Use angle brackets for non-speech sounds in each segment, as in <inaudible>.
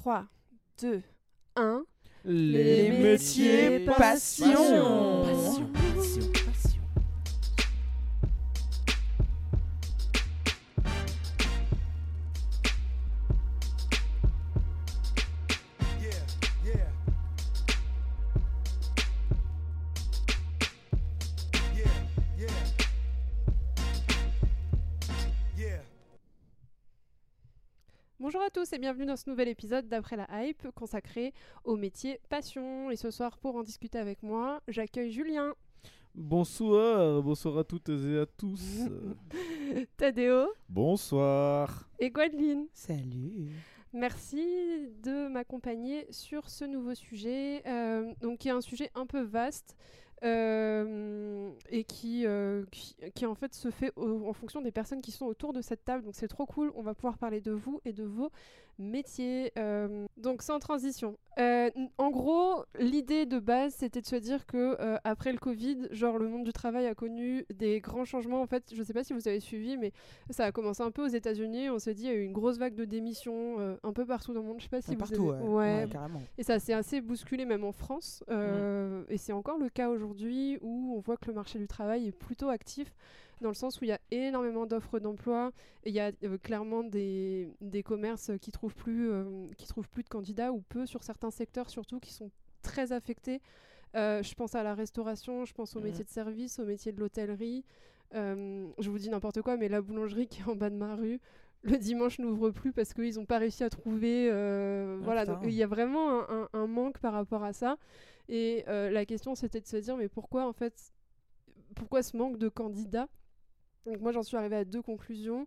3, 2, 1. Les métiers passion. Passion. Tous et bienvenue dans ce nouvel épisode d'Après la Hype consacré au métier passion. Et ce soir, pour en discuter avec moi, j'accueille Julien, Bonsoir, bonsoir à toutes et à tous. <laughs> Tadeo Bonsoir. et Gwendoline. Salut. Merci de m'accompagner sur ce nouveau sujet, euh, donc qui est un sujet un peu vaste euh, et qui, euh, qui, qui, en fait se fait au- en fonction des personnes qui sont autour de cette table. Donc c'est trop cool. On va pouvoir parler de vous et de vos métiers. Euh, donc sans transition. Euh, en gros, l'idée de base, c'était de se dire que euh, après le Covid, genre le monde du travail a connu des grands changements. En fait, je sais pas si vous avez suivi, mais ça a commencé un peu aux États-Unis. On s'est dit il y a eu une grosse vague de démissions un peu partout dans le monde. Je sais pas si vous partout, avez- ouais. Ouais, carrément. et ça s'est assez bousculé même en France. Et c'est encore le cas aujourd'hui où on voit que le marché du travail est plutôt actif dans le sens où il y a énormément d'offres d'emploi et il y a euh, clairement des, des commerces qui trouvent plus euh, qui trouvent plus de candidats ou peu sur certains secteurs surtout qui sont très affectés. Euh, je pense à la restauration, je pense aux Mhm. métiers de service, aux métiers de l'hôtellerie. Je vous dis n'importe quoi, mais la boulangerie qui est en bas de ma rue, <laughs> le dimanche n'ouvre plus parce qu'ils n'ont pas réussi à trouver. euh, Ah, voilà, donc il y a vraiment un, un- un manque par rapport à ça. Et euh, la question c'était de se dire, mais pourquoi en fait, pourquoi ce manque de candidats Donc moi j'en suis arrivée à deux conclusions.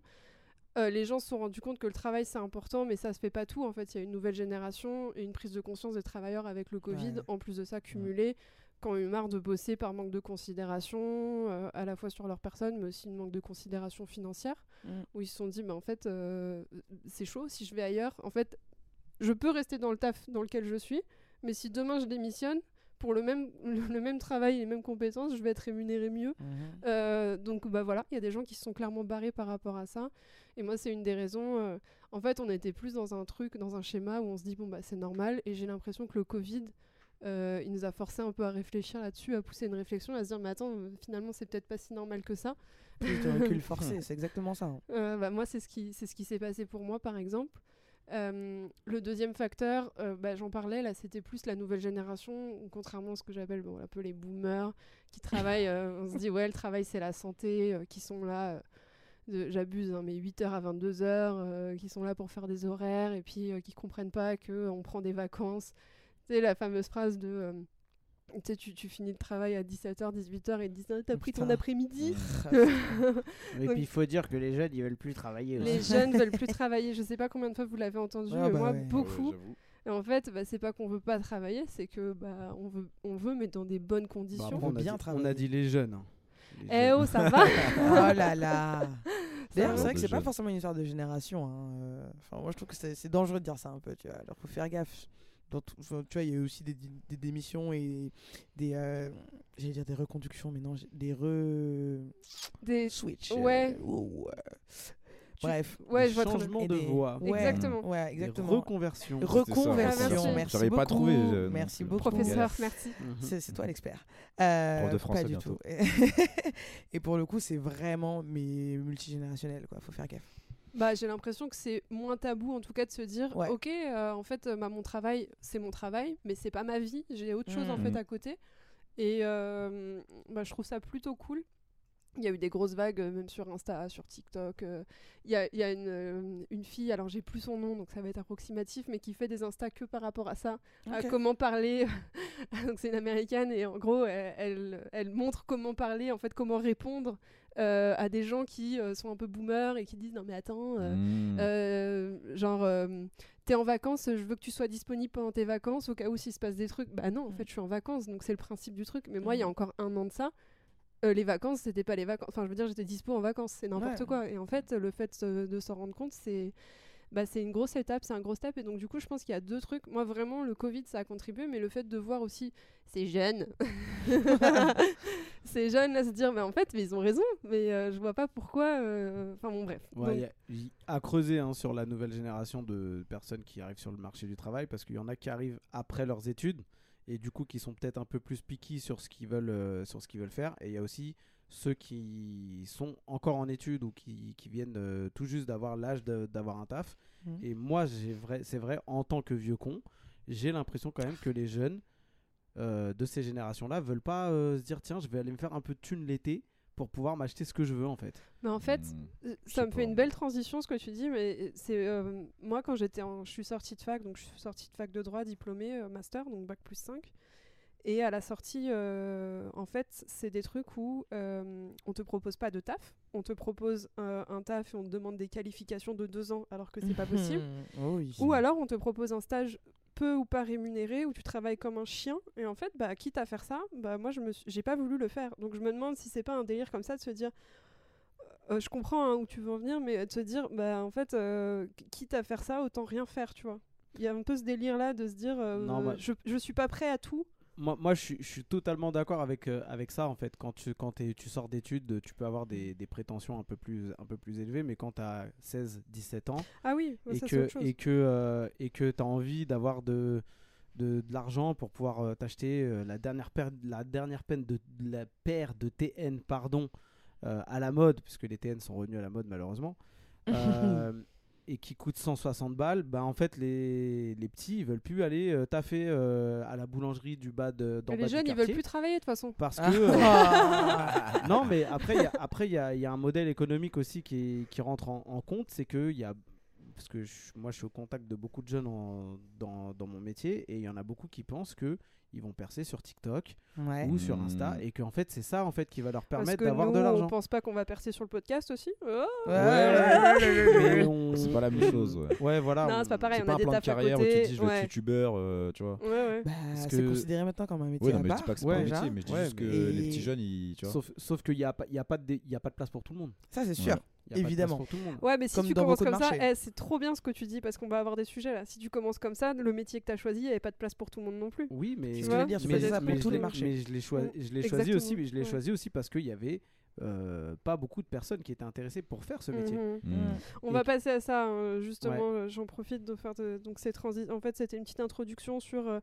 Euh, les gens se sont rendus compte que le travail c'est important, mais ça se fait pas tout. En fait, il y a une nouvelle génération et une prise de conscience des travailleurs avec le Covid. Ouais. En plus de ça, cumulé, qui ont eu marre de bosser par manque de considération, euh, à la fois sur leur personne, mais aussi une manque de considération financière, Mm. où ils se sont dit, mais en fait, euh, c'est chaud, si je vais ailleurs, en fait, je peux rester dans le taf dans lequel je suis, mais si demain je démissionne, pour le même, le même travail et les mêmes compétences, je vais être rémunéré mieux. Mhm. Euh, donc bah voilà, il y a des gens qui se sont clairement barrés par rapport à ça. Et moi, c'est une des raisons. euh, en fait, on était plus dans un truc, dans un schéma où on se dit bon bah c'est normal. Et j'ai l'impression que le Covid, euh, il nous a forcé un peu à réfléchir là-dessus, à pousser une réflexion, à se dire mais attends, finalement c'est peut-être pas si normal que ça. Plus de recul <laughs> forcé, c'est exactement ça. hein. Euh, bah, moi, c'est ce qui, c'est ce qui s'est passé pour moi, par exemple. Euh, le deuxième facteur, euh, bah, j'en parlais, là, c'était plus la nouvelle génération, contrairement à ce que j'appelle un peu les boomers, qui travaillent, euh, on se dit, ouais, le travail, c'est la santé, qui sont là, j'abuse, hein, mais 8h à 22h, qui sont là pour faire des horaires, et puis qui comprennent pas qu'on prend des vacances. Sais, la fameuse phrase de... tu sais, tu, tu finis le travail à 17h, 18h, et te disent, Ah, t'as pris ton après-midi <laughs> Et Donc- puis il faut dire que les jeunes ils veulent plus travailler aussi. Les jeunes veulent plus <laughs> travailler. Je sais pas combien de fois vous l'avez entendu, Ah mais bah moi ouais. beaucoup. Et en fait, bah, c'est pas qu'on veut pas travailler, c'est que bah on veut, on veut, mais dans des bonnes conditions. Bah, on, a bien dit, travailler. on a dit les jeunes. hein. Les eh jeunes. oh, ça va <laughs> oh là là. D'ailleurs, c'est vrai que c'est pas forcément une histoire de génération. hein, euh, Enfin, moi, je trouve que c'est c'est dangereux de dire ça un peu. Tu vois. Alors, faut faire gaffe. Dans tout- enfin, tu vois, il y a eu aussi des, des démissions et des, euh, j'allais dire des reconductions, mais non, des re Des... switch. Ouais. ou, euh, Tu- Bref. Ouais, je vois Et de voix. Ouais, Exactement. Ouais, Des exactement. reconversions. Reconversion. Ah, merci. merci J'arrive beaucoup. pas à trouver, je- merci beaucoup. Professeur, merci. Mhm. C'est c'est toi l'expert. Euh, Prof de français pas du bientôt. tout. <laughs> Et pour le coup, c'est vraiment mais multigénérationnel quoi. Faut faire gaffe. Bah, j'ai l'impression que c'est moins tabou en tout cas de se dire Ouais. ok euh, en fait euh, bah, mon travail c'est mon travail mais c'est pas ma vie j'ai autre chose en Mhm. fait à côté et euh, bah, je trouve ça plutôt cool il y a eu des grosses vagues euh, même sur Insta sur TikTok euh, il y a, il y a une, euh, une fille alors j'ai plus son nom donc ça va être approximatif mais qui fait des Insta que par rapport à ça à comment parler <laughs> donc c'est une américaine et en gros elle, elle, elle montre comment parler en fait comment répondre euh, à des gens qui euh, sont un peu boomers et qui disent non mais attends euh, Mmh. euh, genre, euh, t'es en vacances, je veux que tu sois disponible pendant tes vacances au cas où s'il se passe des trucs. Bah non, en Mm. fait, je suis en vacances, donc c'est le principe du truc. Mais moi, il y a Mhm. encore un an de ça, euh, les vacances, c'était pas les vacances. Enfin, je veux dire, j'étais dispo en vacances, c'est n'importe Ouais. quoi. Et en fait, le fait euh, de s'en rendre compte, c'est bah, c'est une grosse étape, c'est un gros step. Et donc, du coup, je pense qu'il y a deux trucs. Moi, vraiment, le Covid, ça a contribué, mais le fait de voir aussi ces jeunes, <laughs> ces jeunes là se dire, mais en fait, mais ils ont raison, mais euh, je vois pas pourquoi. euh, Enfin, bon, bref. Ouais, Donc, y a- y- à creuser hein, sur la nouvelle génération de personnes qui arrivent sur le marché du travail, parce qu'il y en a qui arrivent après leurs études et du coup qui sont peut-être un peu plus piqués sur ce qu'ils veulent, euh, sur ce qu'ils veulent faire. Et il y a aussi ceux qui sont encore en études ou qui, qui viennent euh, tout juste d'avoir l'âge d'avoir un taf. Mhm. Et moi, j'ai vrai, c'est vrai, en tant que vieux con, j'ai l'impression quand même que les jeunes euh, de ces générations-là veulent pas se dire tiens, je vais aller me faire un peu de thune l'été pour pouvoir m'acheter ce que je veux en fait. Mais en fait, Hmm. Euh, Ça me pas. fait une belle transition ce que tu dis, mais c'est euh, moi quand j'étais en, je suis sortie de fac, donc je suis sortie de fac de droit diplômée euh, master, donc bac plus 5. Et à la sortie, euh, en fait, c'est des trucs où euh, on te propose pas de taf, on te propose euh, un taf et on te demande des qualifications de deux ans alors que c'est pas <laughs> possible. Oh oui. Ou alors on te propose un stage peu ou pas rémunéré où tu travailles comme un chien et en fait bah quitte à faire ça bah moi je me suis- j'ai pas voulu le faire. Donc je me demande si c'est pas un délire comme ça de se dire euh, je comprends hein, où tu veux en venir mais de se dire bah en fait euh, quitte à faire ça autant rien faire tu vois. Il y a un peu ce délire là de se dire euh, Non, bah- je, je suis pas prêt à tout Moi, moi je, suis, je suis totalement d'accord avec, euh, avec ça en fait. Quand tu, quand tu sors d'études, tu peux avoir des, des prétentions un peu plus, un peu plus élevées, mais quand tu as 16, 17 ans ah oui et, ça que, chose et que euh, et que tu as envie d'avoir de, de, de l'argent pour pouvoir euh, t'acheter euh, la dernière paire la dernière peine de de la paire de TN pardon euh, à la mode puisque les TN sont revenus à la mode malheureusement <laughs> euh, et qui coûte 160 balles bah en fait les, les petits ils veulent plus aller euh, taffer euh, à la boulangerie du bas de dans les bas du jeunes ils veulent plus travailler de toute façon parce Ah. que euh, <laughs> non, mais après, il y a- après, il y a, il y a un modèle économique aussi qui, est- qui rentre en, en compte, c'est que il y a, parce que je- moi, je suis au contact de beaucoup de jeunes en- dans, dans mon métier, et il y en a beaucoup qui pensent que ils vont percer sur TikTok Ouais. ou sur. Insta, et qu'en fait, c'est ça en fait qui va leur permettre d'avoir de on l'argent. pense pas qu'on va percer sur le podcast aussi? Oh Ouais, Ouais, ouais, ouais, ouais, ouais. on- <laughs> C'est pas la même chose. Ouais. Ouais, voilà. non on- c'est pas pareil C'est on pas a un des plan de carrière où tu te dis je vais ouais. être youtubeur, euh, tu vois. ouais ouais Bah, c'est que- considéré maintenant comme un métier Oui, à non, mais je dis pas que c'est Ouais, pas un métier, mais je dis Ouais, juste que les petits jeunes, ils, tu vois. Sauf, sauf qu'il n'y a, pas- il y a, pas de, il y a pas de place pour tout le monde. Ça, c'est sûr. Y a Évidemment. pour tout le monde. Ouais, mais si Comme tu commences comme ça, eh, c'est trop bien ce que tu dis parce qu'on va avoir des sujets là. Si tu commences comme ça, le métier que tu as choisi, il n'y avait pas de place pour tout le monde non plus. Oui, mais ce ce que je veux dire, mais- ça mais pour je tous les l'ai- marchés. Mais je l'ai choi- je l'ai choisi aussi, mais je l'ai choisi aussi parce qu'il y avait euh, pas beaucoup de personnes qui étaient intéressées pour faire ce métier. Mhm. Hmm. On Et va passer à ça hein, justement. euh, J'en profite de faire de- donc ces transi- En fait, c'était une petite introduction sur. euh,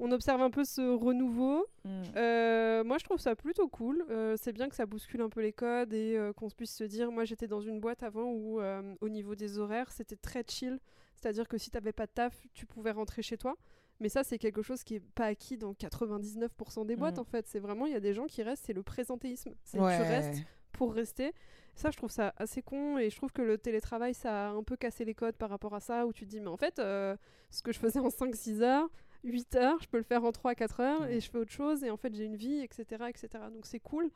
on observe un peu ce renouveau. Mm. Euh, moi, je trouve ça plutôt cool. Euh, c'est bien que ça bouscule un peu les codes et euh, qu'on puisse se dire. Moi, j'étais dans une boîte avant où, euh, au niveau des horaires, c'était très chill. C'est-à-dire que si t'avais pas de taf, tu pouvais rentrer chez toi. Mais ça, c'est quelque chose qui est pas acquis dans 99% des boîtes, Mm. en fait. C'est vraiment, il y a des gens qui restent, c'est le présentéisme. C'est Ouais. tu restes pour rester. Ça, je trouve ça assez con et je trouve que le télétravail, ça a un peu cassé les codes par rapport à ça, où tu te dis, mais en fait, euh, ce que je faisais en 5-6 heures, 8 heures, je peux le faire en 3-4 heures Ouais. et je fais autre chose et en fait, j'ai une vie, etc. etc. Donc, c'est cool.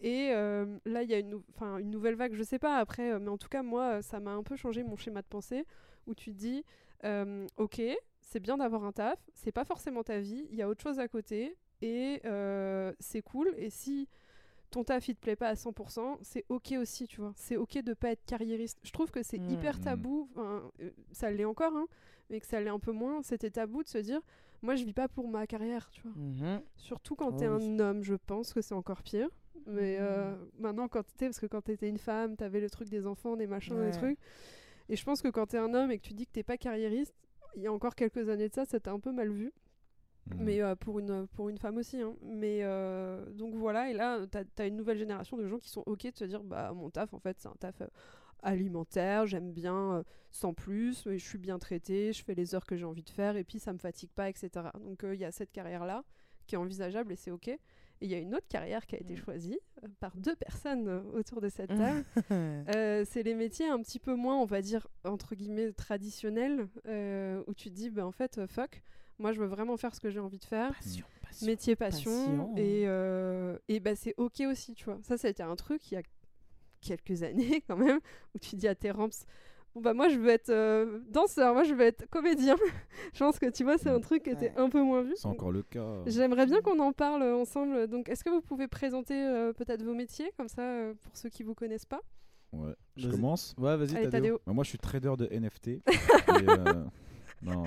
Et euh, là, il y a une, nou- 'fin, une nouvelle vague, je sais pas après, euh, mais en tout cas, moi, euh, ça m'a un peu changé mon schéma de pensée, où tu te dis, euh, ok, c'est bien d'avoir un taf, c'est pas forcément ta vie, il y a autre chose à côté, et c'est cool. Et si ton taf il te plaît pas à 100%, c'est ok aussi, tu vois. C'est ok de pas être carriériste. Je trouve que c'est Mm. hyper Mm. tabou, enfin, ça l'est encore, hein, mais que ça l'est un peu moins. C'était tabou de se dire, moi je vis pas pour ma carrière, tu vois. Mhm. Surtout quand Oh t'es un homme, je pense que c'est encore pire. Mais euh, Mm. maintenant, quand t'étais, parce que quand t'étais une femme, t'avais le truc des enfants, des machins, Ouais. des trucs. Et je pense que quand t'es un homme et que tu dis que t'es pas carriériste, il y a encore quelques années de ça, c'était un peu mal vu. Hmm. Mais euh, pour, une, pour une femme aussi. hein. Mais euh, donc voilà, et là, t'as as une nouvelle génération de gens qui sont ok de se dire bah mon taf, en fait, c'est un taf alimentaire, j'aime bien euh, sans plus, mais je suis bien traitée, je fais les heures que j'ai envie de faire, et puis ça me fatigue pas, etc. Donc euh, il y a cette carrière-là qui est envisageable et c'est ok. Et il y a une autre carrière qui a été Mm. choisie euh, par deux personnes euh, autour de cette table. <laughs> Euh, c'est les métiers un petit peu moins, on va dire, entre guillemets, traditionnels, euh, où tu te dis, bah, en fait, fuck, moi je veux vraiment faire ce que j'ai envie de faire. Passion, passion. Métier passion. Passion. Et, et bah, c'est ok aussi, tu vois. Ça, c'était un truc il y a quelques <laughs> années quand même, où tu dis à tes ramps, bon bah moi je veux être euh, danseur, moi je veux être comédien. <laughs> je pense que tu vois, c'est un truc qui était Ouais. un peu moins vu. C'est encore le cas. J'aimerais bien qu'on en parle euh, ensemble. Donc, est-ce que vous pouvez présenter euh, peut-être vos métiers, comme ça, euh, pour ceux qui vous connaissent pas? Ouais. Je commence. Ouais, vas-y, Tadeo. Tadeo. Bah, moi, je suis trader de NFT. <laughs> et, euh, non.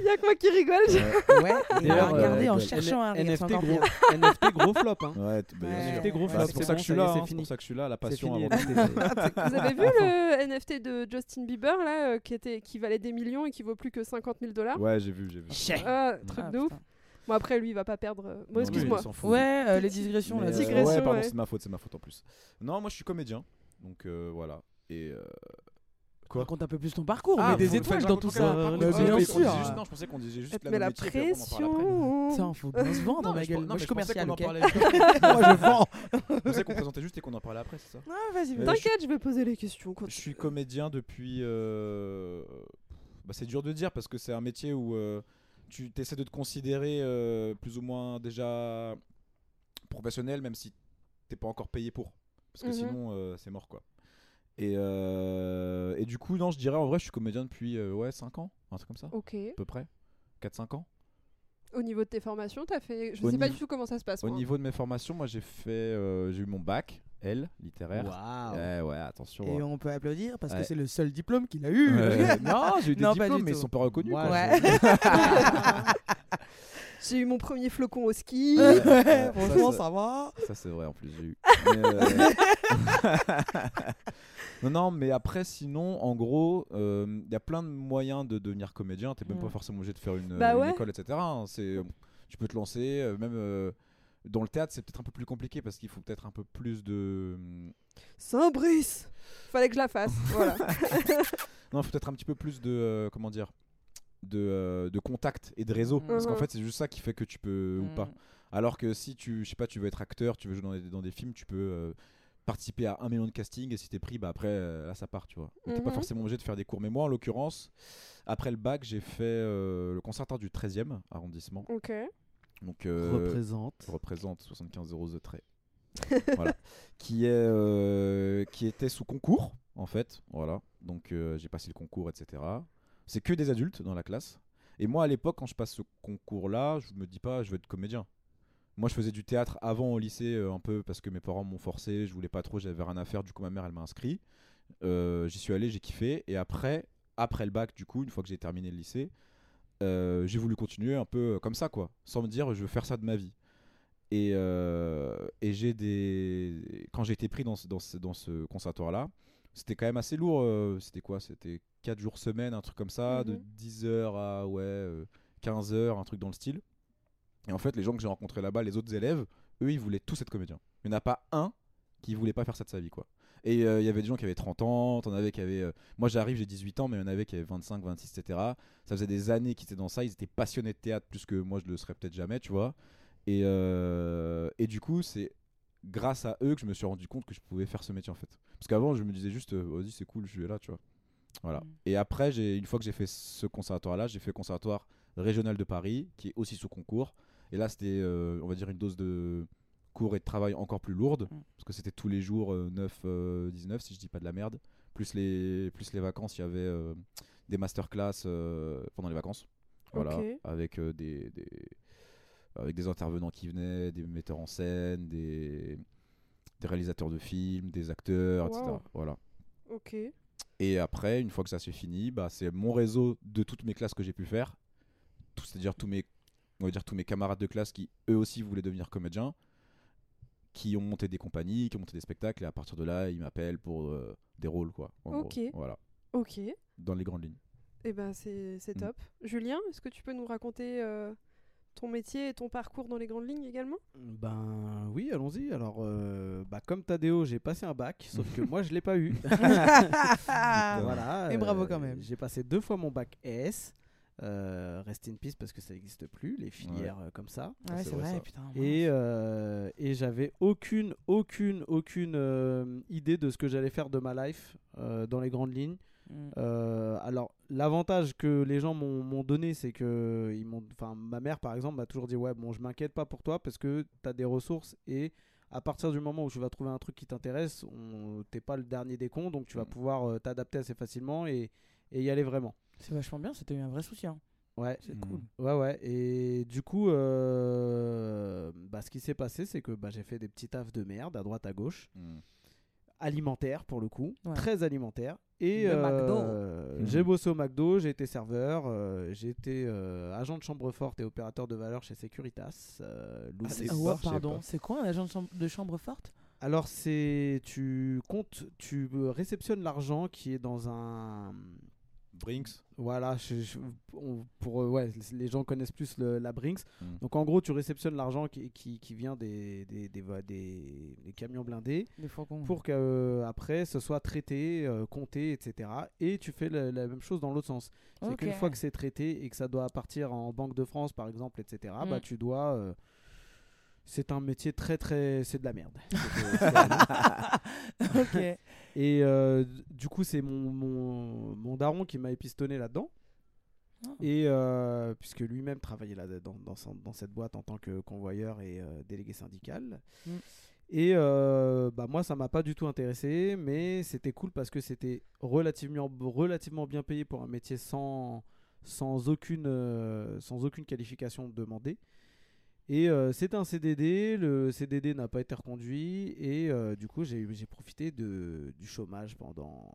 Il y a que moi qui rigole. je- Ouais, Ouais, euh, en N- cherchant un c'est NFT gros. <laughs> NFT gros flop. Hein. ouais, t- bah. NFT gros flop. c'est pour ça que je suis là. c'est hein, pour ça que je suis là. La passion fini. avant tout. NFT. Vous avez <laughs> vu le NFT de Justin Bieber là, euh, qui, était, qui valait des millions et qui vaut plus que 50 000 dollars? Ouais, j'ai vu, j'ai vu. Ah, truc Ah, de ouf. putain. Bon, après, lui, il va pas perdre. euh, Bon, Non, excuse-moi. Ouais, euh, les digressions là. euh, Digression, ouais, pardon, ouais. c'est de ma faute, c'est ma faute en plus. Non, moi je suis comédien, donc euh, voilà. Et euh, quoi Raconte un peu plus ton parcours, Ah, mais des étoiles dans tout ça. faut- bien sûr. juste- Non, je pensais qu'on disait juste te la pression. Putain, faut bien se vendre, Non, ma mais je gueule. Moi, mais je commercial, qu'on en ok parlait. <laughs> Moi, je vends. Je pensais qu'on présentait juste et qu'on en parlait après, c'est ça Ah, vas-y, Mais vas-y. T'inquiète, je vais poser les questions. Je suis comédien depuis. euh, Bah, c'est dur de dire parce que c'est un métier où euh, tu essaies de te considérer euh, plus ou moins déjà professionnel, même si t'es pas encore payé pour. Parce que Mhm. sinon, euh, c'est mort quoi. Et, euh, et du coup, non, je dirais en vrai, je suis comédien depuis euh, ouais, 5 ans, un truc comme ça, Ok. à peu près. 4-5 ans. Au niveau de tes formations, t'as fait. Je Au sais pas niveau- du tout comment ça se passe. Au moi. niveau de mes formations, moi j'ai fait. euh, j'ai eu mon bac, L, littéraire. Waouh. Ouais, ouais, attention. Et hein. on peut applaudir parce que c'est le seul diplôme qu'il a eu. Euh, <laughs> non, j'ai eu des Non, diplômes, mais ils sont pas reconnus. Moi, quoi. Ouais. <laughs> <laughs> J'ai eu mon premier flocon au ski. Ouais, Ouais, ça, Franchement, ça- ça va. Ça c'est vrai en plus j'ai eu. Mais, euh, non non mais après sinon en gros il y a plein de moyens de devenir comédien. T'es même Mm. pas forcément obligé de faire une, Bah une ouais. école etc. hein. C'est tu peux te lancer euh, même euh, dans le théâtre c'est peut-être un peu plus compliqué parce qu'il faut peut-être un peu plus de Saint-Brice Fallait que je la fasse. <laughs> voilà. non il faut peut-être un petit peu plus de euh, comment dire de, euh, de contact et de réseau parce qu'en Mhm. fait c'est juste ça qui fait que tu peux ou pas. Alors que si tu, je sais pas, tu veux être acteur, tu veux jouer dans des, dans des films, tu peux euh, participer à un million de castings et si t'es pris, bah après, euh, là ça part, tu vois. Donc, T'es pas Mhm. forcément obligé de faire des cours. Mais moi, en l'occurrence, après le bac, j'ai fait euh, le conservatoire du 13e arrondissement. ok. Donc, euh, Représente. représente 75 euros de trait. <laughs> voilà. Qui, est, euh, qui était sous concours, en fait. Voilà. Donc, euh, j'ai passé le concours, etc. C'est que des adultes dans la classe. Et moi, à l'époque, quand je passe ce concours-là, je me dis pas, je veux être comédien. Moi, je faisais du théâtre avant au lycée, euh, un peu parce que mes parents m'ont forcé, je voulais pas trop, j'avais rien à faire. Du coup, ma mère, elle m'a inscrit. Euh, J'y suis allé, j'ai kiffé. Et après, après le bac, du coup, une fois que j'ai terminé le lycée, euh, j'ai voulu continuer un peu euh, comme ça, quoi, sans me dire, je veux faire ça de ma vie. Et, euh, et j'ai des. Quand j'ai été pris dans ce, dans ce, dans ce conservatoire-là, c'était quand même assez lourd. c'était quoi C'était 4 jours semaine, un truc comme ça, de Mhm. 10h à ouais, euh, 15h, un truc dans le style. Et en fait, les gens que j'ai rencontrés là-bas, les autres élèves, eux, ils voulaient tous être comédiens. Il n'y en a pas un qui voulait pas faire ça de sa vie, quoi. Et euh, il y avait des gens qui avaient 30 ans, t'en avais qui avaient. euh, Moi, j'arrive, j'ai 18 ans, mais il y en avait qui avaient 25, 26, etc. Ça faisait des années qu'ils étaient dans ça, ils étaient passionnés de théâtre plus que moi, je le serais peut-être jamais, tu vois. Et, euh, et du coup, c'est grâce à eux que je me suis rendu compte que je pouvais faire ce métier en fait. Parce qu'avant, je me disais juste, vas-y, c'est cool, je suis là, tu vois. Voilà. Mm. Et après, une fois que j'ai fait ce conservatoire-là, j'ai fait le conservatoire régional de Paris, qui est aussi sous concours. Et là, c'était, on va dire, une dose de cours et de travail encore plus lourde, Mm. parce que c'était tous les jours euh, 9, euh, 19, si je dis pas de la merde. Plus les, plus les vacances, il y avait euh, des masterclass euh, pendant les vacances. Voilà, avec euh, des, des- avec des intervenants qui venaient, des metteurs en scène, des, des réalisateurs de films, des acteurs, etc. Voilà. Ok. Et après, une fois que ça s'est fini, bah, c'est mon réseau de toutes mes classes que j'ai pu faire. C'est-à-dire tous mes, on va dire tous mes camarades de classe qui eux aussi voulaient devenir comédiens, qui ont monté des compagnies, qui ont monté des spectacles, et à partir de là, ils m'appellent pour euh, des rôles, quoi. en Ok. gros. Voilà, Ok. dans les grandes lignes. Et ben c'est Mm. top. Julien, est-ce que tu peux nous raconter euh, ton métier et ton parcours dans les grandes lignes également? Ben oui, allons-y. Alors, euh, bah, comme Tadeo, j'ai passé un bac, sauf que moi, je l'ai pas eu. <laughs> voilà. Et bravo quand même. J'ai passé deux fois mon bac S. Euh, rest in peace parce que ça n'existe plus, les filières euh, comme ça. Ouais, c'est c'est vrai, vrai, ça. putain. Et, euh, et j'avais aucune, aucune, aucune euh, idée de ce que j'allais faire de ma life euh, dans les grandes lignes. Mm. Euh, alors, l'avantage que les gens m'ont donné, c'est que ils m'ont, enfin, ma mère, par exemple, m'a toujours dit Ouais, bon, je m'inquiète pas pour toi parce que tu as des ressources et à partir du moment où tu vas trouver un truc qui t'intéresse, t'es pas le dernier des cons, donc tu vas Mm. pouvoir euh, t'adapter assez facilement et, et y aller vraiment. C'est vachement bien, c'était un vrai soutien. Ouais, C'est cool. Ouais, ouais. Et du coup, euh, bah, ce qui s'est passé, c'est que bah, j'ai fait des petits tafs de merde à droite, à gauche. Mm. alimentaire pour le coup, Ouais. très alimentaire. Et euh, Mhm. j'ai bossé au McDo, j'ai été serveur, euh, j'ai été euh, agent de chambre forte et opérateur de valeur chez Securitas. euh, Ah, sais pardon. C'est quoi un agent de chambre, de chambre forte? Alors c'est tu comptes, tu réceptionnes l'argent qui est dans un Brinks. voilà, je- je- on- pour euh, ouais, les gens connaissent plus le- la Brinks. Mm. Donc en gros, tu réceptionnes l'argent qui, qui, qui vient des, des, des, va- des- des camions blindés pour qu'après ce soit traité, euh, compté, etc. Et tu fais la, la même chose dans l'autre sens. C'est qu'une fois que c'est traité et que ça doit partir en Banque de France, par exemple, etc., bah, Mm. tu dois. euh, c'est un métier très très. C'est de la merde. Ok. Et euh, du coup, c'est mon, mon, mon daron qui m'a épistonné là-dedans. Ah. Et euh, puisque lui-même travaillait là dans, dans, cette boîte en tant que convoyeur et euh, délégué syndical. Mm. Et bah moi, ça m'a pas du tout intéressé, mais c'était cool parce que c'était relativement, relativement bien payé pour un métier sans, sans, aucune, sans aucune qualification demandée. Et euh, c'était un CDD, le CDD n'a pas été reconduit, et euh, du coup, j'ai profité de, du chômage pendant,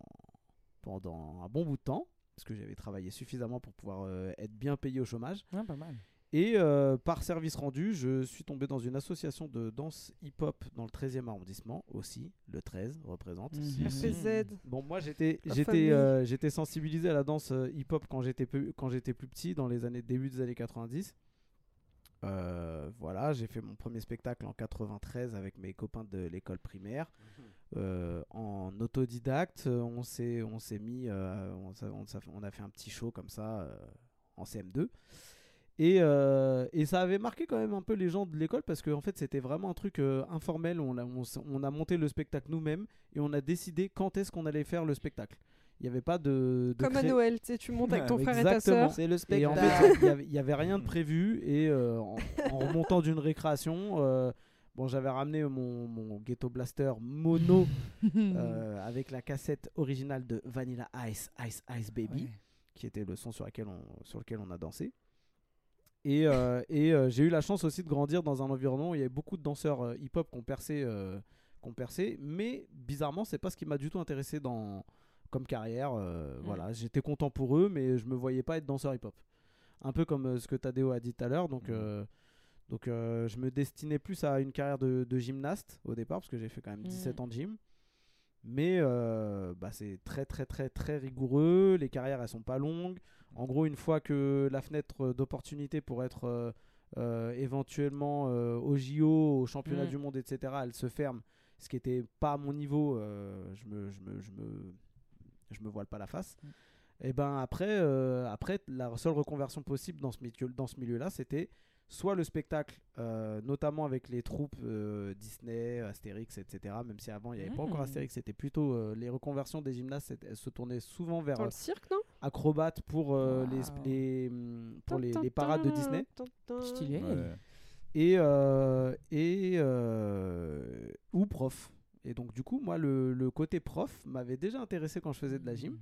pendant un bon bout de temps, parce que j'avais travaillé suffisamment pour pouvoir euh, être bien payé au chômage. Ah, pas mal. Et euh, par service rendu, je suis tombé dans une association de danse hip-hop dans le 13e arrondissement aussi. Le 13 représente. RPZ. Bon, moi j'étais euh, sensibilisé à la danse hip-hop quand j'étais j'étais plus petit dans les années début des années 90. Euh, voilà, j'ai fait mon premier spectacle en 93 avec mes copains de l'école primaire. Euh, en autodidacte, on s'est on s'est mis euh, on, a fait un petit show comme ça en CM2. Et, et ça avait marqué quand même un peu les gens de l'école parce que en fait c'était vraiment un truc informel. On a, on a monté le spectacle nous-mêmes et on a décidé quand est-ce qu'on allait faire le spectacle. Il n'y avait pas de. de Comme à Noël, tu sais, tu montes avec ton frère et ta Exactement. sœur. C'est le Et en spectacle. fait, il y avait- rien de prévu. Et euh, en, en remontant d'une récréation, euh, bon, j'avais ramené mon, mon Ghetto Blaster mono <laughs> euh, avec la cassette originale de Vanilla Ice, Ice, Ice Baby Ouais. qui était le son sur lequel on, sur lequel on a dansé. Et, euh, et euh, j'ai eu la chance aussi de grandir dans un environnement où il y avait beaucoup de danseurs euh, hip-hop qui ont percé, euh, qui ont percé, mais bizarrement, c'est pas ce qui m'a du tout intéressé dans, comme carrière. euh, Mm. Voilà, j'étais content pour eux, mais je me voyais pas être danseur hip-hop. Un peu comme euh, ce que Tadeo a dit tout à l'heure. Donc, Mhm. euh, donc je me destinais plus à une carrière de, de gymnaste au départ, parce que j'ai fait quand même 17 Mhm. ans de gym. Mais bah, c'est très très très très rigoureux. Les carrières elles sont pas longues. En gros, une fois que la fenêtre d'opportunité pour être éventuellement au JO, au championnat Mm. du monde, etc., elle se ferme. Ce qui était pas à mon niveau, je me je me je me je me voile pas la face. Mm. Et ben après euh, après la seule reconversion possible dans ce milieu dans ce milieu là, c'était soit le spectacle, euh, notamment avec les troupes euh, Disney, Astérix, etc. Même si avant il n'y avait pas encore Mm. Astérix, c'était plutôt euh, les reconversions des gymnastes, elles se tournaient souvent vers Dans le cirque, non? acrobates pour euh, les, Wow. les, hum, pour les, parades de Disney. Stylé. Ouais. Et, euh, et euh, ou prof. Et donc du coup, moi, le, le côté prof m'avait déjà intéressé quand je faisais de la gym.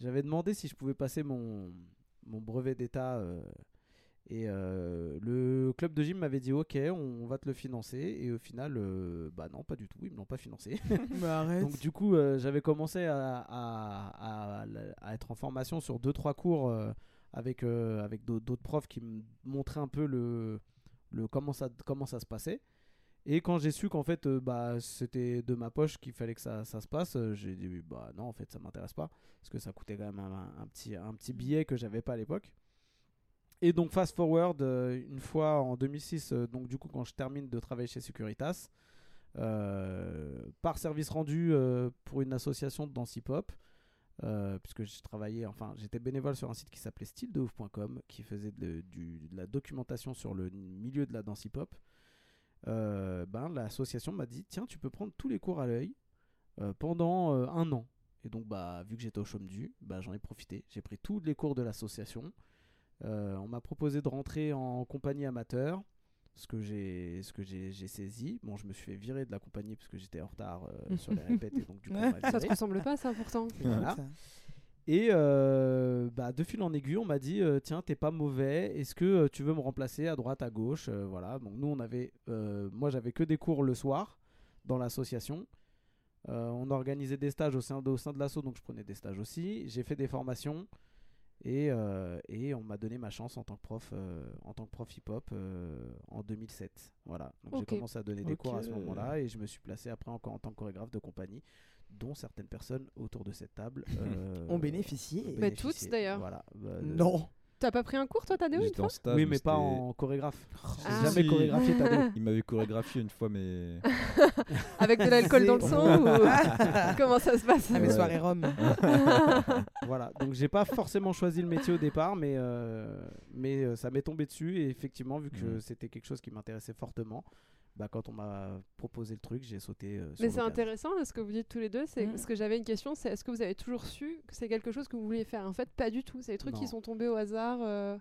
J'avais demandé si je pouvais passer mon, mon brevet d'état. euh, et euh, le club de gym m'avait dit ok, on va te le financer. Et au final, euh, bah non, pas du tout, ils me l'ont pas financé. Mais <laughs> arrête. Donc du coup, euh, j'avais commencé à, à- à- à être en formation sur 2-3 cours euh, avec, avec d'au- d'autres profs qui me montraient un peu le, le, comment, ça, comment ça se passait. Et quand j'ai su qu'en fait euh, bah, c'était de ma poche qu'il fallait que ça, ça se passe, euh, j'ai dit bah non en fait ça m'intéresse pas parce que ça coûtait quand même un, petit, un petit billet que j'avais pas à l'époque. Et donc fast forward, euh, une fois en 2006, euh, donc du coup quand je termine de travailler chez Securitas, par service rendu pour une association de danse hip-hop, puisque je travaillais, enfin j'étais bénévole sur un site qui s'appelait styledeouf.com, qui faisait de la documentation sur le milieu de la danse hip-hop. Euh, ben, l'association m'a dit tiens tu peux prendre tous les cours à l'œil euh, pendant euh, un an. Et donc bah vu que j'étais au chôme du bah, j'en ai profité. J'ai pris tous les cours de l'association. Euh, on m'a proposé de rentrer en compagnie amateur ce que j'ai ce que j'ai j'ai saisi. Bon je me suis fait virer de la compagnie parce que j'étais en retard euh, sur les <laughs> répètes et donc du coup Ça te ressemble pas, ça, pourtant. Voilà. Et euh, bah, de fil en aiguille, on m'a dit euh, tiens, t'es pas mauvais, est-ce que euh, tu veux me remplacer à droite, à gauche Voilà. Donc, nous, on avait. moi, j'avais que des cours le soir dans l'association. On organisait des stages au sein de, au sein de l'asso, donc je prenais des stages aussi. J'ai fait des formations et, et on m'a donné ma chance en tant que prof, en tant que prof hip-hop en 2007. Voilà. Donc j'ai commencé à donner des cours à ce moment-là et je me suis placé après encore en tant que chorégraphe de compagnie, dont certaines personnes autour de cette table <laughs> euh, Ont bénéficié. ont Bah, toutes, d'ailleurs. Voilà. Bah, Non. T'as pas pris un cours, toi, Tadéo, une fois. Oui, mais pas en chorégraphe. J'ai Ah. jamais Si. chorégraphié Tadeo. <laughs> Il m'avait chorégraphié une fois, mais. <laughs> Avec de l'alcool dans le sang ou... Comment ça se passe Ah, mais Ouais. soirée Rome. voilà, donc j'ai pas forcément choisi le métier au départ, mais, euh, mais euh, ça m'est tombé dessus. Et effectivement, vu que c'était quelque chose qui m'intéressait fortement, bah, quand on m'a proposé le truc, j'ai sauté. euh, sur Mais c'est intéressant là, ce que vous dites tous les deux. C'est Mm. parce que j'avais une question, c'est est-ce que vous avez toujours su que c'est quelque chose que vous vouliez faire? En fait, pas du tout. C'est des trucs qui sont tombés au hasard. euh,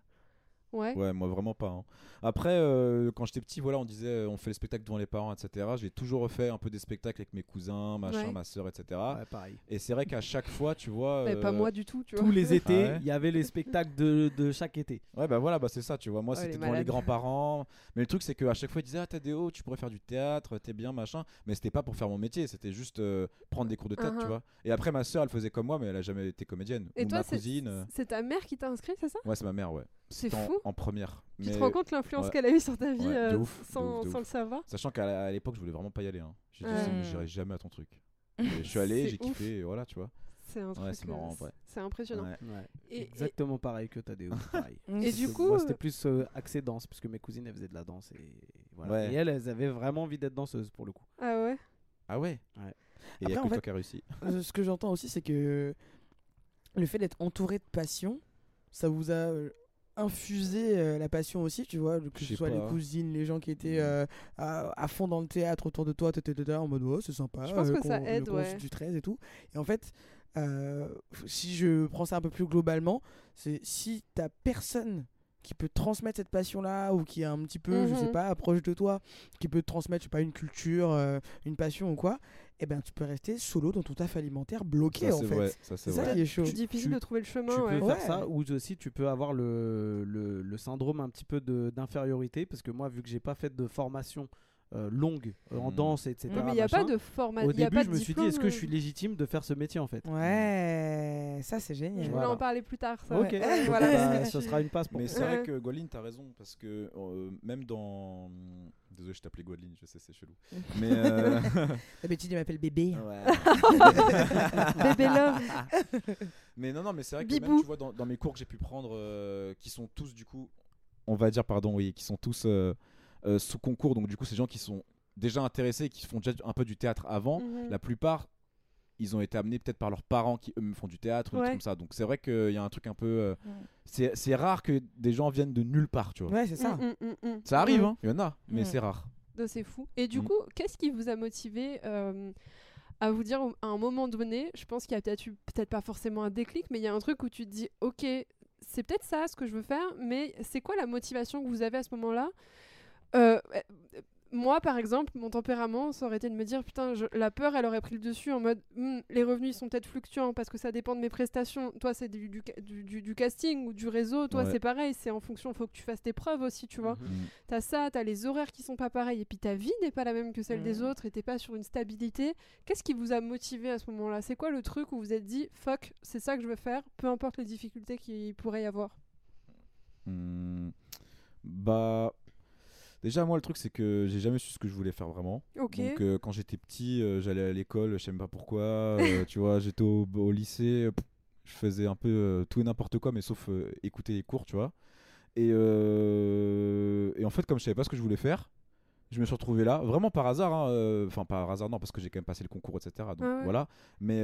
Ouais. Ouais, moi vraiment pas. hein. Après, euh, quand j'étais petit, voilà, on disait euh, on fait les spectacles devant les parents, etc. J'ai toujours refait un peu des spectacles avec mes cousins, machin, Ouais. ma soeur, etc. Ouais, pareil. Et c'est vrai qu'à chaque fois, tu vois. Mais pas euh, moi du tout, tu vois. Tous les <laughs> étés, il Ah ouais y avait les spectacles de, de chaque été. Ouais, bah voilà, bah c'est ça, tu vois. Moi, Ouais, c'était devant les grands-parents. Mais le truc, c'est qu'à chaque fois, ils disaient Ah, Tadéo, tu pourrais faire du théâtre, t'es bien, machin. Mais c'était pas pour faire mon métier, c'était juste euh, prendre des cours de théâtre, Uh-huh. tu vois. Et après, ma soeur, elle faisait comme moi, mais elle a jamais été comédienne. Et Ou toi, ma c'est cousine. euh, c'est ta mère qui t'a inscrit, c'est ça? Ouais, c'est ma mère, ouais. C'est fou. En, première. Tu Mais te rends compte l'influence ouais. qu'elle a eu sur ta vie Ouais, euh, ouf, sans, ouf, le savoir? Sachant qu'à l'époque, je voulais vraiment pas y aller. Hein. J'ai dit, Ouais. c'est- j'irai jamais à ton truc. <laughs> Et je suis allé, j'ai kiffé, et voilà, tu vois. C'est un Ouais, c'est marrant, en euh, vrai. C'est impressionnant. Ouais. Ouais. Et- et- Exactement pareil que Tadeo. <laughs> pareil. Et du coup, moi, euh, c'était plus euh, axé danse, parce que mes cousines, elles faisaient de la danse. Et, voilà. Ouais. et elles, elles avaient vraiment envie d'être danseuses pour le coup. Ah ouais? Ah ouais? Ouais. Et il y Après, a que toi qui as réussi. <laughs> Euh, ce que j'entends aussi, c'est que le fait d'être entouré de passion, ça vous a euh, infusé euh, la passion aussi, tu vois, que Je ce soit les cousines, les gens qui étaient Mm. euh, à, à fond dans le théâtre autour de toi, en mode ouais, c'est sympa. Je pense euh, que ça aide, ouais. du 13 et tout. Et en fait, euh, si je prends ça un peu plus globalement, c'est si t'as personne qui peut transmettre cette passion-là ou qui est un petit peu, je sais Mhm. pas, proche de toi, qui peut te transmettre, je sais pas, une culture, euh, une passion ou quoi, eh ben tu peux rester solo dans ton taf alimentaire bloqué Ça, en c'est fait. vrai. Ça, c'est ça qui est chaud. C'est difficile tu- de trouver le chemin. tu ouais. peux Ouais. faire ça ou aussi tu peux avoir le, le, le syndrome un petit peu de- d'infériorité parce que moi vu que j'ai pas fait de formation euh, longue euh, en Mm. danse etc Ouais, mais il n'y a pas de formation. au y a début pas je de me suis dit est-ce que je euh. suis légitime de faire ce métier en fait? Ouais, ça c'est Je génial. voulais Voilà. en parler plus tard. Ça. ok Ouais, <laughs> donc, voilà. bah, ce sera une passe pour Mais c'est vrai que Gwaline, t'as raison, parce que euh, même dans. Désolé, je t'appelais Gwaline, je sais, c'est chelou. <laughs> Mais. euh, <laughs> D'habitude, il m'appelle bébé. Bébé love. mais non, non, mais c'est vrai que Bibou. même, tu vois, dans, dans mes cours que j'ai pu prendre, euh, qui sont tous, du coup, on va dire, pardon, oui, qui sont tous euh, euh, sous concours, donc du coup, ces gens qui sont déjà intéressés et qui font déjà un peu du théâtre avant, Mhm. la plupart, ils ont été amenés peut-être par leurs parents qui eux font du théâtre ou des Ouais. trucs comme ça. Donc c'est vrai qu'il y a un truc un peu. euh, c'est c'est rare que des gens viennent de nulle part, tu vois. Ouais, c'est ça. Mm, mm, mm. Ça arrive, hein, il y en a, mais c'est rare. C'est fou. Et du coup, qu'est-ce qui vous a motivé euh, à vous dire à un moment donné, je pense qu'il y a peut-être eu, peut-être pas forcément un déclic, mais il y a un truc où tu te dis, ok, c'est peut-être ça ce que je veux faire, mais c'est quoi la motivation que vous avez à ce moment-là? Euh, euh, moi, par exemple, mon tempérament, ça aurait été de me dire, putain, je- la peur, elle aurait pris le dessus en mode, Hmm, les revenus ils sont peut-être fluctuants parce que ça dépend de mes prestations. Toi, c'est du, du, ca- du- du- du casting ou du réseau. Toi, Ouais. c'est pareil, c'est en fonction, faut que tu fasses tes preuves aussi, tu vois. Mhm. Mm. T'as ça, t'as les horaires qui sont pas pareils, et puis ta vie n'est pas la même que celle des autres, et t'es pas sur une stabilité. Qu'est-ce qui vous a motivé à ce moment-là? C'est quoi le truc où vous vous êtes dit, fuck, c'est ça que je veux faire, peu importe les difficultés qu'il pourrait y avoir? Hmm. Bah. Déjà, moi, le truc, c'est que j'ai jamais su ce que je voulais faire vraiment. Donc, euh, quand j'étais petit, euh, j'allais à l'école, je sais même pas pourquoi. euh, <laughs> tu vois, j'étais au, au lycée, pff, je faisais un peu tout et n'importe quoi, mais sauf écouter les cours, tu vois. Et, et en fait, comme je savais pas ce que je voulais faire, je me suis retrouvé là, vraiment par hasard. hein, Enfin, par hasard, non, parce que j'ai quand même passé le concours, etc. Donc Ah ouais. voilà. Mais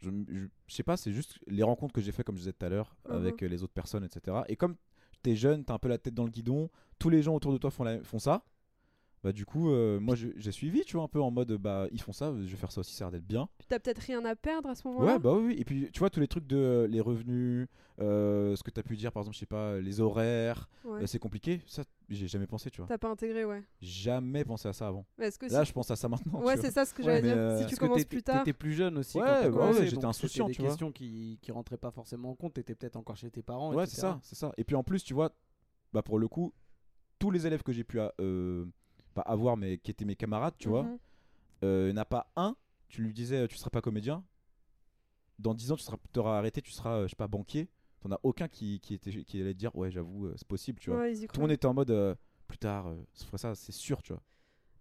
je, je, je sais pas, c'est juste les rencontres que j'ai fait, comme je disais tout à l'heure, Mhm. avec les autres personnes, etc. Et comme t'es jeune, t'as un peu la tête dans le guidon, tous les gens autour de toi font, la- font ça. Bah du coup, euh, moi j'ai suivi, tu vois, un peu en mode, bah ils font ça, je vais faire ça aussi, ça a l'air d'être bien. Puis t'as peut-être rien à perdre à ce moment-là? Ouais, bah oui, oui. Et puis tu vois, tous les trucs de euh, les revenus, euh, ce que t'as pu dire, par exemple, je sais pas, les horaires, Ouais. euh, c'est compliqué. Ça, j'ai jamais pensé, tu vois. T'as pas intégré, ouais. Jamais pensé à ça avant. Mais Est-ce que Là, si- je pense à ça maintenant. Ouais, c'est ça ce que j'allais dire. euh, si tu commences plus tard. T'étais plus jeune aussi. Ouais, ouais, ouais, j'étais insouciant, c'était tu des vois. questions qui, qui rentraient pas forcément en compte. T'étais peut-être encore chez tes parents. Ouais, c'est ça, c'est ça. Et puis en plus, tu vois, bah pour le coup, tous les élèves que j'ai pu euh, pas avoir, mais qui étaient mes camarades, tu vois, Mhm. euh, il n'y en a pas un, tu lui disais, euh, tu seras pas comédien. Dans 10 ans, tu seras, auras arrêté, tu seras, je sais pas, banquier. T'en as aucun qui, qui, était, qui allait te dire, ouais, j'avoue, euh, c'est possible, tu vois. Ouais, ils y Tout le monde était en mode, euh, plus tard, euh, je ferai ça, c'est sûr, tu vois.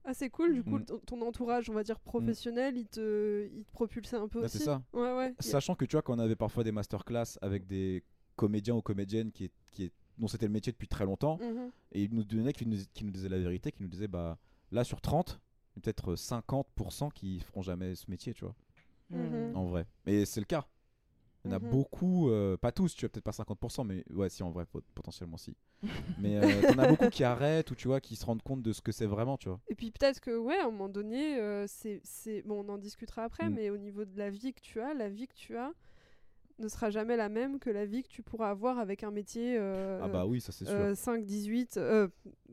Ah, c'est cool, du coup, Mm. ton- ton entourage, on va dire professionnel, il, te, il te propulsait un peu Là, aussi. c'est ça. Ouais, ouais. Y- Sachant que tu vois, quand on avait parfois des masterclass avec des comédiens ou comédiennes qui, qui est- dont c'était le métier depuis très longtemps, Mhm. et ils nous donnaient, qui nous, qui nous disaient la vérité, qui nous disaient, bah là sur 30, peut-être 50% qui feront jamais ce métier, tu vois, Mhm. en vrai. Mais c'est le cas. Il y en a Mhm. beaucoup, euh, pas tous, tu vois, peut-être pas 50%, mais ouais, si en vrai, pot- potentiellement si. <laughs> mais euh, t'en as beaucoup qui arrêtent ou tu vois, qui se rendent compte de ce que c'est vraiment, tu vois. Et puis peut-être que, ouais, à un moment donné, euh, c'est, c'est... Bon, on en discutera après, Mm. mais au niveau de la vie que tu as, la vie que tu as ne sera jamais la même que la vie que tu pourras avoir avec un métier euh, ah bah oui, ça c'est sûr. euh, 5, 18, euh,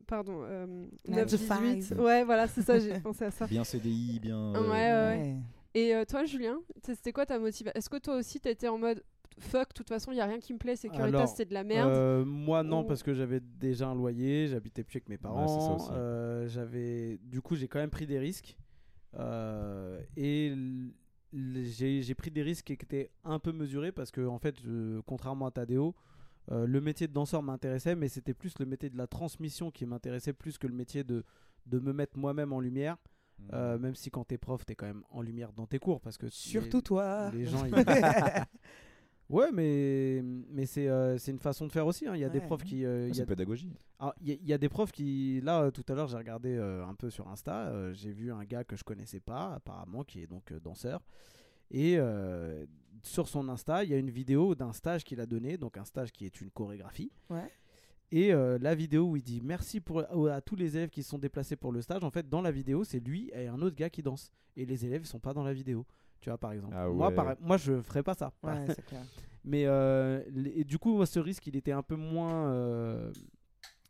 pardon, euh, Nine 9, to 18. five. Ouais, voilà, c'est ça, j'ai <laughs> pensé à ça. Bien CDI, bien. Ouais, ouais, ouais. Et euh, toi, Julien, c'était quoi ta motivation Est-ce que toi aussi, t'étais en mode fuck, de toute façon, il y a rien qui me plaît, Securitas, Alors, c'est de la merde Euh, moi non Ou- parce que j'avais déjà un loyer, j'habitais plus avec mes c'est parents. euh, j'avais, du coup, j'ai quand même pris des risques euh, et j'ai pris des risques qui étaient un peu mesurés parce que en fait, je- contrairement à Tadeo, euh, le métier de danseur m'intéressait, mais c'était plus le métier de la transmission qui m'intéressait plus que le métier de de me mettre moi-même en lumière. Mm. euh, même si quand t'es prof, t'es quand même en lumière dans tes cours parce que Surtout toi. les gens, <laughs> ils- <laughs> Ouais, mais, mais c'est euh, c'est une façon de faire aussi. hein. Il y a des Ouais. profs qui. euh, il y c'est pédagogie. alors, Il y, y a des profs qui. Là, tout à l'heure, j'ai regardé euh, un peu sur Insta. euh, j'ai vu un gars que je connaissais pas, apparemment, qui est donc euh, danseur. Et euh, sur son Insta, il y a une vidéo d'un stage qu'il a donné. Donc, un stage qui est une chorégraphie. Ouais. Et euh, la vidéo où il dit merci pour, à, tous les élèves qui se sont déplacés pour le stage. En fait, dans la vidéo, c'est lui et un autre gars qui dansent. Et les élèves, ils sont pas dans la vidéo. Tu vois, par exemple. Ah moi, par- moi, je ferais pas ça. Ouais, c'est clair. <laughs> Mais euh, les- et du coup, moi, ce risque, il était un peu moins. euh,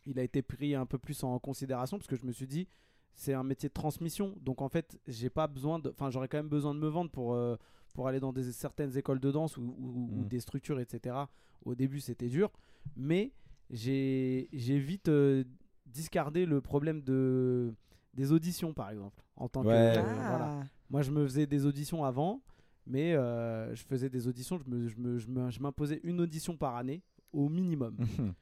il a été pris un peu plus en considération parce que je me suis dit, c'est un métier de transmission. Donc en fait, j'ai pas besoin de. Enfin, j'aurais quand même besoin de me vendre pour, euh, pour aller dans des, certaines écoles de danse ou, ou- ou Mm. des structures, etc. Au début, c'était dur. Mais j'ai j'ai vite euh, discardé le problème de, des auditions, par exemple. En tant que. Ouais. euh, Ah. voilà. Moi, je me faisais des auditions avant, mais euh, je faisais des auditions, je me- je me- je me- je m'imposais une audition par année au minimum. <laughs>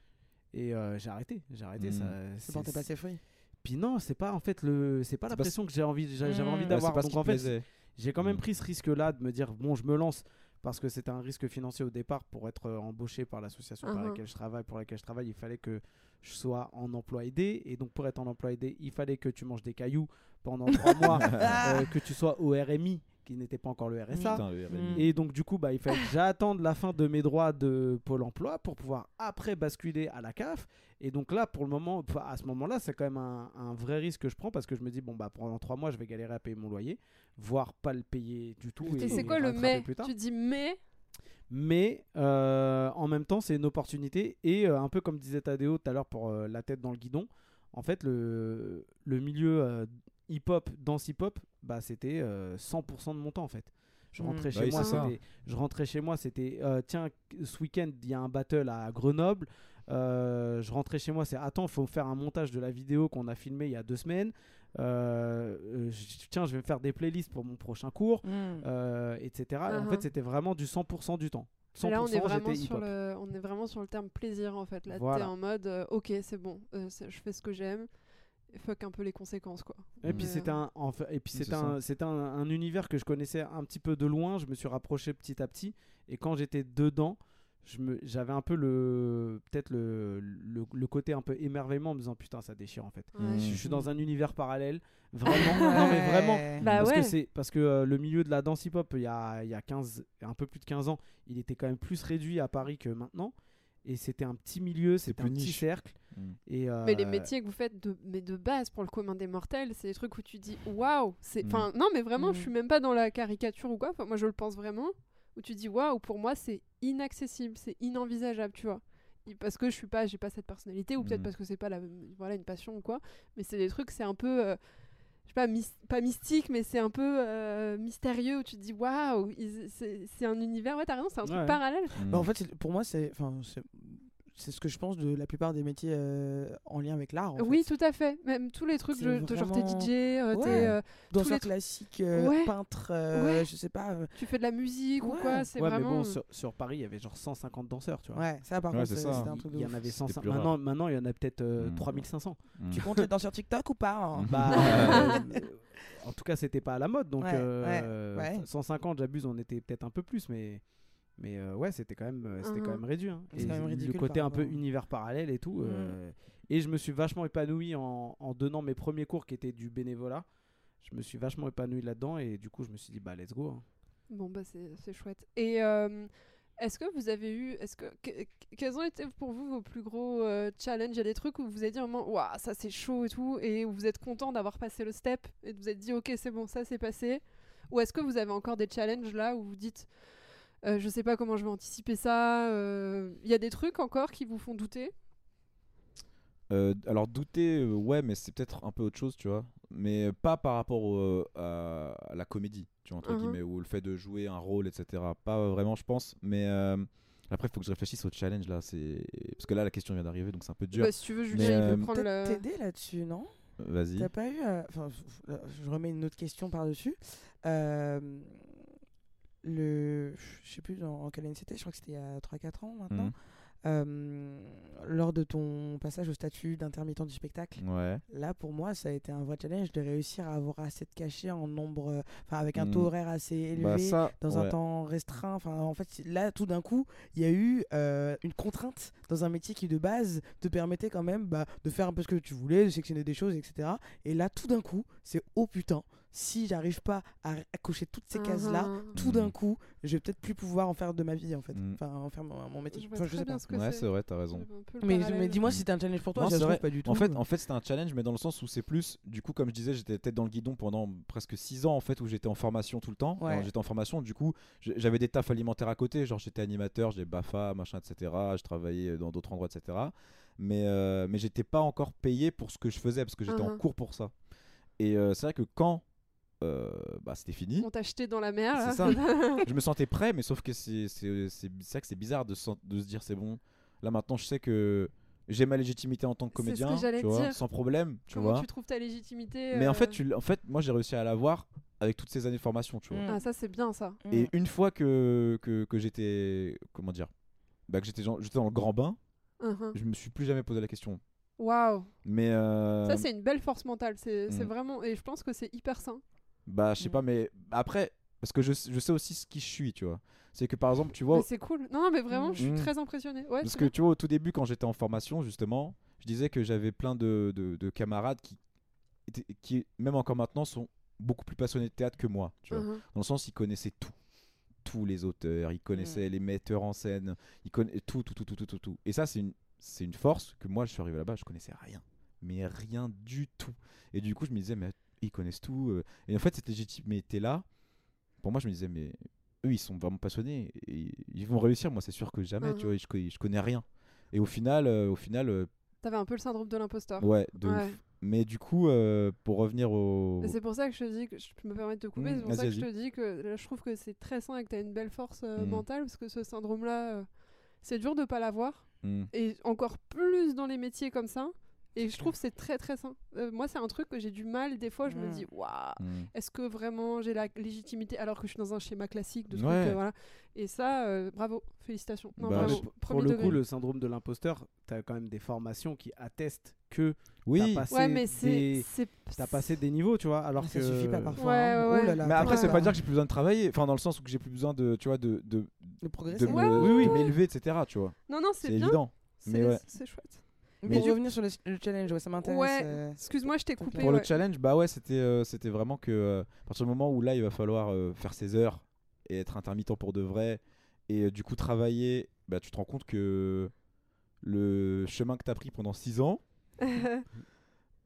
Et euh, j'ai arrêté, j'ai arrêté. Mm. Ça, C'est pas ses fruits. Puis non, c'est pas en fait le, c'est pas la pression que j'ai envie, j'a- j'avais Mm. envie d'avoir. Donc en fait, j'ai quand même Mm. pris ce risque-là de me dire bon, je me lance parce que c'était un risque financier au départ pour être euh, embauché par l'association par Mhm. laquelle je travaille, pour laquelle je travaille, il fallait que je sois en emploi aidé et donc pour être en emploi aidé, il fallait que tu manges des cailloux pendant trois mois, <laughs> euh, que tu sois au RMI qui n'était pas encore le RSA. Putain, le RMI. Mm. Et donc du coup, bah, il fallait que j'attende la fin de mes droits de Pôle Emploi pour pouvoir après basculer à la CAF. Et donc là, pour le moment, à ce moment-là, c'est quand même un, un vrai risque que je prends parce que je me dis bon bah pendant trois mois, je vais galérer à payer mon loyer, voire pas le payer du tout. Et c'est quoi le mais? plus tard. Tu dis mais? Mais euh, en même temps, c'est une opportunité. Et euh, un peu comme disait Tadeo tout à l'heure pour euh, la tête dans le guidon, en fait, le, le milieu euh, hip-hop, danse hip-hop, bah, c'était euh, 100% de mon temps en fait. Je Mm. rentrais, Bah chez oui, moi, je rentrais chez moi, c'était euh, tiens, ce week-end, il y a un battle à Grenoble. Euh, je rentrais chez moi, c'est attends, il faut faire un montage de la vidéo qu'on a filmé il y a deux semaines. Euh, euh, je- tiens, je vais me faire des playlists pour mon prochain cours Mm. euh, etc. Et En fait, c'était vraiment du 100% du temps. 100% Et là, on est, vraiment j'étais sur le, on est vraiment sur le terme plaisir en fait. Là, t'es Voilà. en mode euh, ok, c'est bon, euh, c'est- je fais ce que j'aime. Et fuck un peu les conséquences quoi. Et puis euh, un, en fait- et puis c'est un, c'était un, un univers que je connaissais un petit peu de loin. Je me suis rapproché petit à petit. Et quand j'étais dedans, je me, j'avais un peu le, peut-être le, le, le côté un peu émerveillement en me disant putain ça déchire en fait. ouais. Je, je suis dans un univers parallèle, vraiment. non mais vraiment. Bah parce ouais. que c'est parce que euh, le milieu de la danse hip-hop il y a, il y a 15 un peu plus de 15 ans, il était quand même plus réduit à Paris que maintenant et c'était un petit milieu, c'était un plus petit niche. cercle Mm. et euh, Mais les métiers que vous faites de, mais de base pour le commun des mortels, c'est des trucs où tu dis waouh, c'est Mm. enfin non mais vraiment, Mm. je suis même pas dans la caricature ou quoi. Enfin, moi je le pense vraiment où tu dis waouh, pour moi c'est inaccessible, c'est inenvisageable, tu vois. Et Parce que je suis pas j'ai pas cette personnalité ou peut-être parce que c'est pas la voilà une passion ou quoi, mais c'est des trucs c'est un peu euh, je sais pas pas mystique mais c'est un peu euh, mystérieux où tu te dis waouh, c'est c'est un univers ouais, t'as raison, c'est un truc Ouais. parallèle. Mm. Bah, en fait, c'est- pour moi, c'est. Enfin, c'est- ce que je pense de la plupart des métiers euh, en lien avec l'art. Oui, fait. tout à fait. Même tous les trucs, de genre t'es vraiment- DJ, euh, t'es, Ouais. euh, danseur les- classique, euh, Ouais. peintre, euh, Ouais. je sais pas. euh, tu fais de la musique ou quoi. C'est Ouais, vraiment. mais bon, sur, sur Paris, il y avait genre 150 danseurs, tu vois. Ouais, ça par Ouais, contre, c'était un truc de Il y en ouf. avait C'était 150. plus rare. Maintenant, maintenant, il y en a peut-être euh, Mm. 3500. Mm. Tu comptes être dans sur TikTok ou pas hein Bah, euh, <laughs> en tout cas, c'était pas à la mode. Donc, Ouais, euh, ouais, ouais. 150, j'abuse, on était peut-être un peu plus, mais. Mais euh, ouais, c'était quand même, euh, c'était quand même réduit. hein. Et quand même le ridicule côté un peu univers parallèle et tout. Mhm. euh, et je me suis vachement épanoui en, en donnant mes premiers cours qui étaient du bénévolat. Je me suis vachement épanoui là-dedans et du coup, je me suis dit, bah, let's go. hein. Bon, bah, c'est chouette. Et euh, est-ce que vous avez eu. Est-ce que, que- quels ont été pour vous vos plus gros challenges? Il y a des trucs où vous vous avez dit un moment, waouh, ça c'est chaud et tout, et où vous êtes content d'avoir passé le step, et vous êtes dit, ok, c'est bon, ça c'est passé Ou est-ce que vous avez encore des challenges là où vous dites, euh, je sais pas comment je vais anticiper ça euh, Il y a des trucs encore qui vous font douter? Euh, alors douter, euh, ouais, mais c'est peut-être un peu autre chose, tu vois. Mais pas par rapport au- à, à la comédie, tu vois, entre Mhm. guillemets, ou le fait de jouer un rôle, etc. Pas vraiment, je pense. Mais euh, après, il faut que je réfléchisse au challenge là. C'est parce que là, la question vient d'arriver, donc c'est un peu dur. Bah, Si tu veux, Julien, il euh, peut prendre le. t'aider là-dessus, non? Vas-y. T'as pas eu. euh, Enfin, je remets une autre question par-dessus. Euh, le. Je sais plus en, en quelle année c'était, je crois que c'était il y a 3-4 ans maintenant. Mhm. Euh, lors de ton passage au statut d'intermittent du spectacle, Ouais. là pour moi ça a été un vrai challenge de réussir à avoir assez de cachets en nombre. euh, Enfin, avec un taux horaire assez élevé. Bah ça. dans ouais. un temps restreint. Enfin, en fait, là, tout d'un coup, il y a eu euh, une contrainte dans un métier qui, de base, te permettait quand même bah, de faire un peu ce que tu voulais, de sectionner des choses, etc. Et là, tout d'un coup, c'est oh putain, si j'arrive pas à, à cocher toutes ces cases-là, Mhm. tout d'un coup, je vais peut-être plus pouvoir en faire de ma vie, en fait. Mhm. Enfin, en faire mon, mon métier. Je Enfin, je sais bien pas. ce que Ouais, c'est. vrai, t'as raison. Mais, dis-moi si c'était un challenge pour toi, Non, ça vrai. pas du tout. En fait, en fait, c'était un challenge, mais dans le sens où c'est plus, du coup, comme je disais, j'étais tête dans le guidon pendant presque 6 ans, en fait, où j'étais en formation tout le temps. Ouais. J'étais en formation, du coup, j'avais des tafs alimentaires à côté, genre j'étais animateur, j'ai BAFA, machin, etc. Je travaillais dans d'autres endroits, etc. Mais, euh, mais j'étais pas encore payé pour ce que je faisais, parce que j'étais en Mhm. cours pour ça. Et euh, c'est vrai que quand euh, bah, c'était fini, On t'a jeté dans la mer. C'est ça. <laughs> je me sentais prêt, mais sauf que c'est vrai que c'est bizarre de, se de se dire c'est bon. Là maintenant, je sais que j'ai ma légitimité en tant que C'est ce que comédien, j'allais tu vois, dire. sans problème, tu Comment vois. tu trouves ta légitimité Mais en euh, fait, tu, l- en fait, moi j'ai réussi à l'avoir avec toutes ces années de formation, tu vois. Ah, ça, c'est bien ça. Mm. Et une fois que, que, que j'étais, comment dire, bah, que j'étais dans, j'étais dans le grand bain, Mhm. je me suis plus jamais posé la question. Waouh. Mais euh, Ça, c'est une belle force mentale. C'est c'est Mm. vraiment. Et je pense que c'est hyper sain. Bah, je sais Mm. pas, mais après, parce que je, je sais aussi ce qui je suis, tu vois. C'est que par exemple, tu vois, c'est cool. Non, non, mais vraiment, je suis Mm. très impressionnée. Ouais, Parce que bien. tu vois, au tout début, quand j'étais en formation, justement, je disais que j'avais plein de, de- de camarades qui, qui, même encore maintenant, sont beaucoup plus passionnés de théâtre que moi. Tu vois. Mhm. Dans le sens, ils connaissaient tout. Tous les auteurs, ils connaissaient les metteurs en scène, ils connaissaient tout, tout, tout, tout, tout, tout, tout. Et ça, c'est une, c'est une force que moi, je suis arrivé là-bas, je connaissais rien. Mais rien du tout. Et du coup, je me disais, mais ils connaissent tout. euh. Et en fait, cette légitimité-là, pour moi, je me disais, mais eux, ils sont vraiment passionnés. Et ils vont réussir. Moi, c'est sûr que jamais, tu vois, je, connais- je connais rien. Et au final, euh, au final euh, T'avais un peu le syndrome de l'imposteur. ouais, de Ouais. ouf. Mais du coup, euh, pour revenir au. C'est pour ça que je te dis que je peux me permettre de couper. Mm, c'est pour ça que je te dis que là, je trouve que c'est très sain et que tu as une belle force euh, Mm. mentale parce que ce syndrome-là, c'est dur de pas l'avoir. Hmm. Et encore plus dans les métiers comme ça. Et je trouve que c'est très très sain. Euh, moi, c'est un truc que j'ai du mal. Des fois, je me Mm. dis, waouh, Hmm. est-ce que vraiment j'ai la légitimité alors que je suis dans un schéma classique de trucs, Ouais. euh, voilà. Et ça, euh, bravo, félicitations. Non, Bah, bravo, Pour le degré. coup, le syndrome de l'imposteur, tu as quand même des formations qui attestent que Oui, t'as passé, Ouais, mais c'est. des... c'est- t'as passé des niveaux, tu vois. Alors ça que suffit pas parfois. Ouais, hein. ouais, Oh là mais après, c'est pas- pas dire que j'ai plus besoin de travailler. Enfin, dans le sens où que j'ai plus besoin de, tu vois, de, de, de progresser. de me- Ouais, ouais, oui, oui, ouais. m'élever, etc. Tu vois. Non, non, c'est C'est bien. évident. C'est Mais ouais. c'est chouette. Mais pour revenir sur le, le challenge, ouais, ça m'intéresse. Ouais. euh, Excuse-moi, je t'ai coupé. Pour ouais. le challenge, bah ouais, c'était euh, c'était vraiment que euh, à partir du moment où là, il va falloir euh, faire ses heures et être intermittent pour de vrai, et euh, du coup travailler, bah tu te rends compte que le chemin que t'as pris pendant 6 ans, <laughs>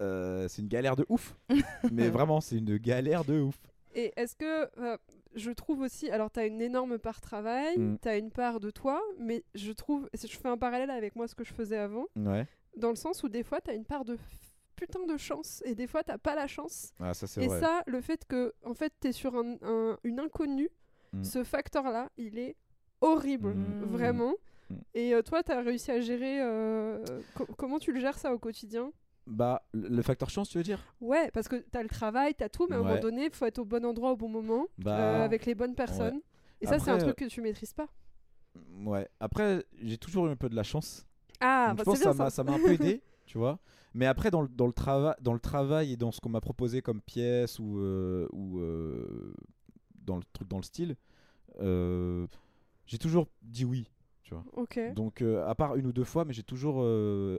euh, c'est une galère de ouf. <laughs> Mais vraiment, c'est une galère de ouf. Et est-ce que euh, je trouve aussi, alors tu as une énorme part travail, Mm. tu as une part de toi, mais je trouve, je fais un parallèle avec moi ce que je faisais avant, Ouais. Dans le sens où des fois tu as une part de putain de chance et des fois t'as pas la chance. Ah, ça Et vrai. ça, le fait que en fait tu es sur un, un- une inconnue, Mm. ce facteur-là, il est horrible, Mm. vraiment. Mm. Et euh, toi, tu as réussi à gérer. euh, co- comment tu le gères ça au quotidien? Bah, le facteur chance, tu veux dire? Ouais, parce que tu as le travail, tu as tout, mais à un moment donné, il faut être au bon endroit au bon moment, Bah, euh, avec les bonnes personnes. Et ça, c'est un truc que tu maîtrises pas. Ouais. Après, j'ai toujours eu un peu de la chance. Ah, Donc, bah, je pense c'est que ça m'a un peu aidé, tu vois. Mais après, dans le, dans, le trava- dans le travail et dans ce qu'on m'a proposé comme pièce ou, euh, ou euh, dans le truc dans le style, euh, j'ai toujours dit oui, tu vois. Donc, à part une ou deux fois, mais j'ai toujours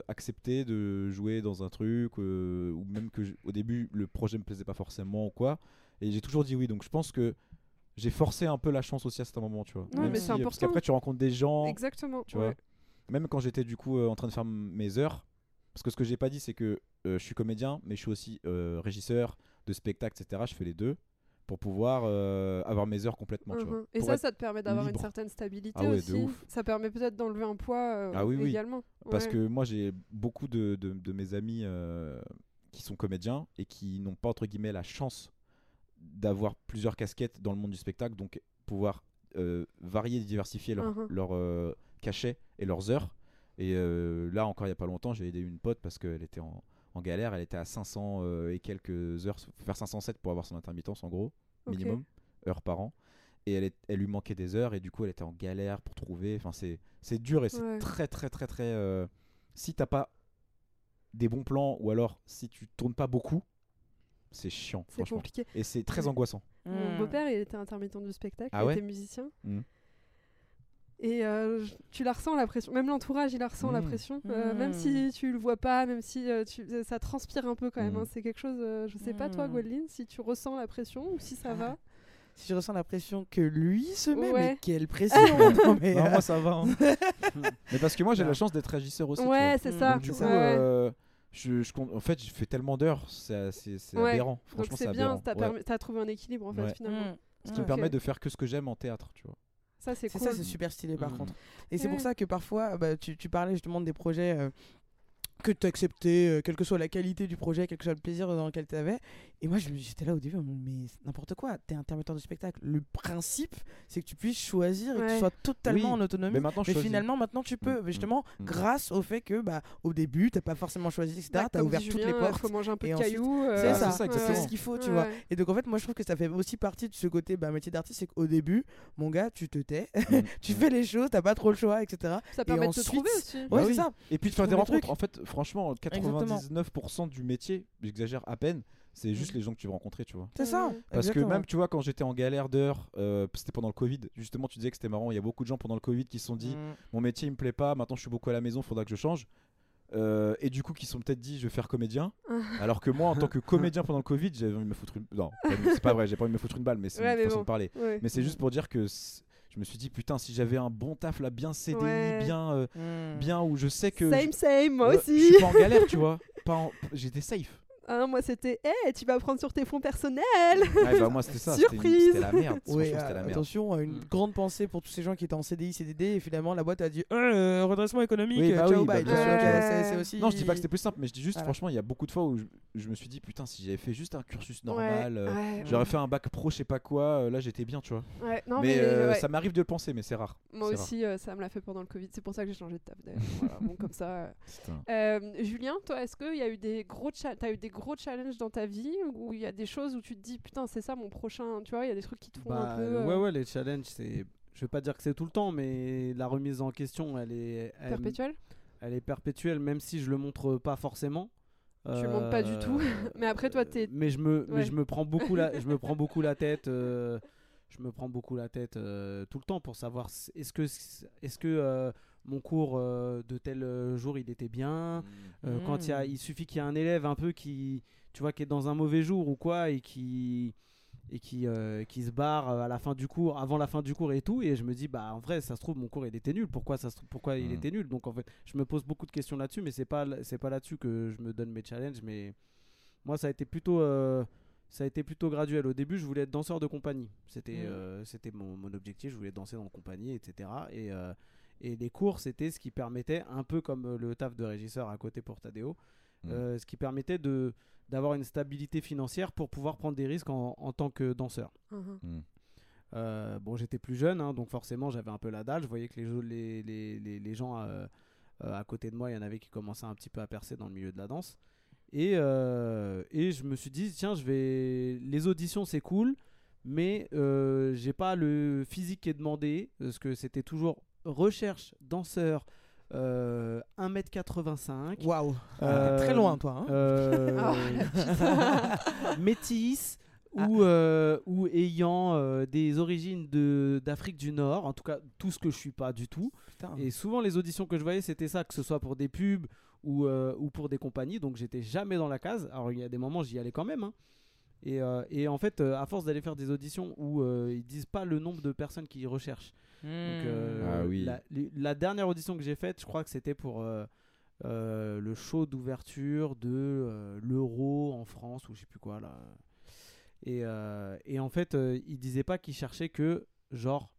accepté de jouer dans un truc, ou même que au début le projet me plaisait pas forcément ou quoi, et j'ai toujours dit oui. Donc, je pense que j'ai forcé un peu la chance aussi à certains moments, tu vois. Ouais, mais si- Parce qu'après, tu rencontres des gens, Exactement. tu ouais. vois. Même quand j'étais du coup euh, en train de faire mes heures, parce que ce que j'ai pas dit, c'est que euh, je suis comédien, mais je suis aussi euh, régisseur de spectacle, etc. Je fais les deux pour pouvoir euh, avoir mes heures complètement, tu vois. Mhm. Et ça, ça te permet d'avoir une certaine stabilité Ah ouais, aussi. Ça permet peut-être d'enlever un poids euh, Ah oui, oui. également. Parce Ouais. que moi, j'ai beaucoup de, de- de mes amis euh, qui sont comédiens et qui n'ont pas, entre guillemets, la chance d'avoir plusieurs casquettes dans le monde du spectacle, donc pouvoir varier et diversifier leur, leur, euh, cachet et leurs heures. Et euh, là, encore il n'y a pas longtemps, j'ai aidé une pote parce qu'elle était en, en galère, elle était à 500 euh, et quelques heures, faire 507 pour avoir son intermittence en gros, minimum, heures par an. Et elle, est- elle lui manquait des heures et du coup elle était en galère pour trouver. Enfin, c'est c'est dur et c'est Ouais. très très très très. euh, si t'as pas des bons plans ou alors si tu tournes pas beaucoup, c'est chiant, C'est franchement. compliqué. Et c'est très angoissant. Mon Hmm. beau-père, il était intermittent du spectacle, Ah il ouais était musicien. Mhm. Et euh, tu la ressens la pression, même l'entourage il la ressent la Mhm. pression, Euh, même si tu le vois pas, même si euh, tu, ça transpire un peu quand même. Hein. C'est quelque chose, euh, je sais pas toi. Gwendoline, si tu ressens la pression ou si ça va. Si je ressens la pression que lui se met, Ouais. mais quelle pression <laughs> Non, mais, Non, euh, moi ça va. hein. <laughs> Mais parce que moi j'ai la chance d'être régisseur aussi. ouais, c'est ça. Donc, du coup, ouais. euh, je, je compte- en fait, j'ai fait tellement d'heures, c'est Ouais. aberrant. Donc Franchement, c'est c'est bien, aberrant. t'as Ouais. trouvé un équilibre en fait Ouais. finalement. hmm. Ce qui Ok. me permet de faire que ce que j'aime en théâtre, tu vois. Ça c'est cool. ça, c'est super stylé par Mhm. contre. Et c'est pour ça que parfois, bah, tu, tu parlais justement des projets euh, que tu acceptais, euh, quelle que soit la qualité du projet, quel que soit le plaisir dans lequel tu avais. Et moi, j'étais là au début, mais n'importe quoi, t'es intermittent du spectacle. Le principe, c'est que tu puisses choisir et que Ouais. tu sois totalement Oui, en autonomie. Mais maintenant, Mais finalement, maintenant, tu peux, Mm, justement, mm. grâce au fait que, bah, au début, t'as pas forcément choisi, etc. Bah, t'as comme ouvert toutes les portes. faut manger un peu de cailloux. C'est euh, ça, c'est ça, c'est exactement. ce qu'il faut, tu vois. Ouais. Et donc, en fait, moi, je trouve que ça fait aussi partie de ce côté bah, métier d'artiste, c'est qu'au début, mon gars, tu te tais, <laughs> Mm, tu fais les choses, t'as pas trop le choix, etc. Ça permet de se ensuite- trouver aussi. Ouais, Bah c'est oui. ça. Et puis de faire des rencontres. En fait, franchement, 99% du métier, j'exagère à peine, c'est juste Mm. les gens que tu vas rencontrer, tu vois. C'est ça. Parce exactement. que même, tu vois, quand j'étais en galère d'heures, euh, c'était pendant le Covid, justement, tu disais que c'était marrant, il y a beaucoup de gens pendant le Covid qui se sont dit, Mm. mon métier il me plaît pas, maintenant je suis beaucoup à la maison, faudra que je change. Euh, et du coup, qui sont peut-être dit, je vais faire comédien. <laughs> alors que moi, en tant que comédien pendant le Covid, j'avais envie de me foutre une. Non, c'est pas vrai, j'ai pas envie de me foutre une balle, mais c'est Ouais, une mais façon bon. de parler. Ouais. Mais c'est juste pour dire que je me suis dit, putain, si j'avais un bon taf là, bien CDI, Ouais. bien, euh, Mm. bien où je sais que. Same, je- same, moi aussi. Je suis pas en galère, tu vois. Pas en- J'étais safe. Ah non, moi c'était, hé, tu vas prendre sur tes fonds personnels. Ouais, bah, moi, c'était <laughs> ça. Surprise C'était la merde. Ouais, la euh, merde. attention, euh, une Mm. grande pensée pour tous ces gens qui étaient en CDI, CDD, et finalement la boîte a dit euh, redressement économique, Oui, euh, bah ciao, oui, bah, bye. euh, c'est aussi... Non, je dis pas que c'était plus simple, mais je dis juste, Voilà. franchement, il y a beaucoup de fois où je, je me suis dit, putain, si j'avais fait juste un cursus normal, Ouais, euh, ouais, j'aurais fait un bac pro, je sais pas quoi, euh, là j'étais bien, tu vois. ouais. Non, mais mais, euh, ouais. ça m'arrive de le penser, mais c'est rare. Moi rare. aussi, euh, ça me l'a fait pendant le Covid. C'est pour ça que j'ai changé de taf d'ailleurs. <laughs> Voilà, bon, comme ça. euh. Euh, Julien, toi, est-ce qu'il y a eu des gros, cha- t'as eu des gros challenges dans ta vie où il y a des choses où tu te dis putain c'est ça mon prochain, tu vois, il y a des trucs qui te font Bah, un peu. euh, Ouais, ouais, les challenges, c'est. Je vais pas dire que c'est tout le temps, mais la remise en question, elle est. Elle, perpétuelles elle est perpétuelle, même si je le montre pas forcément. Tu le montres pas du tout. <laughs> Mais après, toi, t'es- Mais je me, Ouais. mais je me prends beaucoup la, je me prends beaucoup la tête. euh, je me prends beaucoup la tête euh, tout le temps pour savoir est-ce que, est-ce que euh, mon cours euh, de tel euh, jour il était bien. Euh, Quand il y a, Mm. il suffit qu'il y ait un élève un peu qui, tu vois, qui est dans un mauvais jour ou quoi et qui et qui, euh, qui se barre à la fin du cours, avant la fin du cours et tout, et je me dis bah en vrai ça se trouve mon cours il était nul, pourquoi ça se trouve- pourquoi il Mhm. était nul, donc en fait je me pose beaucoup de questions là-dessus, mais c'est pas c'est pas là-dessus que je me donne mes challenges, mais moi ça a été plutôt euh, ça a été plutôt graduel. Au début je voulais être danseur de compagnie, c'était euh, c'était mon, mon objectif, je voulais danser dans une compagnie, etc. Et euh, et les cours, c'était ce qui permettait, un peu comme euh, le taf de régisseur à côté pour Tadeo, Mm. euh, ce qui permettait de d'avoir une stabilité financière pour pouvoir prendre des risques en, en tant que danseur. Mhm. Mm. Euh, bon, j'étais plus jeune, hein, donc forcément j'avais un peu la dalle. Je voyais que les, les, les, les, gens euh, à côté de moi, il y en avait qui commençaient un petit peu à percer dans le milieu de la danse. Et, euh, et je me suis dit, tiens, je vais. Les auditions, c'est cool, mais euh, j'ai pas le physique qui est demandé, parce que c'était toujours recherche, danseur, euh, 1m85. Waouh. Euh, T'es très loin, toi. hein. euh, <laughs> Ah, <laughs> métis Ah. ou, euh, ou ayant euh, des origines de- d'Afrique du Nord, en tout cas tout ce que je suis pas du tout. Putain. Et souvent les auditions que je voyais c'était ça, que ce soit pour des pubs ou, euh, ou pour des compagnies, donc j'étais jamais dans la case. Alors il y a des moments j'y allais quand même. hein. Et, euh, et en fait, euh, à force d'aller faire des auditions où euh, ils disent pas le nombre de personnes qu'ils recherchent. Donc, euh, Ah oui. la, dernière audition que j'ai faite, je crois que c'était pour euh, euh, le show d'ouverture de euh, l'Euro en France ou je sais plus quoi là. Et, euh, et en fait, euh, il disait pas qu'il cherchait que genre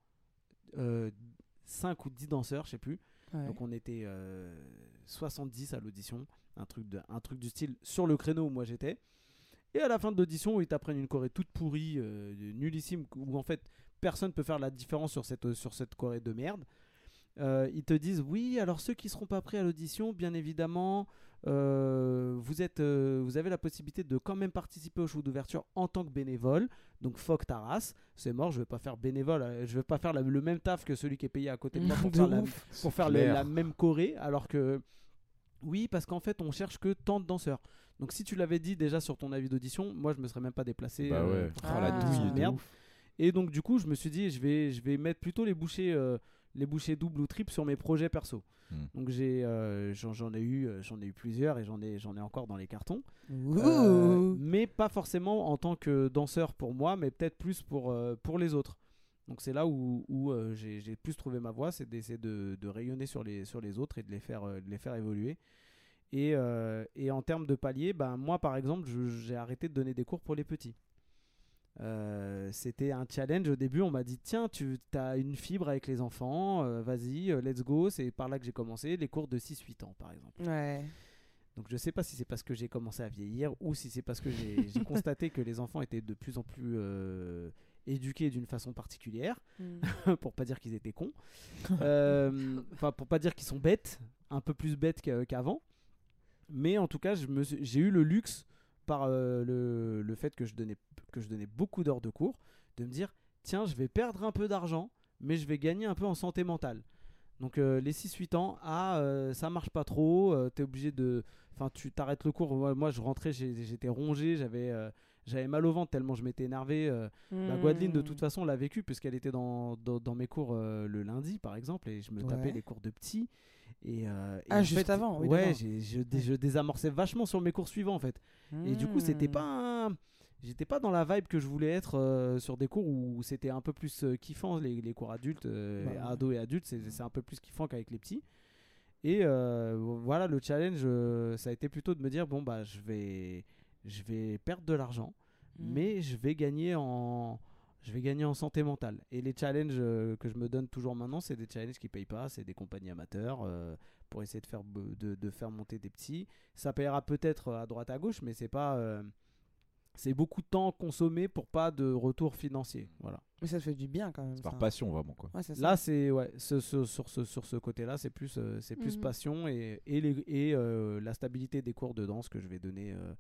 5 ou 10 danseurs, je sais plus. Ouais. Donc on était euh, 70 à l'audition, un truc, de, un truc du style sur le créneau où moi j'étais. Et à la fin de l'audition, ils t'apprennent une choré toute pourrie, euh, nullissime, où en fait personne peut faire la différence sur cette, sur cette choré de merde. Euh, ils te disent oui, alors ceux qui seront pas prêts à l'audition, bien évidemment, euh, vous, êtes, euh, vous avez la possibilité de quand même participer au show d'ouverture en tant que bénévole. Donc fuck ta race, c'est mort, je vais pas faire bénévole, je vais pas faire la- le même taf que celui qui est payé à côté de moi <laughs> pour De faire la, pour faire le- la même choré, alors que oui, parce qu'en fait, on cherche que tant de danseurs. Donc si tu l'avais dit déjà sur ton avis d'audition, moi je me serais même pas déplacé. Bah ouais. pour faire la douille, de de merde. ouf. Et donc du coup, je me suis dit, je vais, je vais mettre plutôt les bouchées, euh, les bouchées doubles ou triples sur mes projets perso. Hmm. Donc j'ai, euh, j'en, j'en ai eu, euh, j'en ai eu plusieurs et j'en ai, j'en ai encore dans les cartons. Euh, mais pas forcément en tant que danseur pour moi, mais peut-être plus pour, euh, pour les autres. Donc c'est là où, où, euh, j'ai, j'ai plus trouvé ma voie, c'est d'essayer de, de rayonner sur les, sur les autres et de les faire, euh, de les faire évoluer. Et, euh, et en termes de paliers, ben, moi par exemple, je- j'ai arrêté de donner des cours pour les petits. Euh, C'était un challenge au début, on m'a dit tiens, tu as une fibre avec les enfants, euh, vas-y, euh, let's go. C'est par là que j'ai commencé, les cours de 6-8 ans par exemple. Ouais. Donc je sais pas si c'est parce que j'ai commencé à vieillir ou si c'est parce que j'ai <laughs> constaté que les enfants étaient de plus en plus euh, éduqués d'une façon particulière, Mm. <laughs> pour pas dire qu'ils étaient cons. Enfin pour pas dire qu'ils sont bêtes, un peu plus bêtes qu'a- qu'avant. Mais en tout cas, j'ai eu le luxe par euh, le, le fait que je donnais que je donnais beaucoup d'heures de cours, de me dire tiens, je vais perdre un peu d'argent, mais je vais gagner un peu en santé mentale. Donc euh, les 6-8 ans, ah euh, ça marche pas trop, euh, t'es obligé de... Enfin tu t'arrêtes le cours, moi, moi, je rentrais, j'étais rongé, j'avais j'avais mal au ventre tellement je m'étais énervé. euh. Bah, Gwadeline de toute façon l'a vécu puisqu'elle était dans, dans, dans mes cours le lundi par exemple et je me tapais les cours de petits. Et, euh, et Ah, juste fait, avant, oui, Ouais, je, je désamorçais vachement sur mes cours suivants en fait. Et du coup, c'était Mm. pas. un- J'étais pas dans la vibe que je voulais être euh, sur des cours où c'était un peu plus euh, kiffant, les, les cours adultes, euh, Bah ouais. ados et adultes, c'est c'est un peu plus kiffant qu'avec les petits. Et euh, voilà, le challenge, ça a été plutôt de me dire bon, bah, je vais, je vais perdre de l'argent, Mm. mais je vais gagner en. Je vais gagner en santé mentale. Et les challenges euh, que je me donne toujours maintenant, c'est des challenges qui payent pas, c'est des compagnies amateurs euh, pour essayer de faire, de, de faire monter des petits. Ça payera peut-être à droite à gauche, mais c'est pas. euh, c'est beaucoup de temps consommé pour pas de retour financier. Voilà. Mais ça te fait du bien quand même. C'est par passion, vraiment, quoi. Ouais. Là, c'est ouais, ce- ce- sur ce, sur ce côté-là, c'est plus, euh, c'est plus Mhm. passion et, et, les- et euh, la stabilité des cours de danse que je vais donner, euh,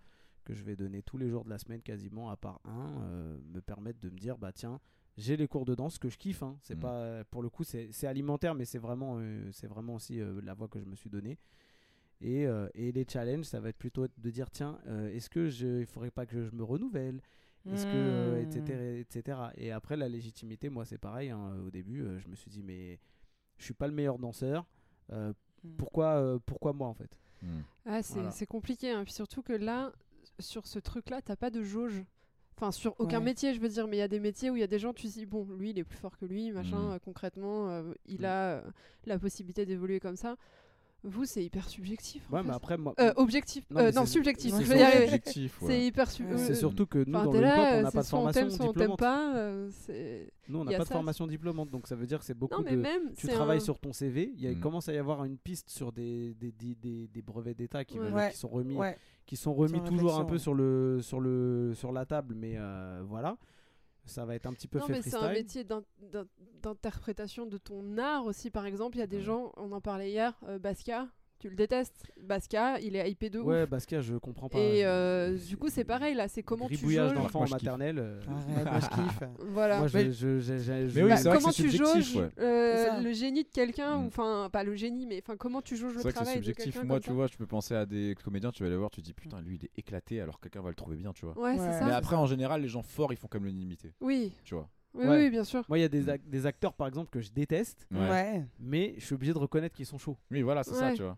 que je vais donner tous les jours de la semaine quasiment, à part un, euh, me permettent de me dire bah tiens, j'ai les cours de danse que je kiffe. Hein. C'est Mhm. pas pour le coup, c'est c'est alimentaire, mais c'est vraiment, euh, c'est vraiment aussi euh, la voie que je me suis donnée. Et, euh, et les challenges, ça va être plutôt de dire tiens, euh, est-ce que je, il faudrait pas que je me renouvelle? Est-ce que euh, Mm. etc etc et après la légitimité moi c'est pareil hein, au début euh, je me suis dit mais je suis pas le meilleur danseur euh, Mm. pourquoi euh, pourquoi moi en fait? Ah, c'est Voilà. c'est compliqué. hein. Puis surtout que là, sur ce truc-là, t'as pas de jauge. Enfin, sur aucun Ouais. métier, je veux dire, mais il y a des métiers où il y a des gens, tu te dis, bon, lui, il est plus fort que lui, machin, Mhm. euh, concrètement, euh, il Mhm. a euh, la possibilité d'évoluer comme ça. Vous, c'est hyper subjectif. en ouais fait. mais après moi Euh, objectif. Non, euh, subjectif. c'est ouais. Hyper su- Ouais. euh, c'est surtout que nous enfin, dans le là, on n'a pas de formation t'aime diplômante pas. euh, nous on n'a a pas de ça. formation diplômante donc ça veut dire que c'est beaucoup Non, mais de même. tu travailles un- sur ton CV il Mm. commence à y avoir une piste sur des des, des, des- des brevets d'état qui, sont remis Ouais. Qui sont remis Sans toujours un peu sur le sur le sur la table mais euh, voilà ça va être un petit peu Non, fait mais c'est un métier d'in- d'in- d'interprétation de ton art aussi. Par exemple, il y a des Ouais. gens, on en parlait hier, euh, Basca, tu le détestes. Basca, il est hypé de Ouais, ouf. Basquiat, je comprends pas. Et Je- euh, du coup, c'est pareil là, c'est comment tu jauges. d'enfants Moi, en je maternelle. euh, Arrête, moi je <laughs> kiffe. Voilà. Moi, je, Mais- je- je- je- je- Mais oui, Bah, vrai comment tu subjectif, jauges ouais. euh, le génie de quelqu'un, Mm. ou enfin pas le génie, mais enfin comment tu jauges le vrai travail de subjectif. Moi, tu vois, tu peux penser à des comédiens, tu vas les voir, tu te dis putain, lui il est éclaté alors que quelqu'un va le trouver bien, tu vois. Ouais, c'est Ouais. ça. Mais après, en général, les gens forts, ils font comme l'unanimité, Oui, tu vois. oui, Ouais. oui, bien sûr. Moi, il y a des, ac- des acteurs, par exemple, que je déteste, Ouais. Ouais. mais je suis obligé de reconnaître qu'ils sont chauds. Oui, voilà, c'est ça, Ouais. tu vois.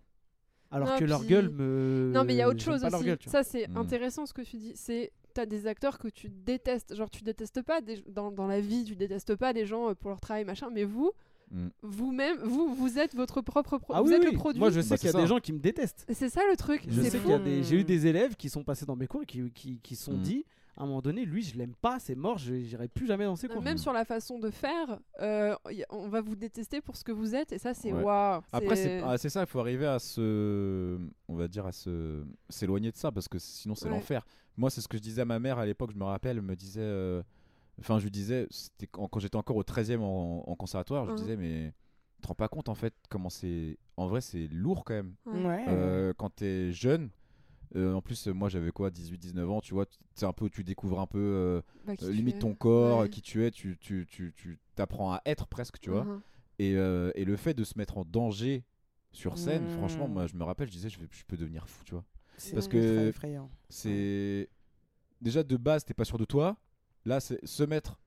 Alors Non, que leur gueule me. Non, mais il y a autre chose aussi. gueule, ça, c'est Mm. intéressant ce que tu dis. C'est t'as des acteurs que tu détestes. Genre, tu détestes pas des- dans, dans la vie, tu détestes pas des gens euh, pour leur travail, machin. Mais vous, Mm. vous-même, vous, vous êtes votre propre pro- Ah vous oui, êtes oui. le produit. Moi, je sais Bah, qu'il y a des gens qui me détestent. C'est ça le truc. Je c'est sais qu'il y a des. J'ai eu des élèves qui sont passés dans mes cours et qui, qui, qui sont Mm. dit à un moment donné, lui, je l'aime pas, c'est mort, je j'irai plus jamais dans ses cours. Même sur la façon de faire, euh, on va vous détester pour ce que vous êtes, et ça, c'est Ouais. waouh. Après, c'est ah, c'est ça, il faut arriver à se. On va dire à se. S'éloigner de ça parce que sinon, c'est Ouais. l'enfer. Moi, c'est ce que je disais à ma mère à l'époque, je me rappelle, elle me disait. euh, Enfin, je lui disais, c'était quand, j'étais encore au 13e en, en conservatoire, je Mhm. disais, mais tu te rends pas compte en fait comment c'est. En vrai, c'est lourd quand même. Ouais. Ouais. Euh, quand t'es jeune. Euh, en plus, moi j'avais quoi, 18-19 ans, tu vois, c'est un peu, tu découvres un peu euh, Bah, euh, limite ton corps, Ouais. qui tu es, tu, tu, tu, tu t'apprends à être presque, tu vois. Mhm. Et, euh, et le fait de se mettre en danger sur scène, franchement, moi je me rappelle, je disais, je, vais- je peux devenir fou, tu vois. C'est parce que- effrayant. C'est. Déjà de base, t'es pas sûr de toi. Là, c'est se mettre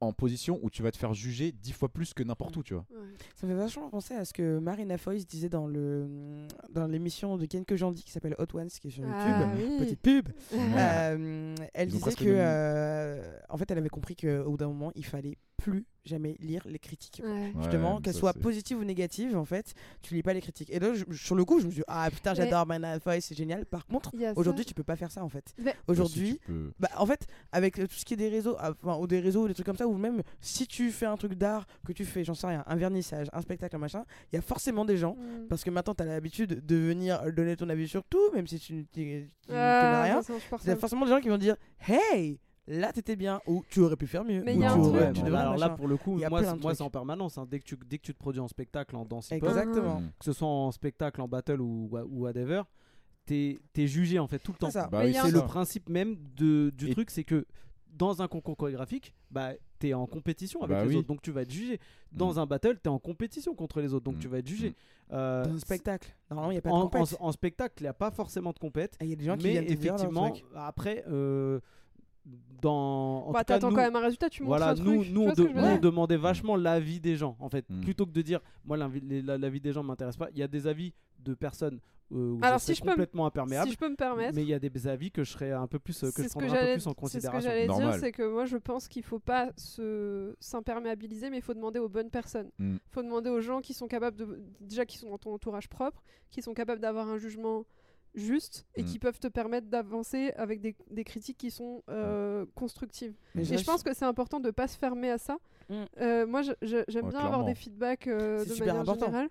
en position où tu vas te faire juger dix fois plus que n'importe où, tu vois. Ouais. Ça me fait vachement penser à ce que Marina Foïs disait dans le dans l'émission de Ken Kojandi qui s'appelle Hot Ones qui est sur Ah, YouTube. oui. Petite pub. Ouais. Euh, elle Ils disait que euh, en fait elle avait compris qu'au bout d'un moment il fallait plus jamais lire les critiques. Ouais. Justement, mais qu'elles soient positives ou négatives, en fait, tu lis pas les critiques. Et là, je- sur le coup, je me suis dit, ah putain, Mais- j'adore Marina Foïs, c'est génial. Par contre, aujourd'hui, tu peux pas faire ça, en fait. Mais- Aujourd'hui, Si tu peux- bah, en fait, avec euh, tout ce qui est des réseaux, ah, enfin, ou des réseaux, ou des trucs comme ça, ou même si tu fais un truc d'art, que tu fais, j'en sais rien, un vernissage, un spectacle, un machin, il y a forcément des gens, Mm. parce que maintenant tu as l'habitude de venir donner ton avis sur tout, même si tu tu- connais rien. Il y a forcément des gens qui vont dire, hey, là t'étais bien, ou tu aurais pu faire mieux. Mais ou y a tu un aurais- truc- tu Ouais, devrais, alors là, pour le coup, y moi, c'est- moi en permanence. hein. Dès, que tu, dès que tu te produis en spectacle, en danse Exactement. Que ce soit en spectacle, en battle ou, ou whatever, t'es es jugé en fait tout le temps. C'est ça. Bah oui, y C'est le principe même de, du Et- truc, c'est que dans un concours chorégraphique, bah, tu es en compétition avec Bah les oui. autres, donc tu vas être jugé. Dans Mm. un battle, tu es en compétition contre les autres, donc Mm. tu vas être jugé. Mm. Euh, Dans un spectacle. Normalement, il n'y a pas de en, compète. en- en spectacle, il n'y a pas forcément de compète, Et Il y a des gens qui mais effectivement, après, euh, dans. En Bah, tout cas, t'attends nous- quand même un résultat, tu montres voilà, un nous, truc. nous, on, de- nous, on demandait vachement l'avis des gens, en fait. Mm. Plutôt que de dire, moi, l'avis des gens ne m'intéresse pas, il y a des avis de personnes euh, où Alors, si je peux complètement imperméable, Si je peux me permettre. mais il y a des avis que je serais un peu plus, euh, que C'est je ce que prendrais un peu j'allais plus en c'est ce que considération. j'allais dire, c'est que moi je pense qu'il faut pas se s'imperméabiliser, mais il faut demander aux bonnes personnes. Il Mm. faut demander aux gens qui sont capables de déjà qui sont dans ton entourage propre, qui sont capables d'avoir un jugement juste et Mm. qui peuvent te permettre d'avancer avec des, des critiques qui sont euh, constructives. Mais Et je pense que c'est important de pas se fermer à ça. Mm. Euh, moi, j'aime Ouais, bien avoir des feedbacks euh, de manière important. générale.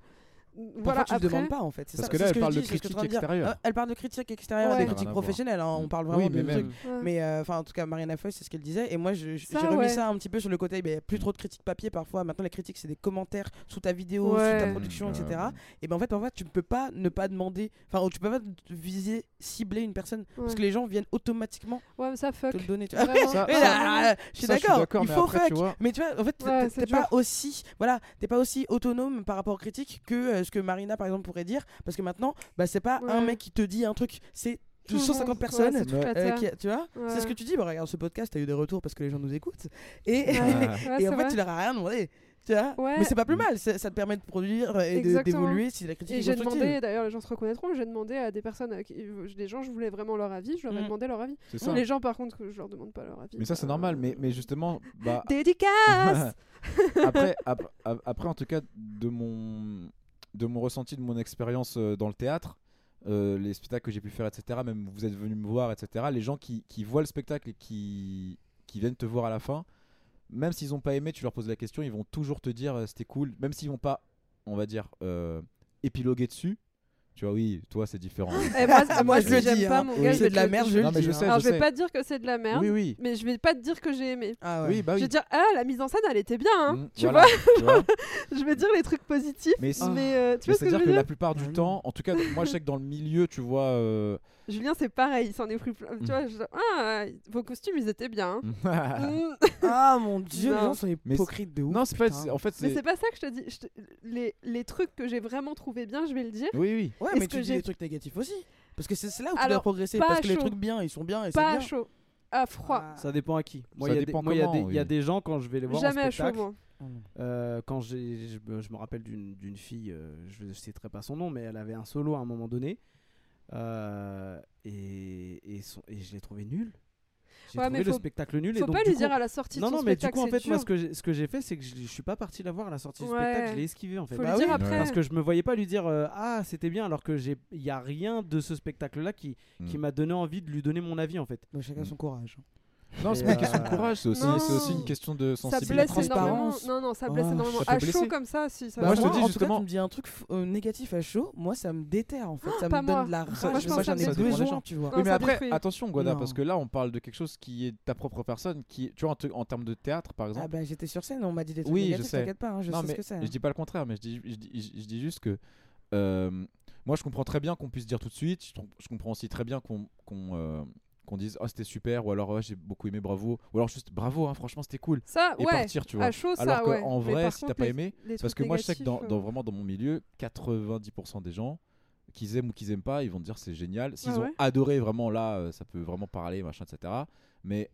Parfois, Voilà, tu ne après, demandes pas en fait. c'est Parce ça- que là, elle je parle dis, de que je suis en train critiques dire. extérieures. Euh, Elle parle de critiques extérieures, Ouais. des critiques professionnelles. hein, On parle Oui, vraiment mais de même- trucs. Ouais. Mais euh, enfin, en tout cas, Marina Foy, c'est ce qu'elle disait. Et moi, j'ai remis ouais. ça un petit peu sur le côté. Il n'y a plus trop de critiques papier parfois. Maintenant, les critiques, c'est des commentaires sous ta vidéo, sous ta production, etc. Euh, Et ben en fait, en fait, tu ne peux pas ne pas demander. Enfin, tu peux pas viser, cibler une personne. Parce que les gens viennent automatiquement Ouais, mais ça fuck. te le donner. tu vois. Ça- Mais là, je suis ça, je suis d'accord. Il mais faut après, fuck. tu vois- Mais tu vois, en fait, Ouais, t'es- pas aussi, voilà, t'es pas aussi autonome par rapport aux critiques que euh, ce que Marina par exemple pourrait dire, parce que maintenant, bah c'est pas un mec qui te dit un truc, c'est Tout le 150 monde. personnes. Ouais, euh, qui- tu vois, c'est ce que tu dis. Bah, regarde ce podcast, t'as eu des retours parce que les gens nous écoutent, et, Ouais, <laughs> et ouais, en fait, vrai. tu leur as rien demandé. Tu vois Ouais. Mais c'est pas plus mal, ça ça te permet de produire et d'évoluer si la critique Et est j'ai demandé, d'ailleurs les gens se reconnaîtront, j'ai demandé à des personnes, à qui- euh, des gens, je voulais vraiment leur avis, je leur ai Mm. demandé leur avis. C'est ça. Les gens par contre, que je leur demande pas leur avis. Mais ça, c'est bah, normal. Mais, mais justement, bah, <laughs> Dédicace <laughs> après, ap- ap- après, en tout cas, de mon, de mon ressenti, de mon expérience euh, dans le théâtre, euh, les spectacles que j'ai pu faire, etc., même vous êtes venu me voir, etc., les gens qui, qui voient le spectacle et qui, qui viennent te voir à la fin, même s'ils n'ont pas aimé, tu leur poses la question, ils vont toujours te dire euh, c'était cool, même s'ils vont pas, on va dire, euh, épiloguer dessus, Tu vois, oui, toi, c'est différent. <laughs> Eh, moi, Moi, je si le j'aime dis, pas hein. mon gars, je c'est vais de la merde, je Non, dis, je hein. sais, Alors, je vais sais. pas te dire que c'est de la merde, Oui, oui. mais je vais pas te dire que j'ai aimé. Ah ouais. Oui, bah Je vais dire, ah, la mise en scène, elle était bien, hein. Mm, tu voilà, tu vois. <laughs> Je vais dire les trucs positifs, Mais euh, Mais que je c'est-à-dire que dire la plupart du Ah, temps, en tout cas, moi je sais que dans le milieu, tu vois. euh, Julien, c'est pareil, il s'en est pris plein. Mm. Tu vois, je- ah, vos costumes, ils étaient bien. <laughs> Mm. Ah mon dieu, les Non. gens sont hypocrites de ouf. non, c'est pas. En fait, Mais c'est. c'est pas ça que je te dis. Je te- Les, les trucs que j'ai vraiment trouvé bien, je vais le dire. Oui, oui. Ouais, mais tu dis des trucs négatifs aussi. Parce que c'est là où tu Alors, dois progresser. pas Parce que les trucs bien, ils sont bien et c'est Pas à bien. chaud, à froid. Ah. Ça dépend à qui. Moi, Ça il y il y a des- comment, il y a oui. des gens quand je vais les voir Jamais en à chaud, spectacle. moi. Euh, quand j'ai, je, me- je me rappelle d'une d'une fille, euh, je ne citerai pas son nom, mais elle avait un solo à un moment donné. Euh, et, et, son- et je l'ai trouvé nul. J'ai Ouais, trouvé mais le faut- spectacle nul. et Faut donc, pas lui coup- dire à la sortie Non, de non, mais du spectacle, coup, en fait, moi, dur. ce que j'ai, ce que j'ai fait, c'est que je, je suis pas parti la voir à la sortie du spectacle, je l'ai esquivé en fait. Faut Bah lui oui. dire après. Parce que je me voyais pas lui dire euh, ah c'était bien alors que j'ai il y a rien de ce spectacle là qui, qui Mm. m'a donné envie de lui donner mon avis en fait. Bah, chacun Mm. son courage. Non, c'est pas une question de euh, courage, c'est aussi, non. c'est aussi une question de Ça sensibilité. blesse transparence. énormément. Non, non, ça blesse Ah, énormément. ça À chaud comme ça, si ça Moi, je te dis justement- tu me dis un truc euh, négatif à chaud, moi ça me déterre en fait. Ça Pas me donne de la Moi, rage. Moi j'en ça ai besoin, gens. tu vois. Non, Oui, mais ça après, détruit. attention, Guada, Non. parce que là, on parle de quelque chose qui est ta propre personne, qui, tu vois, en, te- en termes de théâtre, par Ah exemple. bah j'étais sur scène, on m'a dit des trucs Oui, je négatifs, sais. t'inquiète pas, hein, je sais ce que c'est. je dis pas le contraire, mais je dis, juste que euh, moi, je comprends très bien qu'on puisse dire tout de suite. Je comprends aussi très bien qu'on qu'on euh, dise oh c'était super ou alors ouais, j'ai beaucoup aimé bravo ou alors juste bravo hein, franchement c'était cool Ça, et ouais. partir tu vois À chaud, ça, alors ouais. qu'en vrai si t'as pas aimé les parce que moi je sais que dans, négatifs, dans- euh, vraiment dans mon milieu 90% des gens qu'ils aiment ou qu'ils aiment pas ils vont te dire c'est génial s'ils Ah ont ouais adoré vraiment là euh, ça peut vraiment parler machin etc mais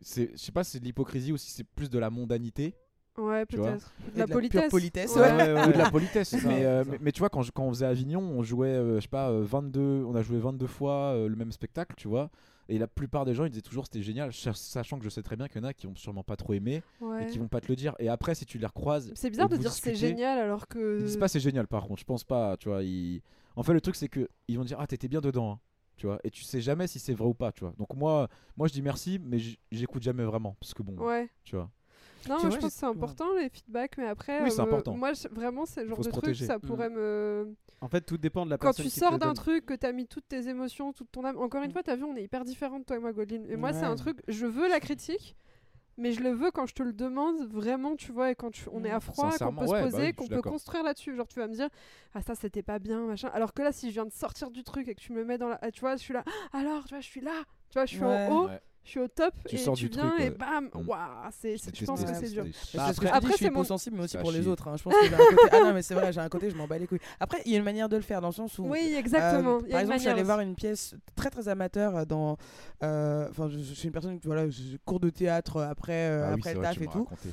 c'est je sais pas si c'est de l'hypocrisie ou si c'est plus de la mondanité Ouais, peut-être. De la de la pure politesse. politesse, Ouais. ouais. ou de la politesse. C'est ça, mais, euh, mais, mais tu vois, quand, je- quand on faisait Avignon, on jouait, euh, je sais pas, euh, 22, on a joué 22 fois euh, le même spectacle, tu vois. Et la plupart des gens, ils disaient toujours c'était génial, ch- sachant que je sais très bien qu'il y en a qui vont sûrement pas trop aimer Ouais. et qui vont pas te le dire. Et après, si tu les recroises, C'est bizarre de dire c'est génial alors Ils que. disent pas c'est génial, par contre. Je pense pas, tu vois. Ils... En fait, le truc, c'est que ils vont dire ah t'étais bien dedans, hein, tu vois. Et tu sais jamais si c'est vrai ou pas, tu vois. Donc moi, moi, je dis merci, mais j'écoute jamais vraiment, parce que bon, Ouais. tu vois. Non, Tu moi, je pense que c'est important les feedbacks, mais après. Oui, euh, important. Moi, je- vraiment, c'est le genre de truc, ça Mm. pourrait me. En fait tout dépend de la Quand personne tu qui te sors d'un truc, que t'as mis toutes tes émotions, toute ton âme. Encore une fois, t'as vu, on est hyper différentes, toi et moi, Godeline. Et moi, c'est un truc, je veux la critique. Mais je le veux quand je te le demande vraiment, tu vois, et quand tu- on est à froid, qu'on peut ouais, se bah poser, oui, qu'on peut construire là-dessus. Genre, tu vas me dire, ah, ça, c'était pas bien, machin. Alors que là, si je viens de sortir du truc et que tu me mets dans la. ah, Tu vois, je suis là, ah, alors, tu vois, je suis là, tu vois, je suis Ouais. en haut, Ouais. Je suis au top, Tu et sors tu du viens truc, et ouais. bam, Mm. waouh, c'est, c'est- je pense que Ouais, c'est dur. Que Après, je suis c'est mon- hyposensible, mais aussi pour les autres. hein. Je pense que j'ai un côté. Ah non, mais c'est vrai, j'ai un côté, je m'en bats les couilles. Après, il y a une manière de le faire dans le sens où. Oui, exactement. Euh, a par exemple, je suis allé manière voir une pièce très très amateur euh, dans. euh, Enfin, je, je suis une personne qui voilà, je- cours de théâtre après, euh, Ah oui, après le taf et tout. raconté.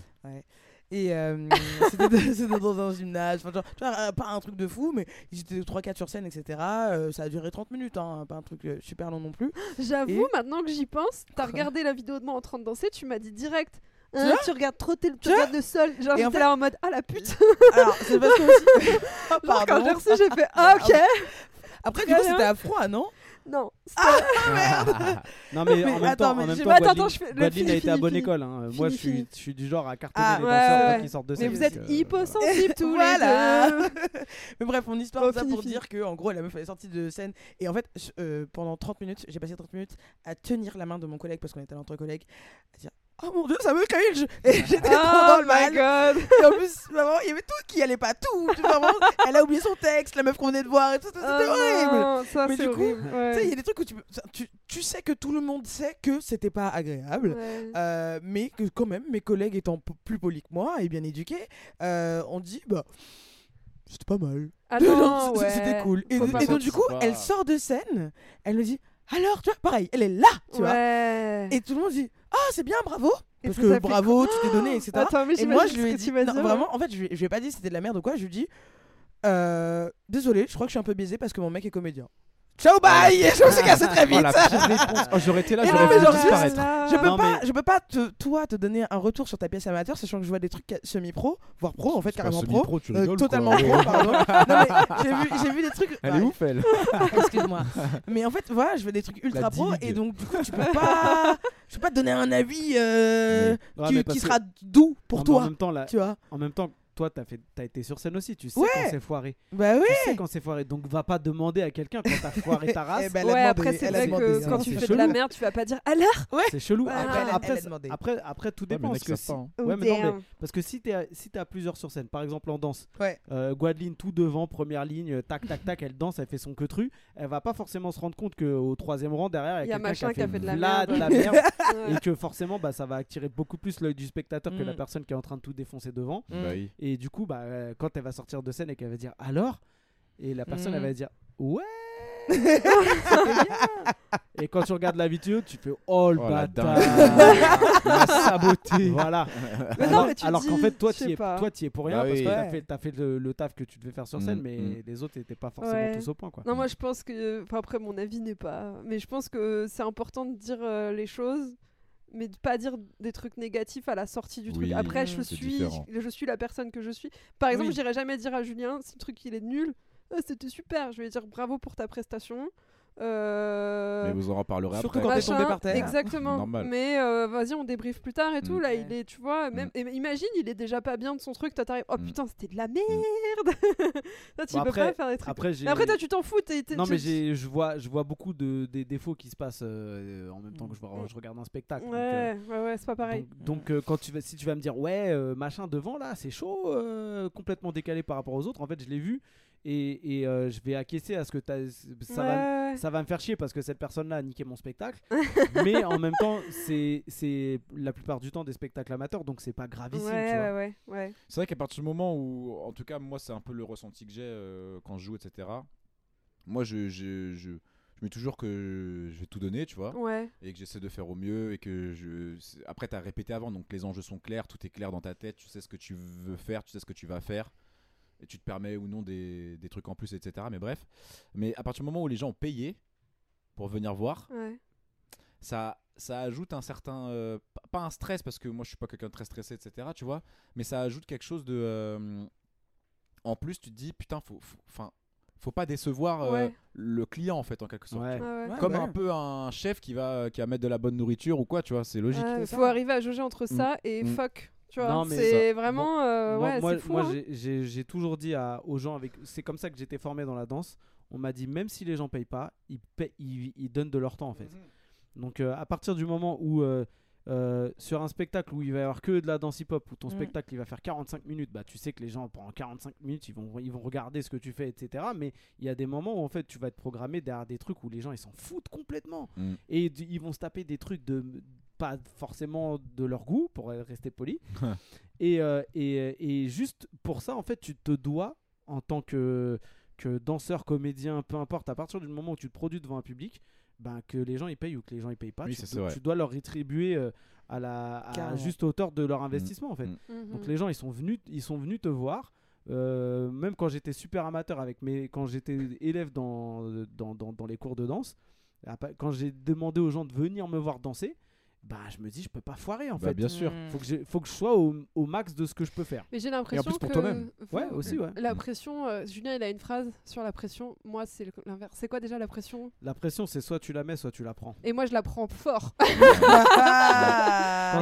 Et euh, <laughs> c'était dans un gymnase, enfin, genre, tu vois, euh, pas un truc de fou, mais étaient 3-4 sur scène, etc. Euh, ça a duré 30 minutes, hein, pas un truc super long non plus. J'avoue, Et- maintenant que j'y pense, t'as regardé la vidéo de moi en train de danser, tu m'as dit direct. Tu Hein, tu regardes trop, tu regardes le sol. Genre, en j'étais fait- là en mode, ah la pute. Alors, c'est parce que aussi. Ah, <laughs> <laughs> Genre, quand pardon. j'ai reçu, j'ai fait, ah ok. Après, du coup, c'était à froid, non? Non. <laughs> Non mais, Mais en même attends, temps, mais en même temps, Attends, attends, je fais- le fini, a été à fini, bonne fini. école. hein. Moi, je Fini, suis, je suis du genre à cartonner Ah, les ouais, danseurs ouais. quand ils sortent de Mais scène. vous donc, êtes euh, hyposensibles tous <laughs> Voilà. les deux. Mais bref, mon histoire, Oh, tout ça fini, pour fini. dire que en gros, la meuf elle est sortie de scène. Et en fait, je- euh, pendant 30 minutes, j'ai passé 30 minutes à tenir la main de mon collègue parce qu'on était là entre collègues. À dire Oh mon dieu, ça me cringe Et <laughs> j'étais trop dans Oh le my mal. god. Et en plus, vraiment, il y avait tout qui allait pas, <laughs> tout. Vraiment, elle a oublié son texte, la meuf qu'on venait de voir et tout. C'était Oh horrible. non, ça Mais du coup, horrible. ouais. Tu sais, il y a des trucs où tu, tu, tu sais que tout le monde sait que c'était pas agréable. Ouais. Euh, mais que quand même, mes collègues étant plus polis que moi et bien éduqués, euh, on dit bah c'était pas mal. Ah <laughs> ouais. C'était cool. Et, donc du coup, pas- elle sort de scène, elle me dit alors, tu vois, pareil, elle est là, tu vois. Ouais. Et tout le monde dit ah c'est bien, bravo. Parce que bravo, tu t'es donné, etc. Attends, mais Et moi, je lui ai dit, non, vraiment, en fait, je lui, je lui ai pas dit c'était de la merde ou quoi, je lui ai dit, euh, désolé, je crois que je suis un peu biaisé parce que mon mec est comédien. Ciao, bye je me suis cassé très vite Oh, la pire réponse. Oh, j'aurais été là, j'aurais voulu disparaître. Je peux Non, pas, mais- je peux pas te, toi te donner un retour sur ta pièce amateur, sachant que je vois des trucs semi-pro, voire pro en fait, carrément pro. pro, tu Euh, rigoles, totalement quoi. pro, pardon. non, mais j'ai vu, j'ai vu des trucs. Elle est ouf, elle. <laughs> Excuse-moi. Mais en fait, voilà, je veux des trucs ultra pro digue. et donc du coup, tu peux pas, je peux pas te donner un avis euh, Ouais, qui, mais qui parce que- sera doux pour mais En toi, même temps, la- tu vois. en même temps, toi, t'as fait, t'as été sur scène aussi. Tu sais Ouais. quand c'est foiré. Bah ouais. Tu sais quand c'est foiré. Donc va pas demander à quelqu'un quand t'as foiré ta <laughs> race. Eh ben, Ouais, demandé, après, c'est vrai que hein. quand tu fais chelou. de la merde, tu vas pas dire alors? C'est chelou. Après, après, après, après, tout Ouais, mais dépend. a parce que si- hein. Ouais, mais non, mais damn. parce que si t'es si t'as plusieurs sur scène, par exemple en danse, Ouais. euh, tout devant, première ligne, tac tac tac, elle danse, elle fait son queutru, elle va pas forcément se rendre compte qu'au troisième rang derrière, il y a, quelqu'un machin qui a fait, de la merde. de la merde <laughs> Ouais. et que forcément bah, ça va attirer beaucoup plus l'œil du spectateur que la Mm. personne qui est en train de tout défoncer devant. Mm. Et du coup, bah, euh, quand elle va sortir de scène et qu'elle va dire alors, et la personne Mm. elle va dire ouais. <laughs> et quand tu regardes la vidéo, tu fais oh le Oh, la bâtard, dingue. Il <laughs> a saboté. voilà. <laughs> Mais non, alors mais tu alors dis, qu'en fait, toi, tu es, toi, y es pour rien Bah parce oui. que t'as fait, t'as fait le, le taf que tu devais faire sur scène, Mm, mais mm. les autres n'étaient pas forcément Ouais. tous au point. Quoi. Non, moi je pense que. Enfin, après, mon avis n'est pas. Mais je pense que c'est important de dire euh, les choses, mais de pas dire des trucs négatifs à la sortie du truc. Après, je suis, différent. je suis la personne que je suis. Par exemple, Oui. j'irai jamais dire à Julien si le truc il est nul. Ah, C'était super. Je vais lui dire bravo pour ta prestation. Euh, Mais vous en reparlerez Surtout après. quand t'es machin, tombé par terre. Exactement. Normal. Mais euh, vas-y, on débriefe plus tard et tout. Mm. Là, Ouais. il est, tu vois, même. et imagine, il est déjà pas bien de son truc. Toi, t'arrives. Oh Mm. putain, c'était de la merde. <laughs> Là, tu Bon, peux après- pas faire des trucs. Après, Mais après, toi, tu t'en fous. non, mais je vois, je vois beaucoup de, des défauts qui se passent euh, en même temps que je, vois- je regarde un spectacle. donc, euh, Ouais, ouais, ouais, c'est pas pareil. Donc, donc, euh, quand tu vas, si tu vas me dire ouais euh, machin devant là c'est chaud euh, complètement décalé par rapport aux autres en fait je l'ai vu et, et, euh, je vais acquiescer à ce que t'as ça va ça va me faire chier parce que cette personne là a niqué mon spectacle <laughs> mais en même temps c'est c'est la plupart du temps des spectacles amateurs donc c'est pas gravissime ouais, tu vois. ouais. C'est vrai qu'à partir du moment où, en tout cas, moi, c'est un peu le ressenti que j'ai euh, quand je joue, etc. Moi, je, je, je, je mets toujours que je vais tout donner, tu vois, Ouais. et que j'essaie de faire au mieux, et que je. Après, tu as répété avant, donc les enjeux sont clairs, tout est clair dans ta tête, tu sais ce que tu veux faire, tu sais ce que tu vas faire, et tu te permets ou non des, des trucs en plus, etc. Mais bref. Mais à partir du moment où les gens ont payé pour venir voir, ouais. ça, ça ajoute un certain. euh, pas un stress, parce que moi je suis pas quelqu'un de très stressé, etc. Tu vois, mais ça ajoute quelque chose de. euh, en plus, tu te dis, putain, faut. faut- Enfin. Faut pas décevoir euh, Ouais. le client en fait en quelque sorte. Ouais. Comme ouais. un peu un chef qui va qui va mettre de la bonne nourriture ou quoi, tu vois, c'est logique. C'est faut ça. arriver à jauger entre ça et Mm. fuck. Tu vois, Non, mais c'est ça- vraiment. euh, moi, ouais, moi, c'est fou. moi, hein. j'ai- j'ai j'ai toujours dit à, aux gens avec c'est comme ça que j'étais formé dans la danse on m'a dit même si les gens payent pas ils, paient- ils, ils donnent de leur temps en fait Donc euh, à partir du moment où euh, euh, sur un spectacle où il va y avoir que de la danse hip-hop, où ton Mm. spectacle il va faire 45 minutes, bah tu sais que les gens pendant 45 minutes ils vont, ils vont regarder ce que tu fais, etc. Mais il y a des moments où en fait tu vas être programmé derrière des trucs où les gens ils s'en foutent complètement. Mm. Et d- ils vont se taper des trucs de pas forcément de leur goût, pour rester poli. <laughs> et, euh, et, et juste pour ça en fait tu te dois en tant que, que danseur, comédien, peu importe, à partir du moment où tu te produis devant un public, ben, que les gens ils payent ou que les gens ils payent pas, Oui, tu, dois, vrai. tu dois leur rétribuer euh, à la à juste hauteur de leur investissement en fait. Mm. Mhm. Donc les gens ils sont venus ils sont venus te voir. euh, même quand j'étais super amateur avec mes quand j'étais élève dans, dans, dans, dans les cours de danse, quand j'ai demandé aux gens de venir me voir danser, bah je me dis je peux pas foirer en Bah, fait. bien sûr. Mm. Faut que, faut que je sois au, au max de ce que je peux faire. Mais j'ai l'impression plus pour que. toi-même. Ouais, aussi, ouais. La pression, euh, Julien, il a une phrase sur la pression. Moi, c'est l'inverse. C'est quoi déjà la pression? La pression, c'est soit tu la mets, soit tu la prends. Et moi, je la prends fort. <laughs>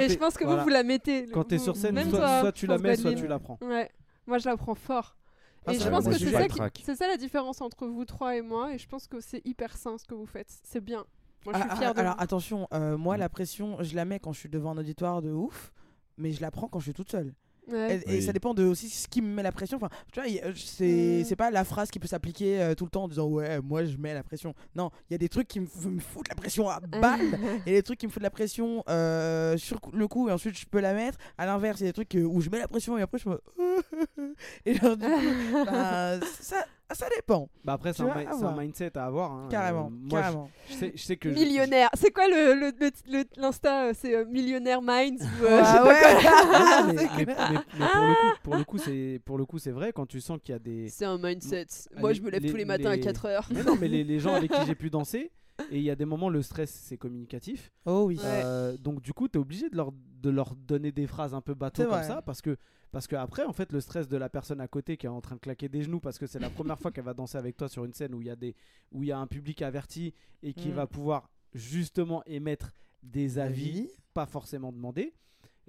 Et je pense que voilà. vous, vous la mettez. Quand tu es sur scène, même soit, toi, soit tu la mets, soit tu la prends. Ouais. Moi, je la prends fort. Ah, et je pense que c'est ça, ça la différence entre vous trois et moi. Et je pense que c'est hyper sain ce que vous faites. C'est bien. Moi, je suis Ah, fière ah, de alors vous. attention, euh, moi Mm. la pression, je la mets quand je suis devant un auditoire de ouf, mais je la prends quand je suis toute seule. Ouais. Et, et Oui. ça dépend de aussi ce qui me met la pression. Enfin, tu vois, c'est Mm. c'est pas la phrase qui peut s'appliquer euh, tout le temps en disant ouais, moi je mets la pression. Non, il y a des trucs qui me, f- me foutent la pression à <laughs> balle. Il y a des trucs qui me foutent la pression euh, sur le coup et ensuite je peux la mettre. À l'inverse, il y a des trucs où je mets la pression et après je me. <laughs> et genre, du coup, <laughs> bah, ça, ça dépend. Bah après, c'est un, mindset à avoir. hein. Carrément, Euh, moi, je- carrément. Je, sais, je sais que. je- Millionnaire. C'est quoi le le- le- le- l'insta euh, C'est euh, Millionnaire Minds ou, euh, je sais Ah pas ouais. Mais, C'est mais- clair. mais- mais pour le coup, pour le coup, c'est pour le coup, c'est vrai quand tu sens qu'il y a des. C'est un mindset. Ah, Moi, les- je me lève les- tous les matins à les- 4 heures. Mais non, mais les, les gens avec qui <laughs> j'ai pu danser, et il y a des moments, le stress, c'est communicatif. Oh oui. Ouais. Euh, donc du coup, tu es obligé de leur, de leur donner des phrases un peu bateau comme vrai. ça parce que parce que après en fait le stress de la personne à côté qui est en train de claquer des genoux parce que c'est la première fois qu'elle va danser avec toi sur une scène où il y a des où il y a un public averti et qui Mm. va pouvoir justement émettre des avis Avis. pas forcément demandés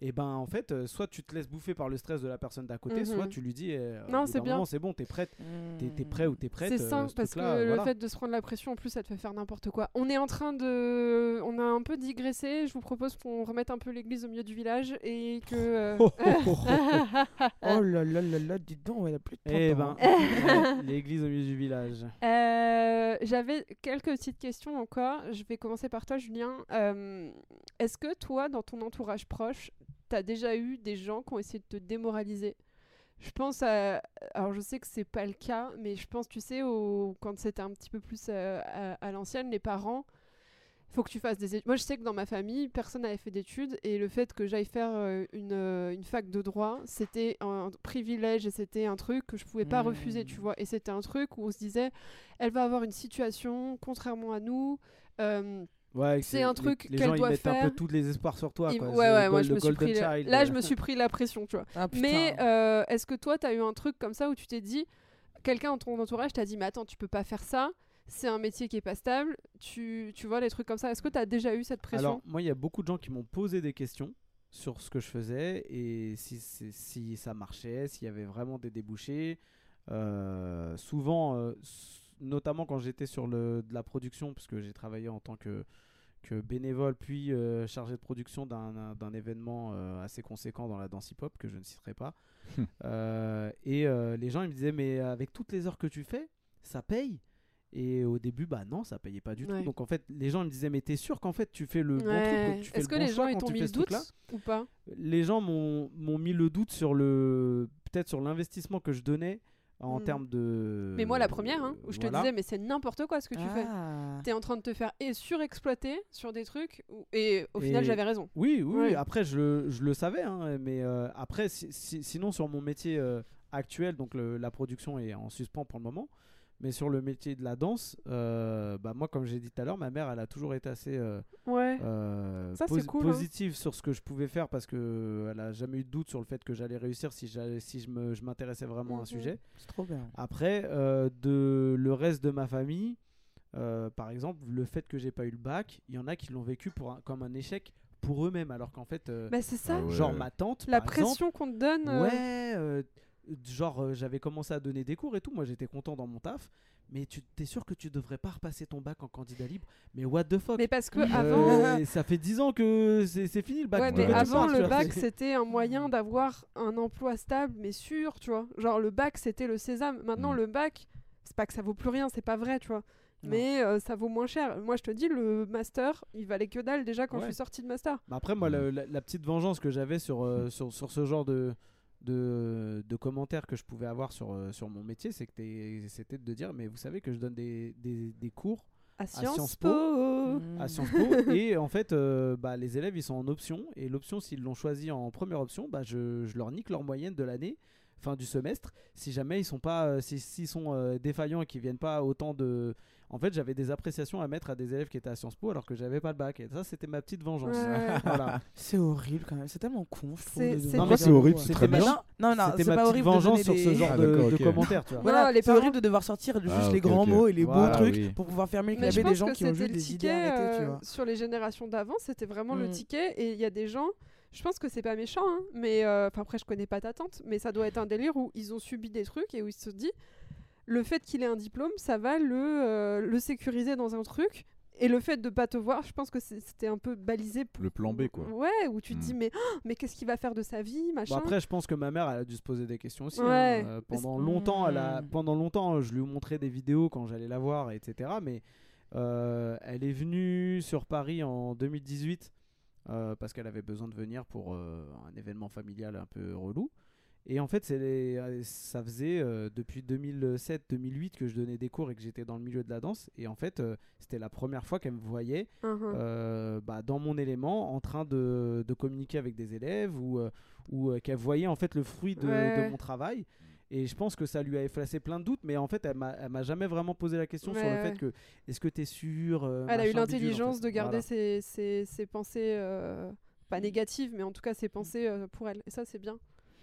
et ben en fait, euh, soit tu te laisses bouffer par le stress de la personne d'à côté, Mhm. soit tu lui dis eh, Non, c'est bien. c'est bon, t'es prête, t'es t'es prêt ou t'es prête. C'est euh, ça, ce parce que le fait de se prendre la pression, en plus, ça te fait faire n'importe quoi. On est en train de. On a un peu digressé. Je vous propose qu'on remette un peu l'église au milieu du village et que. euh, <laughs> Oh, oh, oh, oh. <laughs> Oh là là là là, dis donc, elle a plus de temps. Eh ben, ouais, <laughs> l'église au milieu du village. Euh, J'avais quelques petites questions encore. Je vais commencer par toi, Julien. Euh, Est-ce que toi, dans ton entourage proche, t'as déjà eu des gens qui ont essayé de te démoraliser Je pense à. Alors, je sais que c'est pas le cas, mais je pense, tu sais, au... quand c'était un petit peu plus euh, à, à l'ancienne, les parents. Il faut que tu fasses des études. Moi, je sais que dans ma famille, personne n'avait fait d'études et le fait que j'aille faire euh, une, euh, une fac de droit, c'était un privilège et c'était un truc que je pouvais pas Mmh. refuser, tu vois. Et c'était un truc où on se disait, elle va avoir une situation contrairement à nous. euh, Ouais, C'est un les- truc les qu'elle gens, ils doit mettent un peu tous les espoirs sur toi. quoi. ouais, C'est ouais, le moi gold- je le me suis golden pris. la- child, Là, je me suis pris la pression, tu vois. Ah. Mais euh, est-ce que toi, t'as eu un truc comme ça où tu t'es dit, quelqu'un dans ton entourage t'a dit, mais attends, tu peux pas faire ça, c'est un métier qui est pas stable, tu, tu vois, les trucs comme ça. Est-ce que t'as déjà eu cette pression? Alors, moi, il y a beaucoup de gens qui m'ont posé des questions sur ce que je faisais et si, ça marchait, s'il y avait vraiment des débouchés. Euh, souvent, euh, notamment quand j'étais sur le, de la production, parce que j'ai travaillé en tant que, que bénévole, puis euh, chargé de production d'un d'un événement euh, assez conséquent dans la danse hip-hop, que je ne citerai pas. Euh, et euh, les gens ils me disaient, mais avec toutes les heures que tu fais, ça paye? Et au début, bah non, ça payait pas du Ouais. tout. Donc en fait, les gens me disaient, mais t'es sûr qu'en fait tu fais le bon Ouais. truc, que tu fais Est-ce le que bon les gens choix quand tu mis fais le doute ou pas? Les gens m'ont m'ont mis le doute sur le, peut-être sur l'investissement que je donnais en Hmm. termes de. Mais moi, la première, hein, où je te disais, mais c'est n'importe quoi ce que tu fais. Ah. T'es en train de te faire et surexploiter sur des trucs, où- et au final, j'avais raison. Oui, oui, Ouais. après je, le- je le savais, hein, mais euh, après, si- si- sinon sur mon métier euh, actuel, donc le- la production est en suspens pour le moment, mais sur le métier de la danse, euh, bah moi comme j'ai dit tout à l'heure, ma mère elle a toujours été assez euh, Ouais. euh, Ça, hein. positive sur ce que je pouvais faire parce que elle a jamais eu de doute sur le fait que j'allais réussir si, j'allais- si je me- je m'intéressais vraiment à un Mhm. sujet. C'est trop bien. Après, euh, de le reste de ma famille, euh, par exemple, le fait que j'ai pas eu le bac, il y en a qui l'ont vécu pour un- comme un échec pour eux-mêmes, alors qu'en fait, euh, Bah, c'est ça. Ah ouais. genre ma tante, La par pression qu'on te donne. euh, ouais, euh, genre euh, j'avais commencé à donner des cours et tout, moi j'étais content dans mon taf, mais tu t'es sûr que tu devrais pas repasser ton bac en candidat libre, mais what the fuck? Mais parce que Euh, avant. ça fait 10 ans que c'est c'est fini le bac. Ouais, mais avant le bac, c'était un moyen d'avoir un emploi stable, mais sûr, tu vois. Genre le bac, c'était le sésame. Maintenant, Mm. le bac, c'est pas que ça vaut plus rien, c'est pas vrai, tu vois. Non. Mais euh, ça vaut moins cher. Moi, je te dis, le master, il valait que dalle déjà quand Ouais. je suis sortie de master. Mais après, moi, Mm. la, la- la petite vengeance que j'avais sur, euh, sur, sur ce genre de, de, de commentaires que je pouvais avoir sur, euh, sur mon métier, c'est que t'es- c'était de dire, mais vous savez que je donne des, des, des cours À Sciences, Sciences Po. Po. À Sciences Po <laughs> et en fait, euh, bah, les élèves, ils sont en option et l'option, s'ils l'ont choisi en première option, bah, je, je leur nique leur moyenne de l'année fin du semestre si jamais ils sont pas euh, si- s'ils sont euh, défaillants et qu'ils viennent pas autant de en fait j'avais des appréciations à mettre à des élèves qui étaient à Sciences Po alors que j'avais pas le bac et ça c'était ma petite vengeance Ouais. <laughs> voilà C'est horrible quand même. C'est tellement con, je trouve. C'est- c'est- horrible, c'est très Non, bien. Non, non, c'était c'est ma pas petite horrible de vengeance sur ce genre Ah, de, commentaires tu vois Voilà, c'est horrible de devoir sortir juste Ah, les grands mots et les beaux trucs oui. pour pouvoir fermer le clavier des gens que qui ont c'était juste le des idées ticket arrêtées, euh, sur les générations d'avant, c'était vraiment le Mm. ticket. Et il y a des gens, je pense que c'est pas méchant, hein, mais euh, après je connais pas ta tante, mais ça doit être un délire où ils ont subi des trucs et où ils se disent le fait qu'il ait un diplôme, ça va le, euh, le sécuriser dans un truc. Et le fait de pas te voir, je pense que c'était un peu balisé pour. Le plan B, quoi. Ouais, où tu te dis, mais, oh, mais qu'est-ce qu'il va faire de sa vie, machin. Bon, après, je pense que ma mère, elle a dû se poser des questions aussi. hein. Euh, pendant longtemps, elle a, Hmm. pendant longtemps, je lui montrais des vidéos quand j'allais la voir, etc. Mais euh, elle est venue sur Paris en 2018 euh, parce qu'elle avait besoin de venir pour euh, un événement familial un peu relou. Et en fait, les- euh, ça faisait euh, depuis 2007-2008 que je donnais des cours et que j'étais dans le milieu de la danse. Et en fait, euh, c'était la première fois qu'elle me voyait euh, bah, dans mon élément en train de, de communiquer avec des élèves ou, ou qu'elle voyait en fait le fruit de, Ouais. de mon travail. Et je pense que ça lui a effacé plein de doutes, mais en fait, elle m'a jamais vraiment posé la question sur le fait que est-ce que tu es sûr Elle a eu en l'intelligence fait. de garder Voilà. ses, ses, ses pensées, pas négatives, mais en tout cas ses pensées pour elle. Et ça, c'est bien.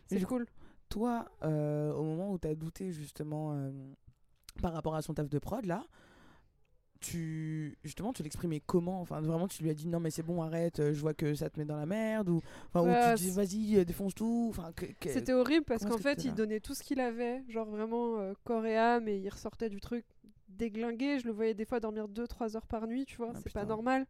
C'est du cool. Toi, euh, au moment où tu as douté justement euh, par rapport à son taf de prod, là, tu justement tu l'exprimais comment? Enfin vraiment tu lui as dit non mais c'est bon arrête euh, je vois que ça te met dans la merde ou enfin Ouais, ou tu dis vas-y défonce tout enfin C'était horrible parce qu'en fait, il donnait tout ce qu'il avait, genre vraiment euh, corps et âme, et il ressortait du truc déglingué. Je le voyais des fois dormir 2-3 heures par nuit, tu vois, Ah, c'est pas normal.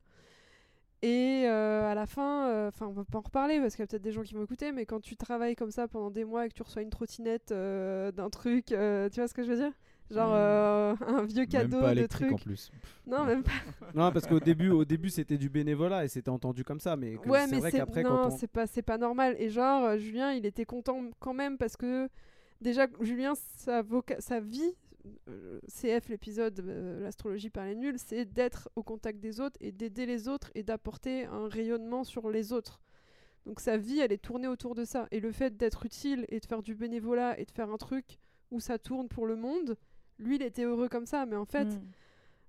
Et euh, à la fin, euh, enfin, on va pas en reparler parce qu'il y a peut-être des gens qui vont écouter, mais quand tu travailles comme ça pendant des mois et que tu reçois une trottinette euh, d'un truc, euh, tu vois ce que je veux dire? Genre Mm. euh, <laughs> un vieux Même cadeau pas de électrique en plus. Non, même pas. <laughs> Non, parce qu'au début, au début c'était du bénévolat et c'était entendu comme ça. Mais Ouais, c'est vrai qu'après, non, quand on. c'est pas c'est pas normal. Et genre euh, Julien, il était content quand même parce que déjà Julien, sa voca- sa vie, euh, CF l'épisode euh, l'astrologie par les nuls, c'est d'être au contact des autres et d'aider les autres et d'apporter un rayonnement sur les autres. Donc sa vie, elle est tournée autour de ça. Et le fait d'être utile et de faire du bénévolat et de faire un truc où ça tourne pour le monde, lui, il était heureux comme ça. Mais en fait, Mm.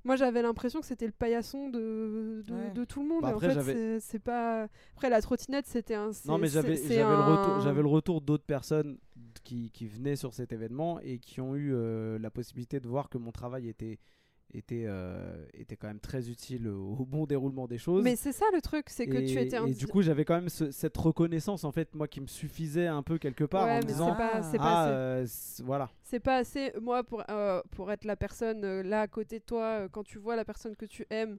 moi, j'avais l'impression que c'était le paillasson de, de, Ouais. de tout le monde. Bah et en après, fait, c'est- pas. Après, la trottinette, c'était un. Non, mais le retour, j'avais le retour d'autres personnes qui, qui venaient sur cet événement et qui ont eu euh, la possibilité de voir que mon travail était était euh, était quand même très utile au, bon déroulement des choses. Mais c'est ça le truc, c'est que tu étais un. et du coup, j'avais quand même ce- cette reconnaissance en fait, moi qui me suffisait un peu quelque part Ouais, en me mais disant c'est pas, c'est pas ah assez. euh, voilà. C'est pas assez, moi, pour, euh, pour être la personne là à côté de toi, quand tu vois la personne que tu aimes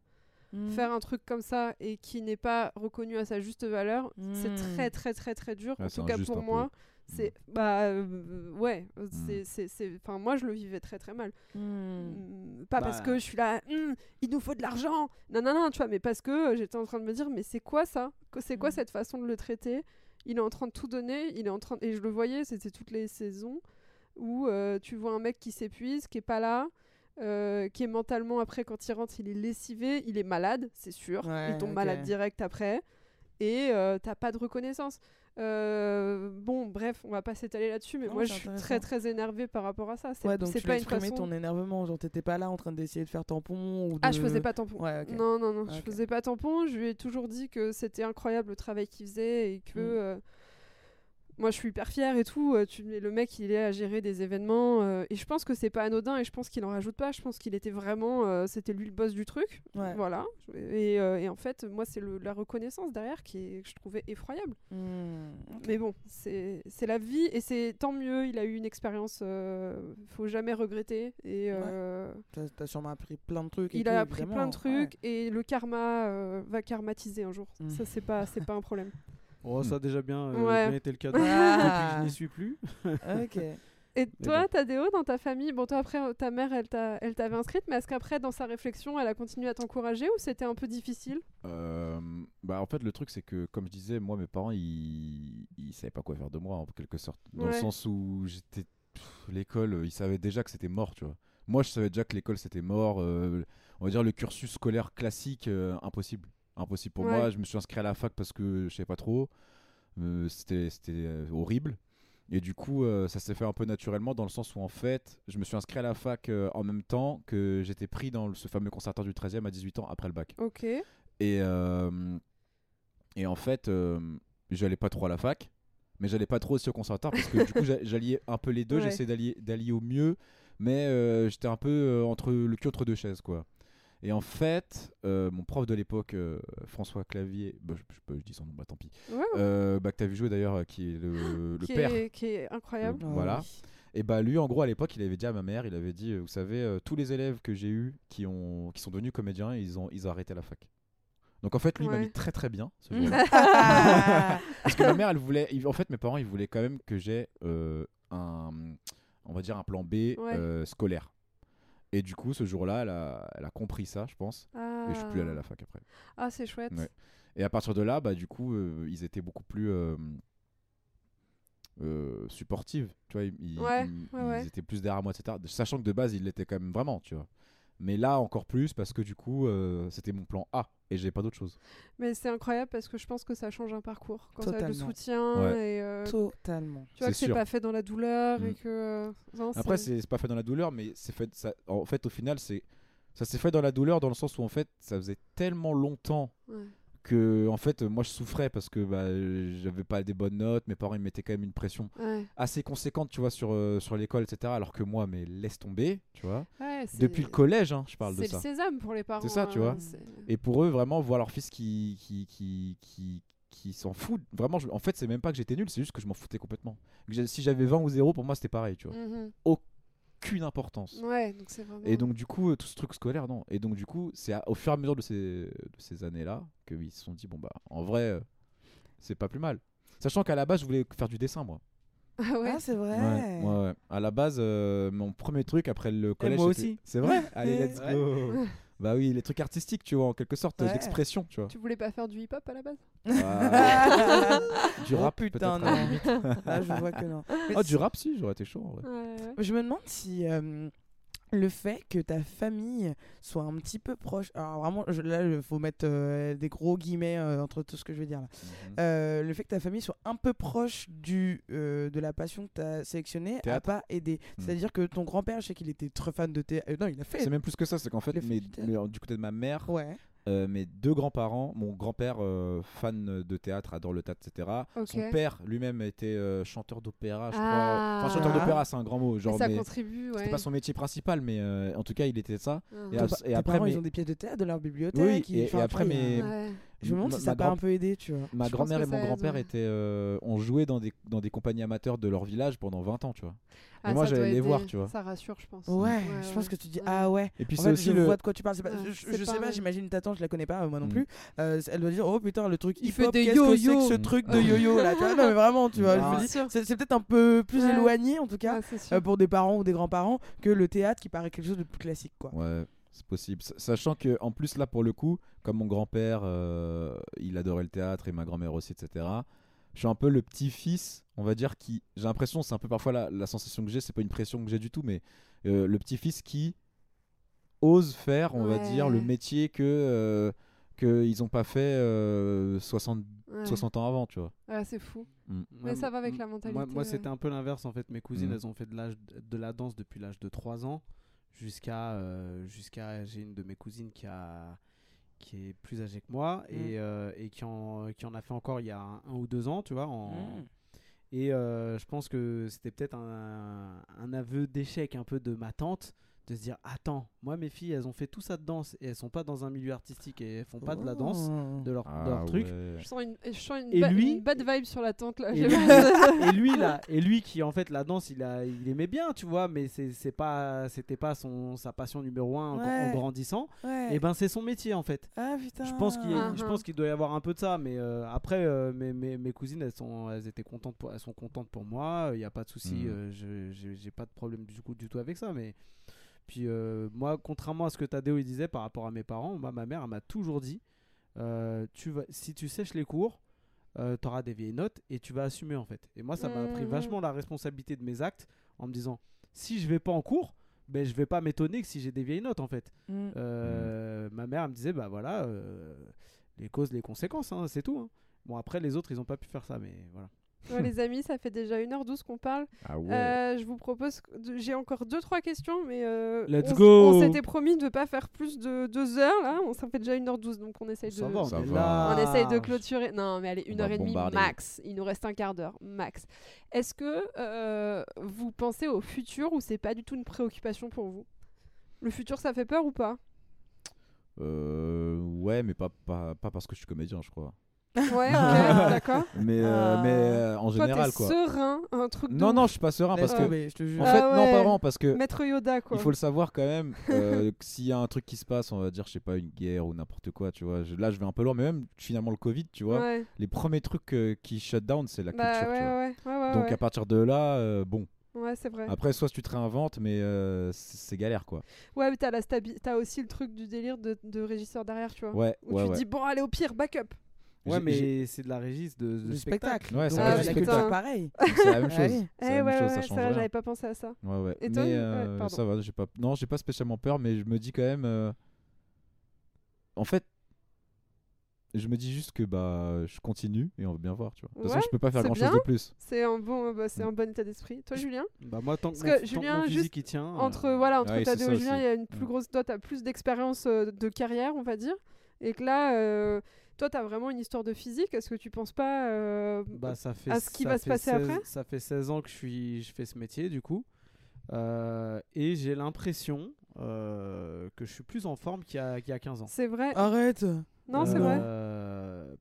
Mm. faire un truc comme ça et qui n'est pas reconnu à sa juste valeur, c'est Mm. très, très, très, très dur. Ouais, en tout cas, pour moi, c'est. Bah, euh, ouais. Mm. c'est c'est c'est- Enfin, moi, je le vivais très, très mal. Mm. Mm, Pas parce Bah. que je suis là, Hum, il nous faut de l'argent. Non, non, non, tu vois, mais parce que euh, j'étais en train de me dire, mais c'est quoi ça? C'est quoi Mm. cette façon de le traiter? Il est en train de tout donner, il est en train et je le voyais, c'était toutes les saisons où euh, tu vois un mec qui s'épuise, qui est pas là, euh, qui est mentalement après quand il rentre, il est lessivé, il est malade, c'est sûr, Ouais, il tombe malade direct après et euh, t'as pas de reconnaissance. Euh, bon, bref, on va pas s'étaler là-dessus, mais Non, moi je suis très très énervée par rapport à ça. C'est Ouais, donc c'est tu pas une façon. ton énervement, genre t'étais pas là en train d'essayer de faire tampon ou de... Ah, je faisais pas tampon. Ouais. Non, non, non, je Ok. faisais pas tampon. Je lui ai toujours dit que c'était incroyable le travail qu'il faisait et que. Mm. Moi, je suis hyper fière et tout. euh, Tu, le mec, il est à gérer des événements. euh, et je pense que c'est pas anodin et je pense qu'il en rajoute pas. Je pense qu'il était vraiment. euh, c'était lui le boss du truc. Ouais. Voilà. Et, euh, et en fait, moi, c'est la reconnaissance derrière qui est, que je trouvais effroyable. Mm. Mais bon, c'est la vie et c'est tant mieux. Il a eu une expérience. euh, faut jamais regretter. Et. euh, T'as- sûrement appris plein de trucs. et il tout, a appris évidemment. plein de Ouais. trucs et le karma va karmatiser un jour. Mm. Ça c'est pas c'est pas un problème. <laughs> Oh, ça a déjà bien, euh, Ouais. bien été le cas Ah. je <laughs> n'y suis plus. Ok. <laughs> Et toi, bon. Tadéo, dans ta famille, bon toi après ta mère elle t'a elle t'avait inscrite, mais est-ce qu'après dans sa réflexion elle a continué à t'encourager ou c'était un peu difficile? Euh, bah en fait le truc c'est que comme je disais moi mes parents ils ils savaient pas quoi faire de moi en quelque sorte dans le sens où j'étais pff, l'école ils savaient déjà que c'était mort tu vois moi je savais déjà que l'école c'était mort euh, on va dire le cursus scolaire classique euh, impossible impossible pour Ouais. moi je me suis inscrit à la fac parce que je savais pas trop Euh, c'était euh, horrible et du coup euh, ça s'est fait un peu naturellement dans le sens où en fait je me suis inscrit à la fac euh, en même temps que j'étais pris dans le- ce fameux conservatoire du 13e à 18 ans après le bac Ok. et, et en fait, j'allais pas trop à la fac, mais j'allais pas trop aussi au conservatoire parce que du coup, <laughs> j'a- j'alliais un peu les deux. Ouais. J'essayais d'allier, au mieux, mais j'étais un peu entre le cul entre deux chaises, quoi. Et en fait, euh, mon prof de l'époque, euh, François Clavier, bah, je, je, je dis son nom, bah tant pis, Ouais, ouais. euh, bah, que t'as vu jouer d'ailleurs, qui est le, le qui, père. est, qui est incroyable. Le- Ah voilà. oui. Et bah lui, en gros, à l'époque, il avait dit à ma mère, il avait dit, vous savez, tous les élèves que j'ai eus qui, ont, qui sont devenus comédiens, ils ont, ils ont arrêté la fac. Donc en fait, lui, il m'a mis très très bien. ce Mm. jour-là. Ah. <laughs> Parce que ma mère, elle voulait. En fait, mes parents, ils voulaient quand même que j'ai euh, un, on va dire un plan B euh, scolaire. Et du coup, ce jour-là, elle a, elle a compris ça, je pense. Ah, Et je suis plus allé à la fac après. Ah, c'est chouette. Ouais. Et à partir de là, bah, du coup, euh, ils étaient beaucoup plus euh, euh, supportives. Tu vois, ils, ils- Ouais, ils- ouais, ouais. ils étaient plus derrière moi, etc. Sachant que de base, ils l'étaient quand même vraiment, tu vois. Mais là, encore plus, parce que du coup, euh, c'était mon plan A et j'ai pas d'autre chose. Mais c'est incroyable parce que je pense que ça change un parcours quand t'as le soutien Ouais. et euh, Totalement. tu vois que C'est pas fait dans la douleur et Mm. que euh, non, Après, c'est c'est pas fait dans la douleur, mais c'est fait. Ça, en fait, au final, c'est ça s'est fait dans la douleur dans le sens où en fait, ça faisait tellement longtemps Ouais. Que en fait moi je souffrais parce que bah, j'avais pas des bonnes notes, mes parents ils mettaient quand même une pression Ouais. assez conséquente, tu vois, sur, euh, sur l'école, etc. Alors que moi, mais laisse tomber, tu vois. Ouais, c'est- Depuis le collège, hein, je parle de C'est ça. le sésame pour les parents. ça, tu hein, vois. c'est- Et pour eux, vraiment, voir leur fils qui, qui, qui, qui, qui s'en fout. Vraiment, je- en fait, c'est même pas que j'étais nul, c'est juste que je m'en foutais complètement. Que si j'avais 20 ou 0, pour moi, c'était pareil, tu vois. Mhm. Aucune importance. Ouais, donc c'est vraiment. Et donc, du coup, euh, tout ce truc scolaire, non. Et donc, du coup, c'est au fur et à mesure de ces, de ces années-là qu'ils se sont dit, bon, bah, en vrai, euh, c'est pas plus mal. Sachant qu'à la base, je voulais faire du dessin, moi. Ah ouais. Ah, c'est vrai. Ouais, ouais, ouais. À la base, euh, mon premier truc après le collège. moi c'était- aussi. C'est vrai <laughs> Allez, let's Ouais. go. Bah oui, les trucs artistiques, tu vois, en quelque sorte, Ouais. d'expression, tu vois. Tu voulais pas faire du hip-hop à la base? Ah, <laughs> du Oh, rap, putain, peut-être. à la non. Là, je vois que non. Mais <laughs> Oh, du rap, si, j'aurais été chaud, en vrai. Ouais, ouais. Je me demande si euh, le fait que ta famille soit un petit peu proche. Alors, vraiment, je- là, il faut mettre euh, des gros guillemets euh, entre tout ce que je veux dire là. Mhm. Euh, le fait que ta famille soit un peu proche du, de la passion que tu as sélectionnée n'a pas aidé. Mm. C'est-à-dire que ton grand-père, je sais qu'il était très fan de théâtre. non, il a fait. C'est même plus que ça, c'est qu'en fait, mes- du côté de ma mère, Ouais. Euh, mes deux grands-parents, mon grand-père, euh, fan de théâtre, adore le théâtre, etc. Son père, lui-même, était euh, chanteur d'opéra, je Ah. crois. Enfin, chanteur Ah. d'opéra, c'est un grand mot. Mais Genre, ça mais contribue, ouais. C'était pas son métier principal, mais euh, en tout cas, il était ça. Mhm. Et Ton après, parents, mes- ils ont des pièces de théâtre de leur bibliothèque. Oui, ils- et- enfin, et après, mes- Ouais. Je me demande Ma- si ça grand- un peu aidé, tu vois. Ma grand-mère et mon grand-père étaient, euh, ont joué dans des, dans des compagnies amateurs de leur village pendant 20 ans, tu vois. Ah, moi, j'allais les aider. voir, tu vois. Ça rassure, je pense. Ouais, je pense ouais. que tu dis Ouais. ah ouais. Et puis En c'est fait, aussi je le. vois de quoi tu parles. C'est pas- Ouais, je, sais pas, j'imagine ta tante, je la connais pas, moi non Mm. plus. Euh, elle doit dire oh putain le truc Il hip fait hop, des qu'est-ce que c'est que yo-yo. ce truc de yo-yo là tu vois Non mais vraiment, tu vois, je me dis, c'est c'est peut-être un peu plus Ouais. éloigné en tout cas euh, pour des parents ou des grands-parents que le théâtre qui paraît quelque chose de plus classique quoi. Ouais, c'est possible. Sa- Sachant que, en plus, là, pour le coup, comme mon grand-père, euh, il adorait le théâtre et ma grand-mère aussi, etc. Je suis un peu le petit-fils, on va dire, qui. J'ai l'impression, c'est un peu parfois la, la sensation que j'ai, c'est pas une pression que j'ai du tout, mais euh, le petit-fils qui ose faire, on va dire, le métier que. euh, qu'ils ont pas fait euh, 60, Ouais. 60 ans avant, tu vois. Ouais, c'est fou. Mm. Mais ça va avec la mentalité, moi c'était un peu l'inverse en fait. Mes cousines, Mm. elles ont fait de, l'âge de la danse depuis l'âge de 3 ans jusqu'à. euh, jusqu'à J'ai une de mes cousines qui a qui est plus âgée que moi Mm. et, euh, et qui, en, qui en a fait encore il y a un, un ou deux ans, tu vois. En, Mm. Et euh, je pense que c'était peut-être un, un aveu d'échec un peu de ma tante de se dire Attends, moi mes filles elles ont fait tout ça de danse et elles sont pas dans un milieu artistique et elles font pas de la danse, Oh. de leur, de Ah, leur truc. ouais. Je sens une, je sens une, Et ba- lui- une bad vibe sur la tente là. Et lui, <laughs> et lui là, et lui qui en fait la danse, il a, il aimait bien, tu vois, mais c'est c'est pas, c'était pas son sa passion numéro un en- grandissant. Ouais. Et ben c'est son métier en fait. Ah putain. Je pense qu'il, je pense qu'il doit y avoir un peu de ça, mais euh, après euh, mes, mes, mes cousines elles sont, elles étaient contentes pour, elles sont contentes pour moi. Il y a pas de souci, Mm. euh, j'ai pas de problème du coup du tout avec ça, mais puis euh, moi, contrairement à ce que Tadeo il disait par rapport à mes parents, moi, ma mère m'a toujours dit, euh, tu vas, si tu sèches les cours, euh, tu auras des vieilles notes et tu vas assumer en fait. Et moi, ça m'a pris Mhm. vachement la responsabilité de mes actes en me disant, si je vais pas en cours, ben je vais pas m'étonner que si j'ai des vieilles notes en fait. Mm. Euh, Ma mère elle me disait, bah voilà, euh, les causes, les conséquences, hein, c'est tout. hein. Bon après les autres ils ont pas pu faire ça, mais voilà. Ouais, les amis, ça fait déjà 1h12 qu'on parle. Ah ouais. Euh, je vous propose. de- J'ai encore 2-3 questions, mais. euh, Let's on, go On s'était promis de ne pas faire plus de 2 heures là. On, ça fait déjà 1h12, donc on essaye de. Ça va, on Ça va. On essaye de clôturer. Non, mais allez, On une va heure et demie bombarder. max. Il nous reste un quart d'heure max. Est-ce que euh, vous pensez au futur ou c'est pas du tout une préoccupation pour vous? Le futur, ça fait peur ou pas? Euh, ouais, mais pas, pas, pas parce que je suis comédien, je crois. Ouais, <laughs> ok, d'accord. Mais, euh, Ah. mais euh, en Toi, général, quoi. serein, un truc de Non, ouf. non, je suis pas serein parce que. tomber, je te jure. En Ah fait, non, ouais. pas vraiment, parce que. Maître Yoda, quoi. Il faut le savoir quand même, euh, <laughs> s'il y a un truc qui se passe, on va dire, je sais pas, une guerre ou n'importe quoi, tu vois. je- là, je vais un peu loin, mais même finalement le Covid, tu vois. Ouais. Les premiers trucs euh, qui shut down, c'est la Bah culture, ouais, tu vois. ouais, ouais, ouais, Donc ouais. à partir de là, euh, bon. Ouais, c'est vrai. Après, soit tu te réinventes, mais euh, c'est galère, quoi. Ouais, mais t'as, la t'as aussi le truc du délire de, de régisseur derrière, tu vois. Ouais, Où ouais, tu ouais. te dis, bon, allez, au pire, backup. Ouais, mais c'est de la régie de, de Le spectacle. Ouais, c'est euh, du la culture, pareil. <laughs> C'est la même chose. Allez. C'est Eh la même ouais, chose, ouais, ça change rien. j'avais pas pensé à ça. Ouais, ouais. Et toi, mais ouais, euh, ça va, j'ai pas. Non, j'ai pas spécialement peur, mais je me dis quand même. euh, En fait, je me dis juste que bah je continue et on va bien voir, tu vois. De toute Ouais, façon, je peux pas faire c'est grand chose bien. de plus. C'est un bon, bah, c'est Mm. un bon état d'esprit. Toi, Julien? Bah moi tant que, Parce que Julien, juste il tient. Entre, euh, voilà, entre ouais, c'est Tadeo ça et Julien, il y a une plus Mm. grosse, toi, t'as plus d'expérience euh, de carrière, on va dire. Et que là, euh, toi, tu as vraiment une histoire de physique. Est-ce que tu penses pas euh, Bah, ça fait, à ce qui ça va se passer 16 après? Ça fait 16 ans que je, suis, je fais ce métier, du coup. Euh, et j'ai l'impression euh, que je suis plus en forme qu'il y, a- qu'il y a 15 ans. C'est vrai. Arrête non, c'est vrai.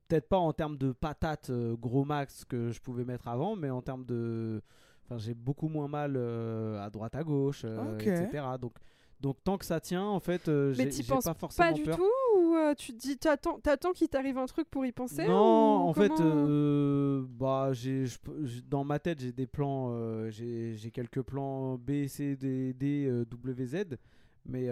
Peut-être pas en termes de patates gros max que je pouvais mettre avant, mais en termes de. Enfin, j'ai beaucoup moins mal euh, à droite, à gauche, euh, etc. Donc, donc, tant que ça tient, en fait, euh, Mais j'ai pas forcément Pas du peur. tout Ou euh, tu dis, t'attends, t'attends qu'il t'arrive un truc pour y penser Non, en fait, euh, bah, j'ai, je dans ma tête, j'ai des plans, euh, j'ai, j'ai quelques plans B, C, D, D, euh, W, Z, mais,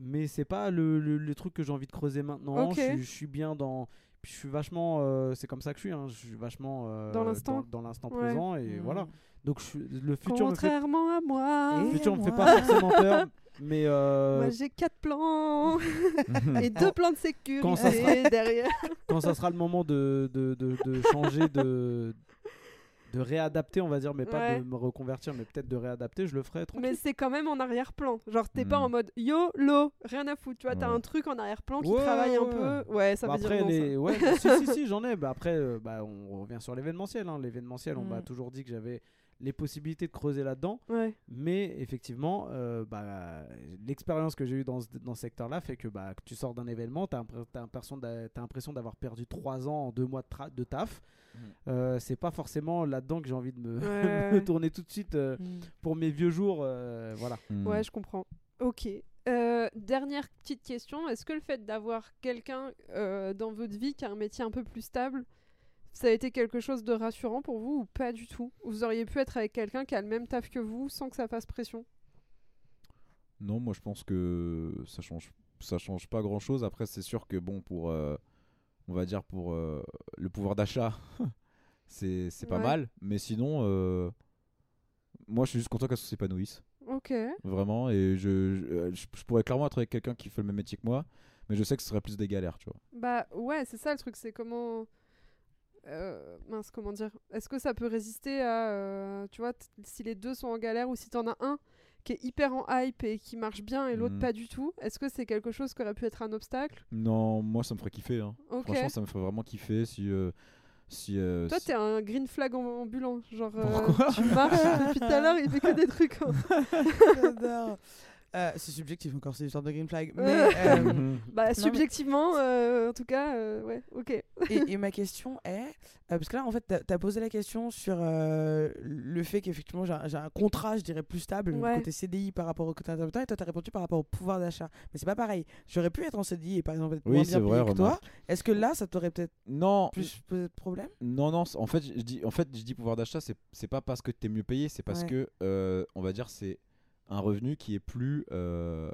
mais c'est pas le, le, le truc que j'ai envie de creuser maintenant. Ok. Je, suis- je suis bien dans. Je suis vachement. c'est comme ça que je suis, hein, je suis vachement. Dans l'instant. Dans, dans l'instant Ouais. présent, et voilà. Donc je, suis- le futur me fait, Contrairement à moi. le futur me fait moi. pas forcément peur, <laughs> mais. euh, Moi, j'ai quatre plans <laughs> et deux plans de sécurité Quand ça sera- <laughs> derrière. quand ça sera le moment de, de, de, de changer, de, de réadapter, on va dire, mais pas Ouais. de me reconvertir, mais peut-être de réadapter, je le ferai tranquille. Mais c'est quand même en arrière-plan. Genre, t'es pas Mm. en mode YOLO, rien à foutre. Tu vois, t'as Ouais. un truc en arrière-plan qui Ouais, travaille un peu. Ouais, ça Bah veut dire après, non, ça. les... ouais, si, si, si, <laughs> j'en ai. Bah après, euh, bah, on revient sur l'événementiel. hein. L'événementiel, on m'a Mm. toujours dit que j'avais les possibilités de creuser là-dedans. Ouais. Mais effectivement, euh, bah, l'expérience que j'ai eue dans ce, dans ce secteur-là fait que, bah, tu sors d'un événement, tu as, l'impression d'a- t'as l'impression d'avoir perdu 3 ans en 2 mois de, tra- de taf. Mhm. Euh, c'est pas forcément là-dedans que j'ai envie de me, <laughs> Ouais. me tourner tout de suite euh, Mm. pour mes vieux jours. euh, voilà. Mm. Ouais, je comprends. Ok. Euh, dernière petite question. Est-ce que le fait d'avoir quelqu'un euh, dans votre vie qui a un métier un peu plus stable, ça a été quelque chose de rassurant pour vous ou pas du tout? Vous auriez pu être avec quelqu'un qui a le même taf que vous sans que ça fasse pression? Non, moi je pense que ça change, ça change pas grand chose. Après, c'est sûr que bon, pour, euh, on va dire pour euh, le pouvoir d'achat, <laughs> c'est pas Ouais. mal. Mais sinon, euh, moi je suis juste content qu'elle s'épanouisse. Ok. Vraiment. Et je, je- je pourrais clairement être avec quelqu'un qui fait le même métier que moi. Mais je sais que ce serait plus des galères, tu vois. Bah ouais, c'est ça le truc, c'est comment... euh, mince, comment dire? Est-ce que ça peut résister à... euh, tu vois, si les deux sont en galère ou si t'en as un qui est hyper en hype et qui marche bien et l'autre Mhm. pas du tout, est-ce que c'est quelque chose qui aurait pu être un obstacle? Non, moi ça me ferait kiffer. hein. Franchement, ça me ferait vraiment kiffer si. euh, si euh, Toi, si- t'es un green flag am- ambulant. Genre, euh, Pourquoi? tu marches <laughs> depuis tout à l'heure, il fait que des trucs. hein. <laughs> Euh, c'est subjectif encore, c'est une sorte de green flag. Mais, Euh. <laughs> Bah, mais- subjectivement, euh, en tout cas, euh, ouais, ok. et, et <laughs> ma question est, euh, parce que là en fait t'as as posé la question sur euh, le fait qu'effectivement j'ai un- contrat, je dirais plus stable, Ouais. côté CDI par rapport au côté intermittent, et toi t'as répondu par rapport au pouvoir d'achat. Mais c'est pas pareil. J'aurais pu être en CDI et par exemple être Oui, moins bien vrai, payé que toi. Est-ce que là ça t'aurait peut-être Non, plus posé de problème? Non, non, en fait, je dis, en fait, je dis pouvoir d'achat, c'est pas parce que tu es mieux payé, c'est parce Ouais. que, euh, on va dire, c'est un revenu qui est plus. euh,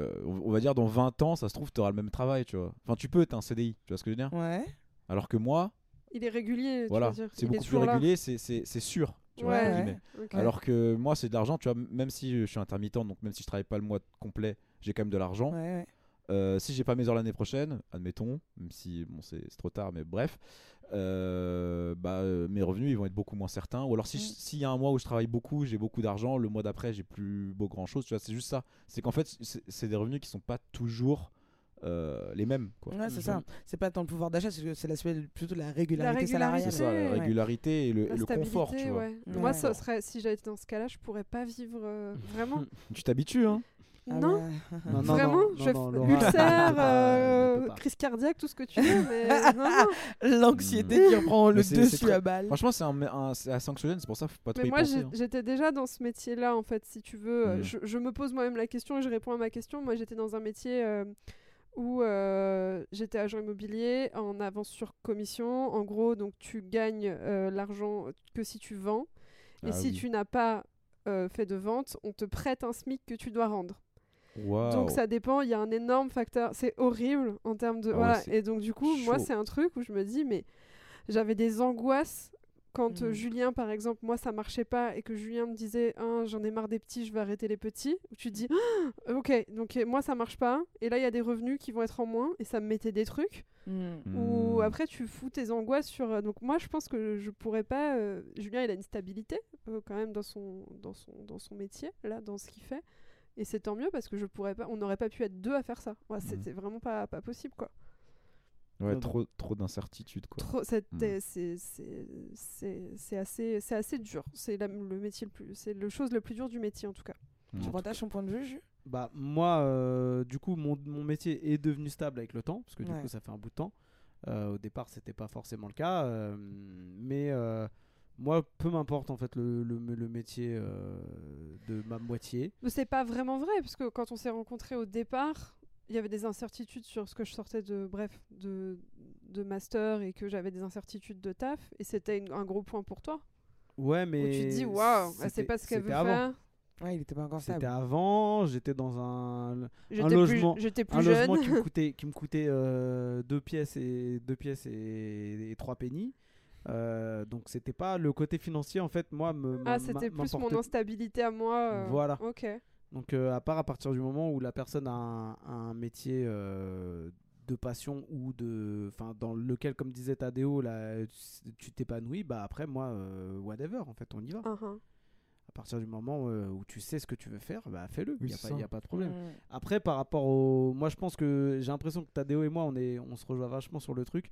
euh, on va dire, dans 20 ans, ça se trouve, tu auras le même travail, tu vois. Enfin, tu peux, tu un CDI, tu vois ce que je veux dire? Ouais. Alors que moi, Il est régulier, tu voilà, veux dire. c'est beaucoup plus régulier, c'est- c'est c'est sûr, tu vois, Ouais. entre Ouais. guillemets. Ok. Alors que moi, c'est de l'argent, tu vois, même si je suis intermittent, donc même si je travaille pas le mois complet, j'ai quand même de l'argent. Ouais, ouais. Euh, si j'ai pas mes heures l'année prochaine, admettons, même si bon, c'est c'est trop tard, mais bref, euh, bah, euh, mes revenus ils vont être beaucoup moins certains. Ou alors si Mm. s'il y a un mois où je travaille beaucoup, j'ai beaucoup d'argent, le mois d'après j'ai plus beau grand chose. Tu vois, c'est juste ça. C'est qu'en fait c'est des revenus qui sont pas toujours euh, les mêmes. Quoi. Ouais, c'est ça. C'est pas tant le pouvoir d'achat, c'est que c'est l'aspect plutôt de la régularité, régularité. C'est salariale. ça, la Ouais. régularité et le, La et le confort, tu vois. ouais. Ouais. Moi, ça serait, si j'avais été dans ce cas-là, je pourrais pas vivre euh, vraiment. <laughs> Tu t'habitues, hein non, bah. <laughs> Non, non, vraiment, non, je ulcère, <laughs> euh, crise cardiaque, tout ce que tu veux, mais <laughs> non, non. L'anxiété qui reprend le dessus très- à balle. Franchement, c'est un, un- c'est assez anxiogène, c'est pour ça qu'il faut pas trop Mais y moi, penser. hein. j'étais déjà dans ce métier-là, en fait, si tu veux. Mhm. Je, je me pose moi-même la question et je réponds à ma question. Moi, j'étais dans un métier euh, où euh, j'étais agent immobilier en avance sur commission. En gros, donc tu gagnes euh, l'argent que si tu vends. Et Ah si oui. tu n'as pas euh, fait de vente, on te prête un SMIC que tu dois rendre. Donc ça dépend, il y a un énorme facteur. C'est horrible en termes de... Ah ouais, voilà. c'est Et donc du coup, moi, c'est un truc où je me dis, mais j'avais des angoisses quand euh, Mhm. Julien, par exemple, moi, ça marchait pas et que Julien me disait, Ah, j'en ai marre des petits, je vais arrêter les petits. Où tu te dis, Ah, <gasps> ok, donc euh, moi, ça marche pas. Et là, il y a des revenus qui vont être en moins et ça me mettait des trucs. Mm. Ou Hmm. après, tu fous tes angoisses sur... euh, donc moi, je pense que je pourrais pas... euh, Julien, il a une stabilité euh, quand même dans son, dans, son, dans son métier, là, dans ce qu'il fait. Et c'est tant mieux parce que je pourrais pas, on n'aurait pas pu être deux à faire ça. Ouais, Mhm. C'était vraiment pas, pas possible, quoi. Ouais, trop, trop d'incertitudes, quoi. Trop, c'est, assez, c'est assez dur. C'est la- le métier le plus, c'est le chose le plus dur du métier en tout cas. Mm. Tu partages son point de vue, Bah moi, euh, du coup, mon, mon métier est devenu stable avec le temps, parce que du Ouais. coup, ça fait un bout de temps. Euh, au départ, c'était pas forcément le cas, euh, mais euh, moi, peu m'importe en fait le, le, le métier euh, de ma moitié. Mais c'est pas vraiment vrai parce que quand on s'est rencontrés au départ, il y avait des incertitudes sur ce que je sortais de, bref, de, de master et que j'avais des incertitudes de taf et c'était une- un gros point pour toi. Ouais, Où mais tu te dis waouh, elle sait pas ce qu'elle veut avant. faire. Ouais, il était pas encore C'était avant, j'étais dans un, J'étais logement- plus, j'étais plus un jeune. logement qui me <laughs> coûtait, qui me coûtait euh, deux pièces et deux pièces et, et trois pennies. Euh, donc c'était pas le côté financier en fait moi me ah, c'était plus mon instabilité à moi. euh, Voilà. Ok. Donc, euh, à part à partir du moment où la personne a un, un métier euh, de passion ou de. Enfin, dans lequel, comme disait Tadeo, là, tu- t'épanouis, bah après, moi, euh, whatever, en fait, on y va. Uhum. À partir du moment euh, où tu sais ce que tu veux faire, bah fais-le, il Oui, n'y a, pas- ça. y a pas de problème. Après, par rapport au. Moi, je pense que j'ai l'impression que Tadeo et moi, on, est, on se rejoint vachement sur le truc.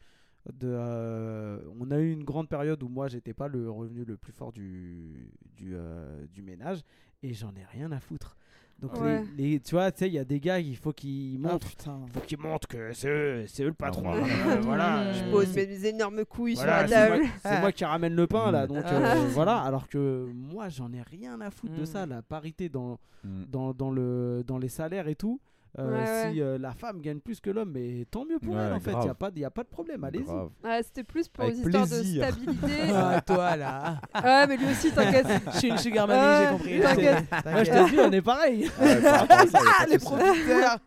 De, euh, on a eu une grande période où moi, j'étais pas le revenu le plus fort du, du, euh, du ménage et j'en ai rien à foutre. Donc, les- Ouais. les, tu vois, tu sais, il y a des gars, il faut qu'ils Ah montrent. Il faut qu'ils montrent que c'est eux, c'est eux le patron. voilà. Euh, voilà. Je pose mes énormes couilles voilà, sur c'est la moi, table. c'est moi qui ramène le pain là, donc Ah. euh, <laughs> voilà. Alors que moi, j'en ai rien à foutre de Mm. ça, la parité dans, Mm. dans, dans, le, dans les salaires et tout. Euh, Ouais, si euh, la femme gagne plus que l'homme, mais tant mieux pour Ouais, elle en fait, il n'y a, pas de- y a pas de problème, allez-y. Grave. C'était plus pour Avec une histoire de stabilité. <laughs> Ah, toi là. ouais, mais lui aussi, t'inquiète. Je suis une sugar Ouais, j'ai compris. t'inquiète. Moi je t'ai dit, on est pareil. Ouais, par rapport à ça, y a pas de les souci. profiteurs.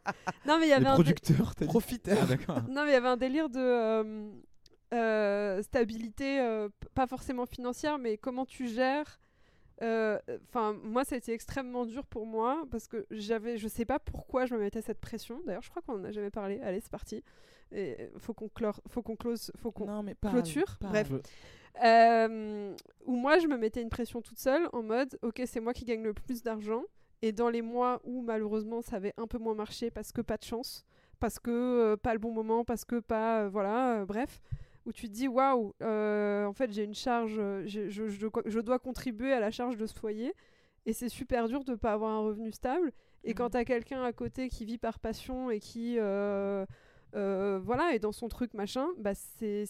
Non, mais il y Les avait un. dé- producteurs, t'as dit Profiteurs. Ah, d'accord. Non, mais il y avait un délire de euh, euh, stabilité, euh, p- pas forcément financière, mais comment tu gères. Enfin, moi, ça a été extrêmement dur pour moi parce que j'avais, je sais pas pourquoi je me mettais cette pression. D'ailleurs, je crois qu'on en a jamais parlé. Allez, c'est parti. Et faut qu'on clore, faut qu'on close, faut qu'on Non, mais parle, clôture. parle. Bref. Euh, où moi, je me mettais une pression toute seule en mode, ok, c'est moi qui gagne le plus d'argent. Et dans les mois où malheureusement ça avait un peu moins marché parce que pas de chance, parce que euh, pas le bon moment, parce que pas, euh, voilà, euh, bref, où tu te dis, waouh, euh, en fait j'ai une charge, euh, je, je, je dois contribuer à la charge de ce foyer. Et c'est super dur de pas avoir un revenu stable. Et quand Mhm. tu as quelqu'un à côté qui vit par passion et qui, euh, euh, voilà, est dans son truc machin, bah c'est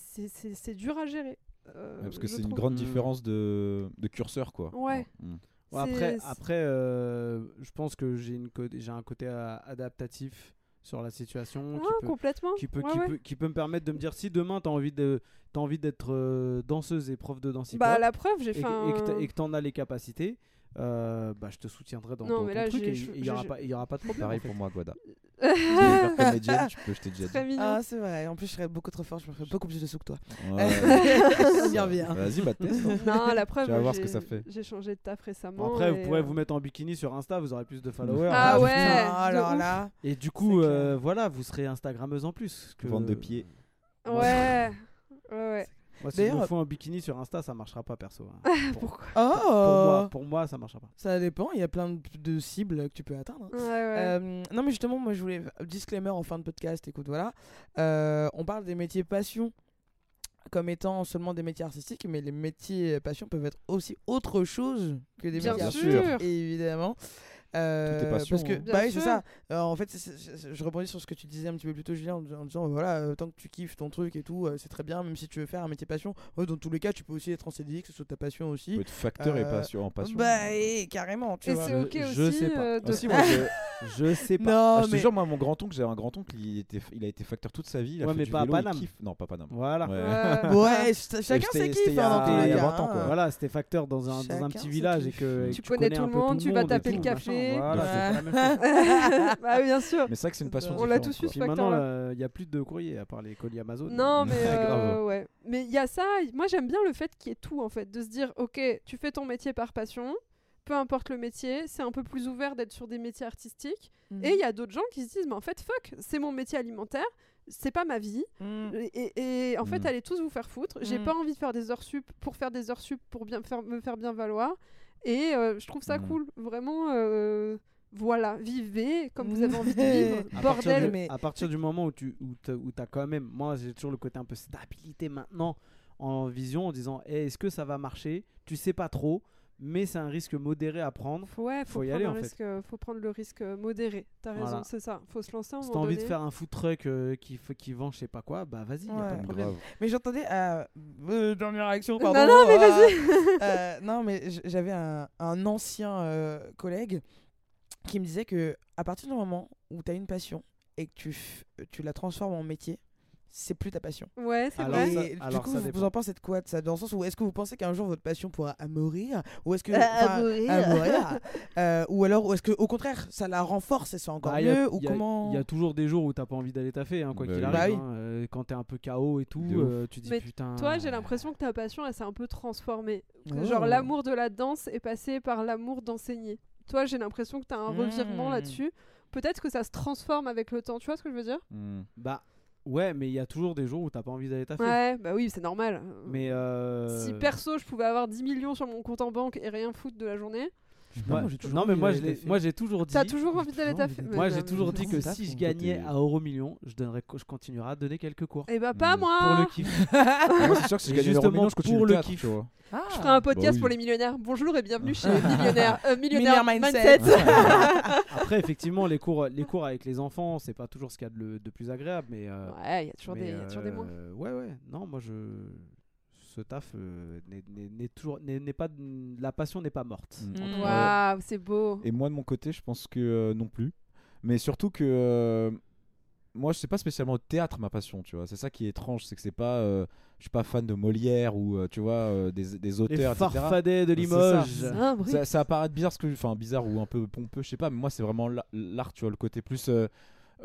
dur à gérer. euh, Ouais, parce que c'est une grande Mm. différence de, de curseur, quoi. Ouais. Mm. Bon, après, après euh, je pense que j'ai une co- j'ai un côté euh, adaptatif sur la situation Ah, qui peut, complètement. qui peut, Ouais, qui, ouais. peut, qui peut me permettre de me dire si demain tu as envie de t'as envie d'être euh, danseuse et prof de danse Bah la preuve, j'ai et, fait que- un... et t'as- et que t'en as les capacités euh, bah, je te soutiendrai dans, Non, dans mais ton là, truc et il y aura aura pas de problème Pareil en fait. pour moi, faire <laughs> comédienne, tu peux, je t'ai déjà dit. Très mignon. Ah, c'est vrai. En plus, je serais beaucoup trop fort. Je me ferais beaucoup plus de sous que toi. Ouais. <laughs> bien, <laughs> bien. Vas-y, bah teste. hein. non, la preuve, Tu vas moi, voir ce que ça fait. J'ai changé de taf récemment. Bon, après vous pourrez euh, vous mettre en bikini sur Insta vous aurez plus de followers Ah hein. ouais. Putain, alors ouf. là. et du coup euh, voilà vous serez Instagrammeuse en plus que... Vente de pieds. Ouais. Ouais, ouais. Moi si je me fous en bikini sur Insta ça marchera pas perso hein. <laughs> pour, Pourquoi Oh pour moi pour moi ça marchera pas Ça dépend. Il y a plein de, de cibles que tu peux atteindre. hein. Ouais, ouais. Euh, non mais justement moi je voulais disclaimer en fin de podcast écoute voilà Euh, on parle des métiers passion comme étant seulement des métiers artistiques mais les métiers passion peuvent être aussi autre chose que des Bien métiers sûr. artistiques évidemment Euh, Tout est passion, parce que hein. Bah oui, c'est ça Euh, en fait je rebondis sur ce que tu disais un petit peu plus tôt Julien en, en disant voilà euh, tant que tu kiffes ton truc et tout euh, c'est très bien même si tu veux faire un métier passion ouais, dans tous les cas tu peux aussi être en CDI que ce soit ta passion aussi Tu peux être facteur et passion en passion. bah et carrément tu Et vois je- ok je aussi sais pas. euh, de Aussi, faire- <laughs> moi, je- je sais pas non Ah, je te mais jure, moi, mon grand-oncle, j'ai un grand-oncle, il, était, il a été facteur toute sa vie. Il a Ouais, fait mais du pas vélo, Paname. Non, pas Paname. voilà Ouais. Ouais. ouais ch- chacun ses c'était kiffs il y a- hein, dans tous il y les a cas, 20 ans, quoi. hein. Voilà, c'était facteur dans un, dans un Chacun petit village et que Tu connais tout le monde, tu vas taper le machin. Café. Voilà, Ouais. c'est la même <laughs> chose. bah bien sûr. Mais c'est vrai que c'est une passion On l'a tous eu, ce Puis maintenant, facteur-là. il n'y a plus de courrier à part les colis Amazon. Non, <laughs> mais euh, ouais. Mais il y a ça. Moi, j'aime bien le fait qu'il y ait tout en fait, de se dire, ok, tu fais ton métier par passion, peu importe le métier, c'est un peu plus ouvert d'être sur des métiers artistiques. Mhm. Et il y a d'autres gens qui se disent, mais en fait, fuck, c'est mon métier alimentaire, c'est pas ma vie. Mhm. Et, et- et en fait, Mm. allez tous vous faire foutre. J'ai Mm. pas envie de faire des heures sup pour faire des heures sup pour bien faire, me faire bien valoir. Et euh, je trouve ça Mm. cool. Vraiment, euh, voilà, vivez comme vous avez envie de Ouais. vivre. <laughs> À Bordel. du, mais- à partir du moment où tu où t'as quand même, moi j'ai toujours le côté un peu stabilité maintenant en vision en disant Eh, est-ce que ça va marcher? Tu sais pas trop, mais c'est un risque modéré à prendre. Faut, ouais, faut, Faut y prendre aller, en fait. risque, euh, faut prendre le risque euh, modéré. T'as raison, Voilà. c'est ça. Faut se lancer un Si t'as envie de faire un food truck euh, qui, qui vend je sais pas quoi, bah vas-y, y a pas Ouais. de problème. Grave. Mais j'entendais. Euh, euh, dernière réaction, Non, pardon. non, mais euh, vas-y. euh, non, mais j'avais un, un ancien euh, collègue qui me disait que à partir du moment où tu as une passion et que tu, f- tu la transformes en métier, c'est plus ta passion. Ouais, c'est Alors vrai. ça- Et du alors coup, ça vous, vous en pensez de quoi de ça Dans le sens où est-ce que vous pensez qu'un jour votre passion pourra mourir Ou est-ce que. À mourir. à mourir. <laughs> Euh, Ou alors, ou est-ce que au contraire, ça la renforce et c'est encore Bah, y a- mieux Ou comment Il y a toujours des jours où t'as pas envie d'aller taffer, hein, quoi Bah qu'il arrive. Bah hein. Euh, quand t'es un peu KO et tout, euh, tu dis Mais putain. Toi, j'ai l'impression que ta passion, elle s'est un peu transformée. Oh. Genre, l'amour de la danse est passé par l'amour d'enseigner. Toi, j'ai l'impression que t'as un revirement Mm. là-dessus. Peut-être que ça se transforme avec le temps. Tu vois ce que je veux dire? Hmm. Bah ouais, mais il y a toujours des jours où t'as pas envie d'aller taffer. Ouais, bah oui, c'est normal. Mais euh... Si perso, je pouvais avoir 10 millions sur mon compte en banque et rien foutre de la journée, Moi, non mais moi je moi j'ai toujours dit. t'as toujours envie d'aller Mais Moi j'ai toujours dit que si je gagnais à euro million, je donnerais, je continuerais à donner quelques cours Eh bah, pas moi pour le kiff. <laughs> Moi, c'est sûr que si je gagnais l'euro million, je continue pour le kiff. tu vois. Ah. Je ferai un podcast oui. pour les millionnaires. Bonjour et bienvenue chez <laughs> Millionnaire, euh, Millionnaire Millionnaire Mindset. Mindset. <laughs> Après effectivement les cours, les cours avec les enfants, c'est pas toujours ce qu'il y a de, le- de plus agréable, mais. euh, ouais, il y a toujours, mais, des, y a toujours des mois. euh, Ouais ouais. Non moi je ce taf euh, n'est- n'est n'est toujours n'est n'est pas la passion n'est pas morte. Mm. Mm. Waouh, c'est beau. Et moi, de mon côté, je pense que euh, non plus. Mais surtout que euh, moi, je sais pas spécialement le théâtre ma passion, tu vois. C'est ça qui est étrange, c'est que c'est pas, euh, je suis pas fan de Molière ou euh, tu vois euh, des, des Les auteurs, etc. farfadets de C'est Limoges. Ah. Ça, ça va paraître bizarre, ce que, enfin bizarre ou un peu pompeux, je sais pas. Mais moi, c'est vraiment la- l'art, tu vois, le côté plus euh,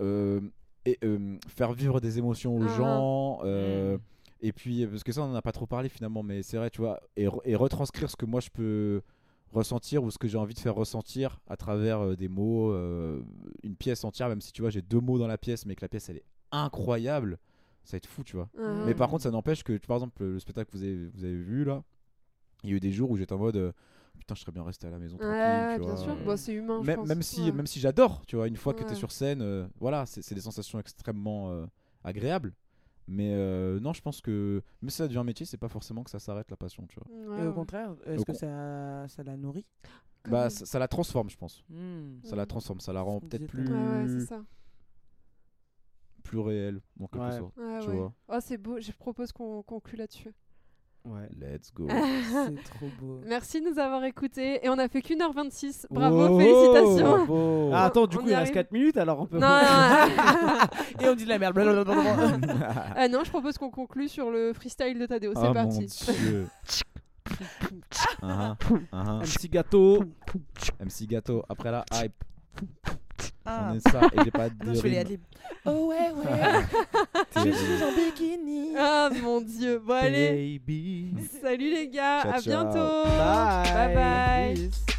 euh, et euh, faire vivre des émotions aux Ah. gens. euh, Mm. Et puis, parce que ça, on en a pas trop parlé finalement, mais c'est vrai, tu vois, et, re- et retranscrire ce que moi je peux ressentir ou ce que j'ai envie de faire ressentir à travers euh, des mots, euh, une pièce entière, même si tu vois, j'ai deux mots dans la pièce, mais que la pièce elle est incroyable, ça va être fou, tu vois. Mais par contre, ça n'empêche que, par exemple, le spectacle que vous avez, vous avez vu là, il y a eu des jours où j'étais en mode, euh, putain, je serais bien resté à la maison tranquille, Ouais, tu bien vois. sûr. C'est humain, je même, pense. même si, Ouais. même si j'adore, tu vois, une fois que tu es sur scène, euh, voilà, c'est c'est des sensations extrêmement euh, agréables. Mais euh, non, je pense que même si ça devient un métier, c'est pas forcément que ça s'arrête la passion, tu vois. Ouais, Et au contraire, est-ce Au que con- ça, ça la nourrit? Bah, ça, ça la transforme, je pense. Hmm. Ça la Mm. transforme, ça la rend peut-être plus, tout Ouais, ouais, c'est ça. plus réelle, en quelque Ouais. sorte. Ouais, tu ouais. vois. Oh, c'est beau. Je propose qu'on conclue là-dessus. Ouais. Let's go. <laughs> C'est trop beau. Merci de nous avoir écoutés. Et on a fait qu'une heure 26. Bravo, Oh, félicitations. bravo. Ah, attends, du On coup, il reste arrive. 4 minutes alors on peut. Non, non, <laughs> Et on dit de la merde. <laughs> Ah non, je propose qu'on conclue sur le freestyle de Tadeo. C'est Ah, parti. mon dieu. Ah, ah, Un ah. gâteau. MC Gâteau. Après la hype, Ah. ça et j'ai pas <laughs> de non, je rime. adlibs. <laughs> Oh ouais, ouais. <laughs> je suis en bikini. Ah mon dieu. Bon, allez. Baby. Salut les gars. Ciao, à ciao. bientôt. Bye. Bye bye.